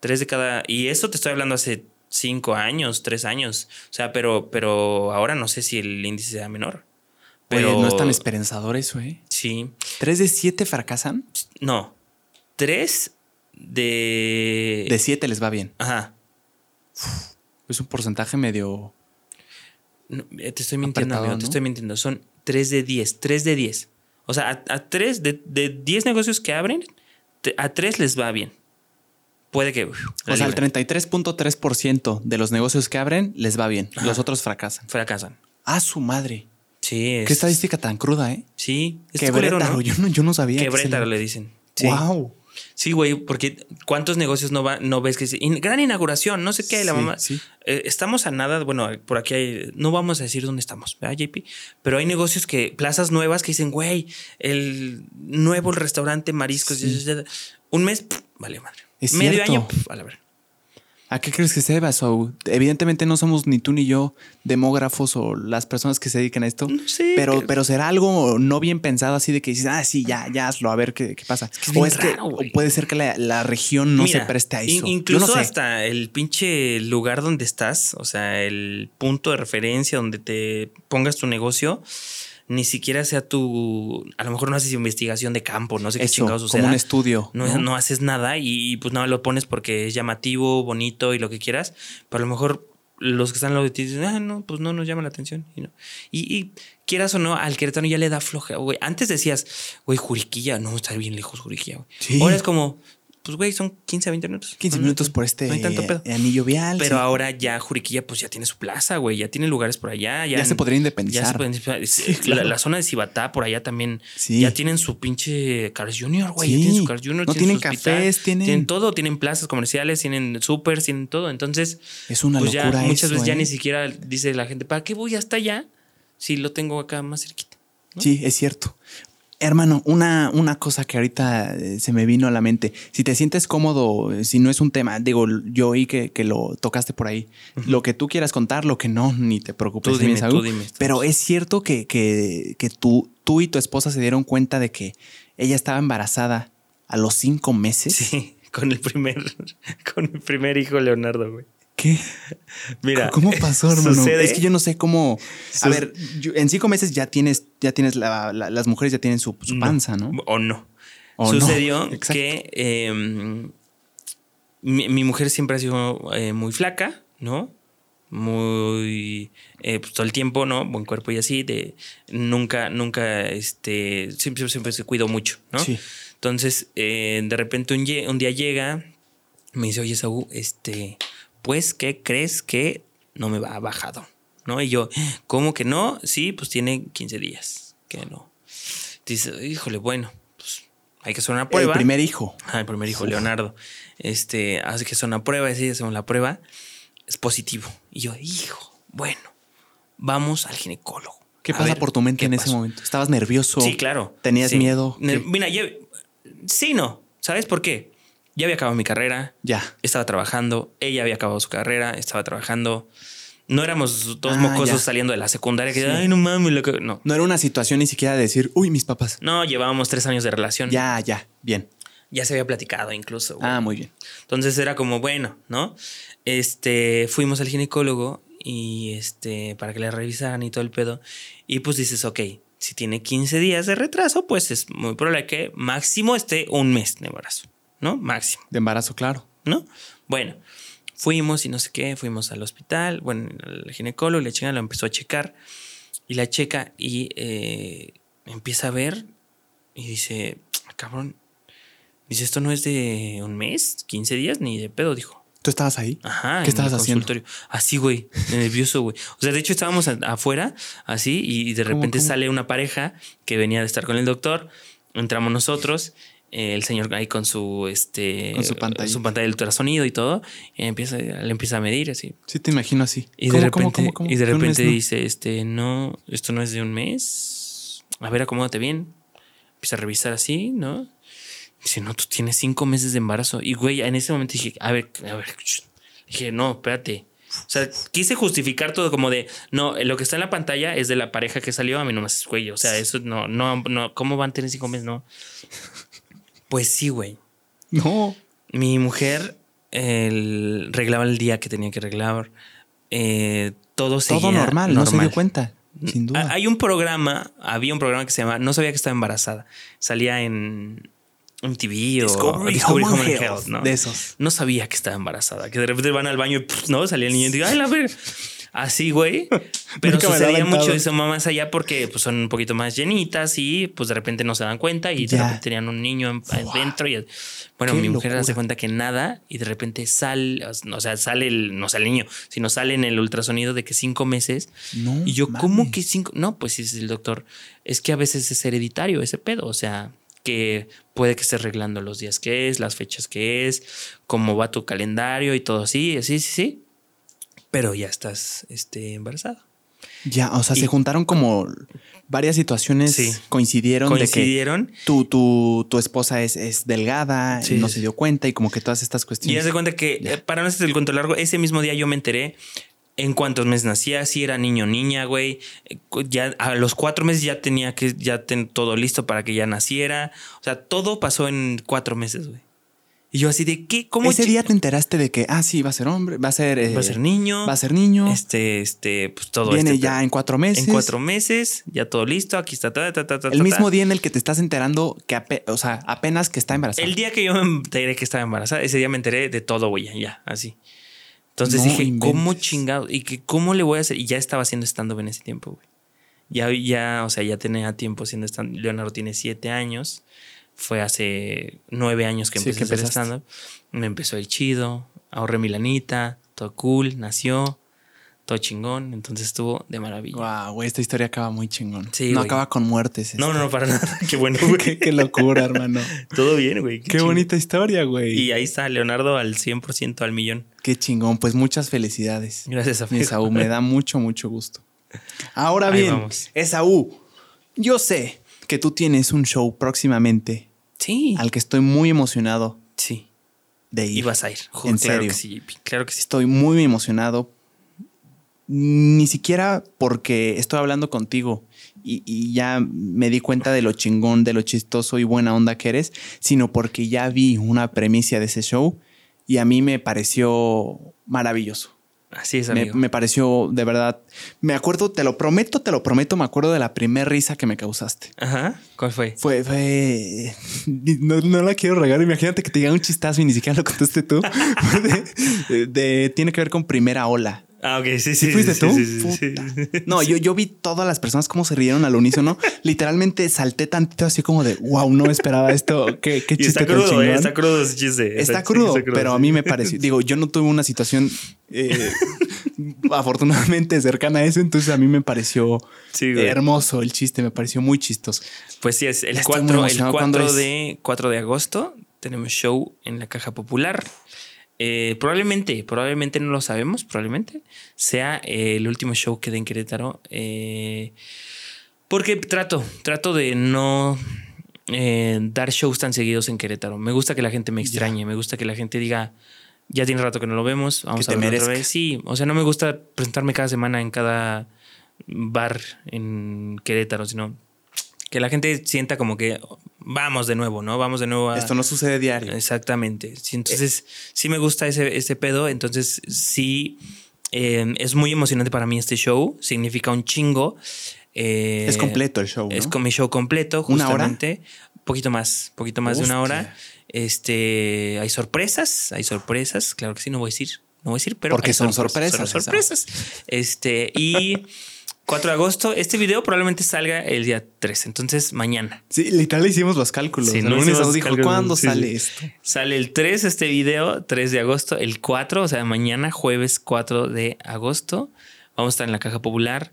S2: Tres de cada. Y eso te estoy hablando hace cinco años, tres años. O sea, pero, pero ahora no sé si el índice sea menor.
S1: Pero no es tan esperanzador eso, ¿eh?
S2: Sí.
S1: ¿Tres de siete fracasan?
S2: No. Tres de.
S1: De siete les va bien.
S2: Ajá.
S1: es un porcentaje medio.
S2: Eh, te estoy mintiendo, amigo, Te estoy mintiendo. Son tres de diez. Tres de diez. O sea, a, tres de, de 10 negocios que abren, a tres les va bien. puede que.
S1: o sea, el 33.3% de los negocios que abren les va bien. Los otros fracasan.
S2: Fracasan.
S1: Ah, su madre.
S2: Sí.
S1: Qué estadística tan cruda, ¿eh?
S2: Sí.
S1: Qué ¿no? Yo, no, yo no sabía.
S2: Quebrétaro le dicen.
S1: Sí. Wow.
S2: Sí, güey, porque ¿cuántos negocios no va, no ves que gran inauguración, no sé qué, la mamá. Sí. Eh, estamos a nada, bueno, por aquí hay, no vamos a decir dónde estamos, ¿verdad, JP? Pero hay negocios que, plazas nuevas que dicen, güey, el nuevo restaurante mariscos, un mes, vale madre. Medio año, vale, a ver.
S1: ¿A qué crees que se deba? Evidentemente no somos ni tú ni yo demógrafos o las personas que se dedican a esto. Sí, pero, pero será algo no bien pensado así de que dices, ah, sí, ya, ya hazlo, a ver qué, qué pasa. o es que puede ser que la, región no se preste a eso.
S2: incluso hasta el pinche lugar donde estás, o sea, el punto de referencia donde te pongas tu negocio ni siquiera sea tu. A lo mejor no haces investigación de campo, no sé qué chingados suceda.
S1: Como un estudio.
S2: No, ¿no? haces nada y, pues nada lo pones porque es llamativo, bonito y lo que quieras. Pero a lo mejor los que están en la ti dicen, ah, no, pues no nos llama la atención. Y, no. y, quieras o no, al queretano ya le da floja, güey. Antes decías, güey, Juriquilla, no, está bien lejos Juriquilla, güey. Ahora es como, pues güey, son 15 a 20 minutos.
S1: 15 minutos por este anillo vial.
S2: Pero ahora ya Juriquilla pues ya tiene su plaza, güey, ya tiene lugares por allá.
S1: Ya, se podría independizar.
S2: la, zona de Cibatá por allá también ya tienen su pinche Cars Junior, güey, ya tienen su Cars Junior.
S1: No tienen, cafés, tienen...
S2: tienen... todo, tienen plazas comerciales, tienen súper, tienen todo. Entonces,
S1: es una pues
S2: locura
S1: ya
S2: muchas veces ya ni
S1: ¿eh?
S2: siquiera dice la gente, ¿para qué voy hasta allá si lo tengo acá más cerquita?
S1: Sí, es cierto. Hermano, una, una cosa que ahorita eh, se me vino a la mente. Si te sientes cómodo, eh, si no es un tema, digo, yo oí que, que lo tocaste por ahí. Lo que tú quieras contar, lo que no, ni te preocupes.
S2: Tú dime, tú dime.
S1: Pero es cierto que, que, que tú, tú y tu esposa se dieron cuenta de que ella estaba embarazada a los cinco meses.
S2: Sí, con el primer, con el primer hijo Leonardo, güey.
S1: ¿Qué? Mira. ¿Cómo pasó, hermano? Es que yo no sé cómo. A ver, en cinco meses ya tienes, ya tienes las mujeres ya tienen su, panza, ¿no?
S2: O no. Sucedió que em, mi, mujer siempre ha sido eh, muy flaca, ¿no? Muy eh, pues, todo el tiempo, ¿no? Buen cuerpo y así, de nunca, nunca, este, siempre, siempre se cuidó mucho, ¿no? Sí. Entonces, eh, de repente un, un día llega, me dice, oye, Saúl, este, pues, ¿qué crees que no me va bajado? ¿No? Y yo, ¿cómo que no? Sí, pues tiene 15 días. Que no. Dice, híjole, bueno, pues hay que hacer una prueba.
S1: El primer hijo.
S2: Ah, el primer hijo, Leonardo. Este, hace que hacer una prueba, y hacemos la prueba, es positivo. Y yo, hijo, bueno, vamos al ginecólogo.
S1: ¿Qué pasa por tu mente en ese momento? ¿Estabas nervioso?
S2: Sí, claro.
S1: ¿Tenías miedo?
S2: Mira, yo, sí, no. ¿Sabes por qué? Ya había acabado mi carrera.
S1: Ya.
S2: Estaba trabajando. Ella había acabado su carrera. Estaba trabajando. No éramos todos ah, mocosos saliendo de la secundaria que, ay, no mames, no.
S1: No era una situación ni siquiera de decir, uy, mis papás.
S2: No, llevábamos tres años de relación.
S1: Ya, ya, bien.
S2: Ya se había platicado incluso.
S1: Ah, muy bien.
S2: Entonces era como, bueno, ¿no? Este, fuimos al ginecólogo y este, para que le revisaran y todo el pedo. Y pues dices, ok, si tiene 15 días de retraso, pues es muy probable que máximo esté un mes de embarazo. ¿No? Máximo.
S1: De embarazo, claro.
S2: ¿No? Bueno, fuimos y no sé qué, fuimos al hospital, bueno, el ginecólogo, la chica lo empezó a checar y la checa y eh, empieza a ver y dice, ah, cabrón, dice, esto no es de un mes, 15 días, ni de pedo, dijo.
S1: ¿Tú estabas ahí?
S2: Ajá.
S1: ¿Qué estabas haciendo?
S2: Así, güey, nervioso, güey. O sea, de hecho estábamos afuera, así, y de repente sale una pareja que venía de estar con el doctor, entramos nosotros el señor ahí con su este
S1: con su pantalla,
S2: su pantalla de ultrasonido y todo y empieza le empieza a medir así.
S1: Sí te imagino así.
S2: Y de repente y de repente dice este no esto no es de un mes. A ver acomódate bien empieza a revisar así no dice no tú tienes cinco meses de embarazo y güey en ese momento dije a ver a ver dije no espérate o sea, quise justificar todo como de, no, lo que está en la pantalla es de la pareja que salió, a mí no me güey. O sea, eso no, no, no, ¿cómo van a tener cinco meses? No. Pues sí, güey.
S1: No.
S2: Mi mujer el, reglaba el día que tenía que reglar. Eh, todo seguía
S1: Todo normal, no se dio cuenta. Sin duda.
S2: Hay un programa, había un programa que se llama No sabía que estaba embarazada. Salía en MTV o
S1: Discovery, Home, Health, ¿no? De esos.
S2: No sabía que estaba embarazada. Que de repente van al baño y no salía el niño y digo, ay, la verga. Así, güey. Pero sucedía mucho eso más allá porque pues, son un poquito más llenitas y pues de repente no se dan cuenta y de repente tenían un niño adentro y bueno, mi mujer se cuenta que nada y de repente sale, o sea, sale el, no sale el niño, sino sale en el ultrasonido de que cinco meses. No, y yo, ¿cómo que cinco? No, pues es el doctor. Es que a veces es hereditario ese pedo, o sea, que puede que estés arreglando los días que es, las fechas que es, cómo va tu calendario y todo así, sí, sí, sí. Pero ya estás este, embarazada.
S1: Ya, o sea, se juntaron como varias situaciones coincidieron,
S2: coincidieron
S1: de que tu, tu, tu esposa es, es delgada y no se dio cuenta y como que todas estas cuestiones.
S2: Y ya se cuenta que, eh, para no hacer el cuento largo, ese mismo día yo me enteré en cuántos meses nacía, si era niño o niña, güey. Eh, ya a los cuatro meses ya tenía que ya todo listo para que ya naciera. O sea, todo pasó en cuatro meses, güey. Y yo así de qué, ¿cómo?
S1: Ese día te enteraste de que, ah, sí, va a ser hombre, va a ser...
S2: va a ser niño.
S1: Va a ser niño.
S2: Este, este, pues todo.
S1: Viene
S2: este,
S1: ya en cuatro meses.
S2: En cuatro meses, ya todo listo, aquí está, ta, ta, ta,
S1: El mismo día en el que te estás enterando que, o sea, apenas que está embarazada.
S2: El día que yo me enteré que estaba embarazada, ese día me enteré de todo, güey, ya, así. Entonces dije, ¿cómo chingado? ¿Y que cómo le voy a hacer? Y ya estaba haciendo stand-up en ese tiempo, güey. Ya, ya, o sea, ya tenía tiempo haciendo stand Leonardo tiene siete años. Fue hace nueve años que empecé a hacer stand-up me empezó el chido, ahorré mi lanita, todo cool, nació, todo chingón, entonces estuvo de maravilla.
S1: Wow, güey, esta historia acaba muy chingón. Sí, no acaba con muertes.
S2: No, no, no, para nada. Qué bueno,
S1: güey. qué, locura, hermano.
S2: todo bien, güey.
S1: Qué, bonita historia, güey.
S2: Y ahí está Leonardo al 100% al millón.
S1: Qué chingón, pues muchas felicidades.
S2: Gracias,
S1: amigo. Esaú, me da mucho, mucho gusto. Ahora bien, Esaú, yo sé que tú tienes un show próximamente.
S2: Sí.
S1: Al que estoy muy emocionado.
S2: Sí
S1: de ir.
S2: Ibas a ir.
S1: en claro serio. Que sí, claro que sí. Estoy muy emocionado. Ni siquiera porque estoy hablando contigo y, y, ya me di cuenta de lo chingón, de lo chistoso y buena onda que eres, sino porque ya vi una premicia de ese show y a mí me pareció maravilloso.
S2: Así es,
S1: amigo. Me, pareció de verdad. Me acuerdo, te lo prometo, te lo prometo, me acuerdo de la primera risa que me causaste.
S2: Ajá. ¿Cuál fue?
S1: Fue, fue. No, la quiero regar. Imagínate que te diga un chistazo y ni siquiera lo contaste tú. de, tiene que ver con primera ola.
S2: Ah, ok, sí, sí.
S1: fuiste tú? no, yo, yo vi todas las personas cómo se rieron al unísono. Literalmente salté tantito así como de wow, no esperaba esto. Qué, qué chiste
S2: está crudo, eh, está crudo ese chiste.
S1: Está, crudo, pero a mí me pareció. Digo, yo no tuve una situación eh, afortunadamente cercana a eso, entonces a mí me pareció hermoso el chiste, me pareció muy chistoso.
S2: Pues sí, es el 4, el 4 de, 4 de agosto. Tenemos show en la Caja Popular. Eh, probablemente, probablemente no lo sabemos, probablemente sea eh, el último show que dé en Querétaro. Eh, porque trato, trato de no dar shows tan seguidos en Querétaro. Me gusta que la gente me extrañe, me gusta que la gente diga, ya tiene rato que no lo vemos, vamos a ver otra vez. Sí, o sea, no me gusta presentarme cada semana en cada bar en Querétaro, sino que la gente sienta como que vamos de nuevo, ¿no? Vamos de nuevo a...
S1: Esto no sucede diario.
S2: Exactamente. entonces, sí me gusta ese, ese pedo. Entonces, sí, eh, es muy emocionante para mí este show. Significa un chingo.
S1: Eh, es completo el show.
S2: Es con mi show completo, justamente. ¿Una hora? Poquito más, poquito más de una hora. Este, hay sorpresas, hay sorpresas. Claro que sí, no voy a decir, no voy a decir, pero.
S1: Porque son sorpresas.
S2: Son sorpresas. Este, y. 4 de agosto. Este video probablemente salga el día 3, entonces mañana.
S1: Sí, literal hicimos los cálculos. Sí, no dijo, ¿cuándo sale esto?
S2: Sale el 3 este video, 3 de agosto. El 4, o sea, mañana, jueves 4 de agosto. Vamos a estar en la caja popular.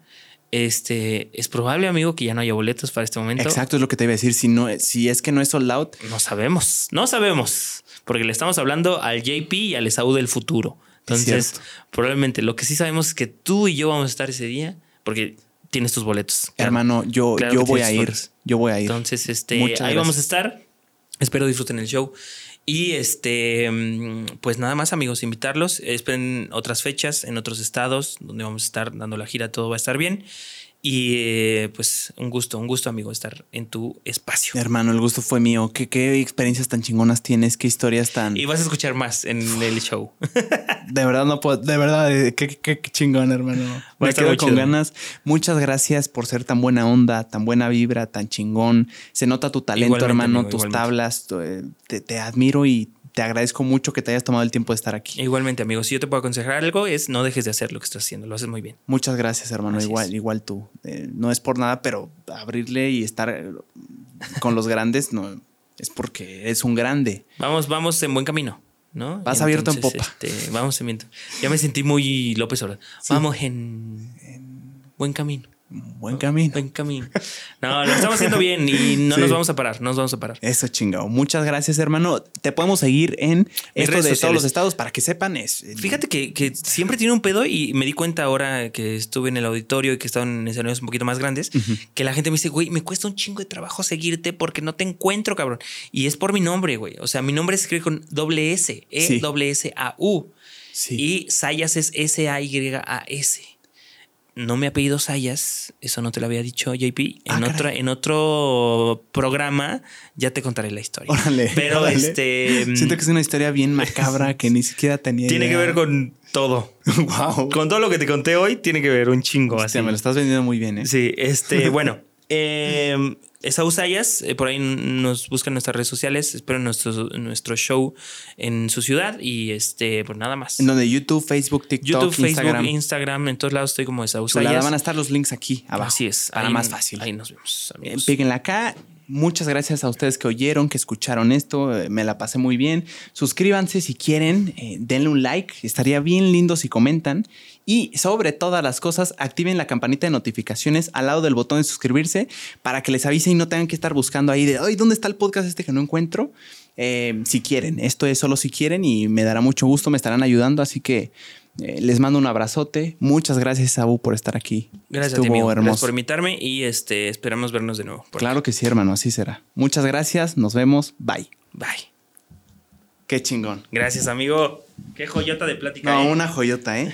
S2: Este es probable, amigo, que ya no haya boletos para este momento.
S1: Exacto, es lo que te iba a decir. Si no, si es que no es sold out,
S2: no sabemos, no sabemos, porque le estamos hablando al JP y al Esaú del futuro. Entonces, probablemente lo que sí sabemos es que tú y yo vamos a estar ese día porque tienes tus boletos.
S1: Hermano, yo, yo voy a ir. Yo voy a ir.
S2: Entonces, este, ahí vamos a estar. Espero disfruten el show. Y este, mm, pues nada más, amigos, invitarlos. Esperen otras fechas en otros estados donde vamos a estar dando la gira. Todo va a estar bien. Y eh, pues un gusto, un gusto, amigo, estar en tu espacio.
S1: Hermano, el gusto fue mío. ¿Qué, qué experiencias tan chingonas tienes? ¿Qué historias tan.
S2: Y vas a escuchar más en el show.
S1: de verdad, no puedo. De verdad, eh, qué, qué, chingón, hermano. Me quedo con ganas. Muchas gracias por ser tan buena onda, tan buena vibra, tan chingón. Se nota tu talento, hermano, tus tablas. Eh, te, te admiro y te agradezco mucho que te hayas tomado el tiempo de estar aquí.
S2: Igualmente, amigo, si yo te puedo aconsejar algo es no dejes de hacer lo que estás haciendo, lo haces muy bien.
S1: Muchas gracias, hermano, igual, igual tú. Eh, no es por nada, pero abrirle y estar con los grandes no es porque es un grande.
S2: Vamos, vamos en buen camino. ¿no?
S1: Vas abierto en popa.
S2: Este, vamos en viento. Ya me sentí muy López Obrador. Vamos en, buen camino.
S1: Buen camino.
S2: Buen camino. No, lo estamos haciendo bien y no nos vamos a parar, no nos vamos a parar.
S1: Eso chingado. Muchas gracias, hermano. Te podemos seguir en esto de todos los estados para que sepan. Es,
S2: Fíjate que, siempre tiene un pedo y me di cuenta ahora que estuve en el auditorio y que estaban en escenarios un poquito más grandes, que la gente me dice, güey, me cuesta un chingo de trabajo seguirte porque no te encuentro, cabrón. Y es por mi nombre, güey. O sea, mi nombre se escribe con doble S, E, doble S, A, U. Y Sayas es S-A-Y-A-S no me ha pedido Sayas, eso no te lo había dicho JP. En, ah, en otro programa ya te contaré la historia.
S1: Órale,
S2: Pero este.
S1: Siento que es una historia bien macabra que ni siquiera tenía.
S2: Tiene que ver con todo. wow. Con todo lo que te conté hoy, tiene que ver un chingo.
S1: así. me lo estás vendiendo muy bien, ¿eh?
S2: Sí, este, bueno. Eh, Sayas, eh, por ahí nos buscan nuestras redes sociales, espero nuestro, nuestro show en su ciudad y este, pues nada más.
S1: En donde YouTube, Facebook, TikTok,
S2: YouTube, Facebook, Instagram, en todos lados estoy como Esaú Sayas.
S1: Van a estar los links aquí abajo.
S2: Así es.
S1: Para más fácil.
S2: Ahí nos vemos.
S1: Eh, píquenla acá Muchas gracias a ustedes que oyeron, que escucharon esto. Eh, me la pasé muy bien. Suscríbanse si quieren, eh, denle un like. Estaría bien lindo si comentan. Y sobre todas las cosas, activen la campanita de notificaciones al lado del botón de suscribirse para que les avise y no tengan que estar buscando ahí de, ay, ¿dónde está el podcast este que no encuentro? Eh, si quieren, esto es solo si quieren y me dará mucho gusto, me estarán ayudando. Así que eh, les mando un abrazote. Muchas gracias, Sabu, por estar aquí.
S2: Gracias Estuvo Gracias por invitarme y este, esperamos vernos de nuevo.
S1: Claro que sí, hermano, así será. Muchas gracias, nos vemos. Bye.
S2: Bye.
S1: Qué chingón.
S2: Gracias, amigo. Qué joyota de plática.
S1: No, ¿eh? una joyota, ¿eh?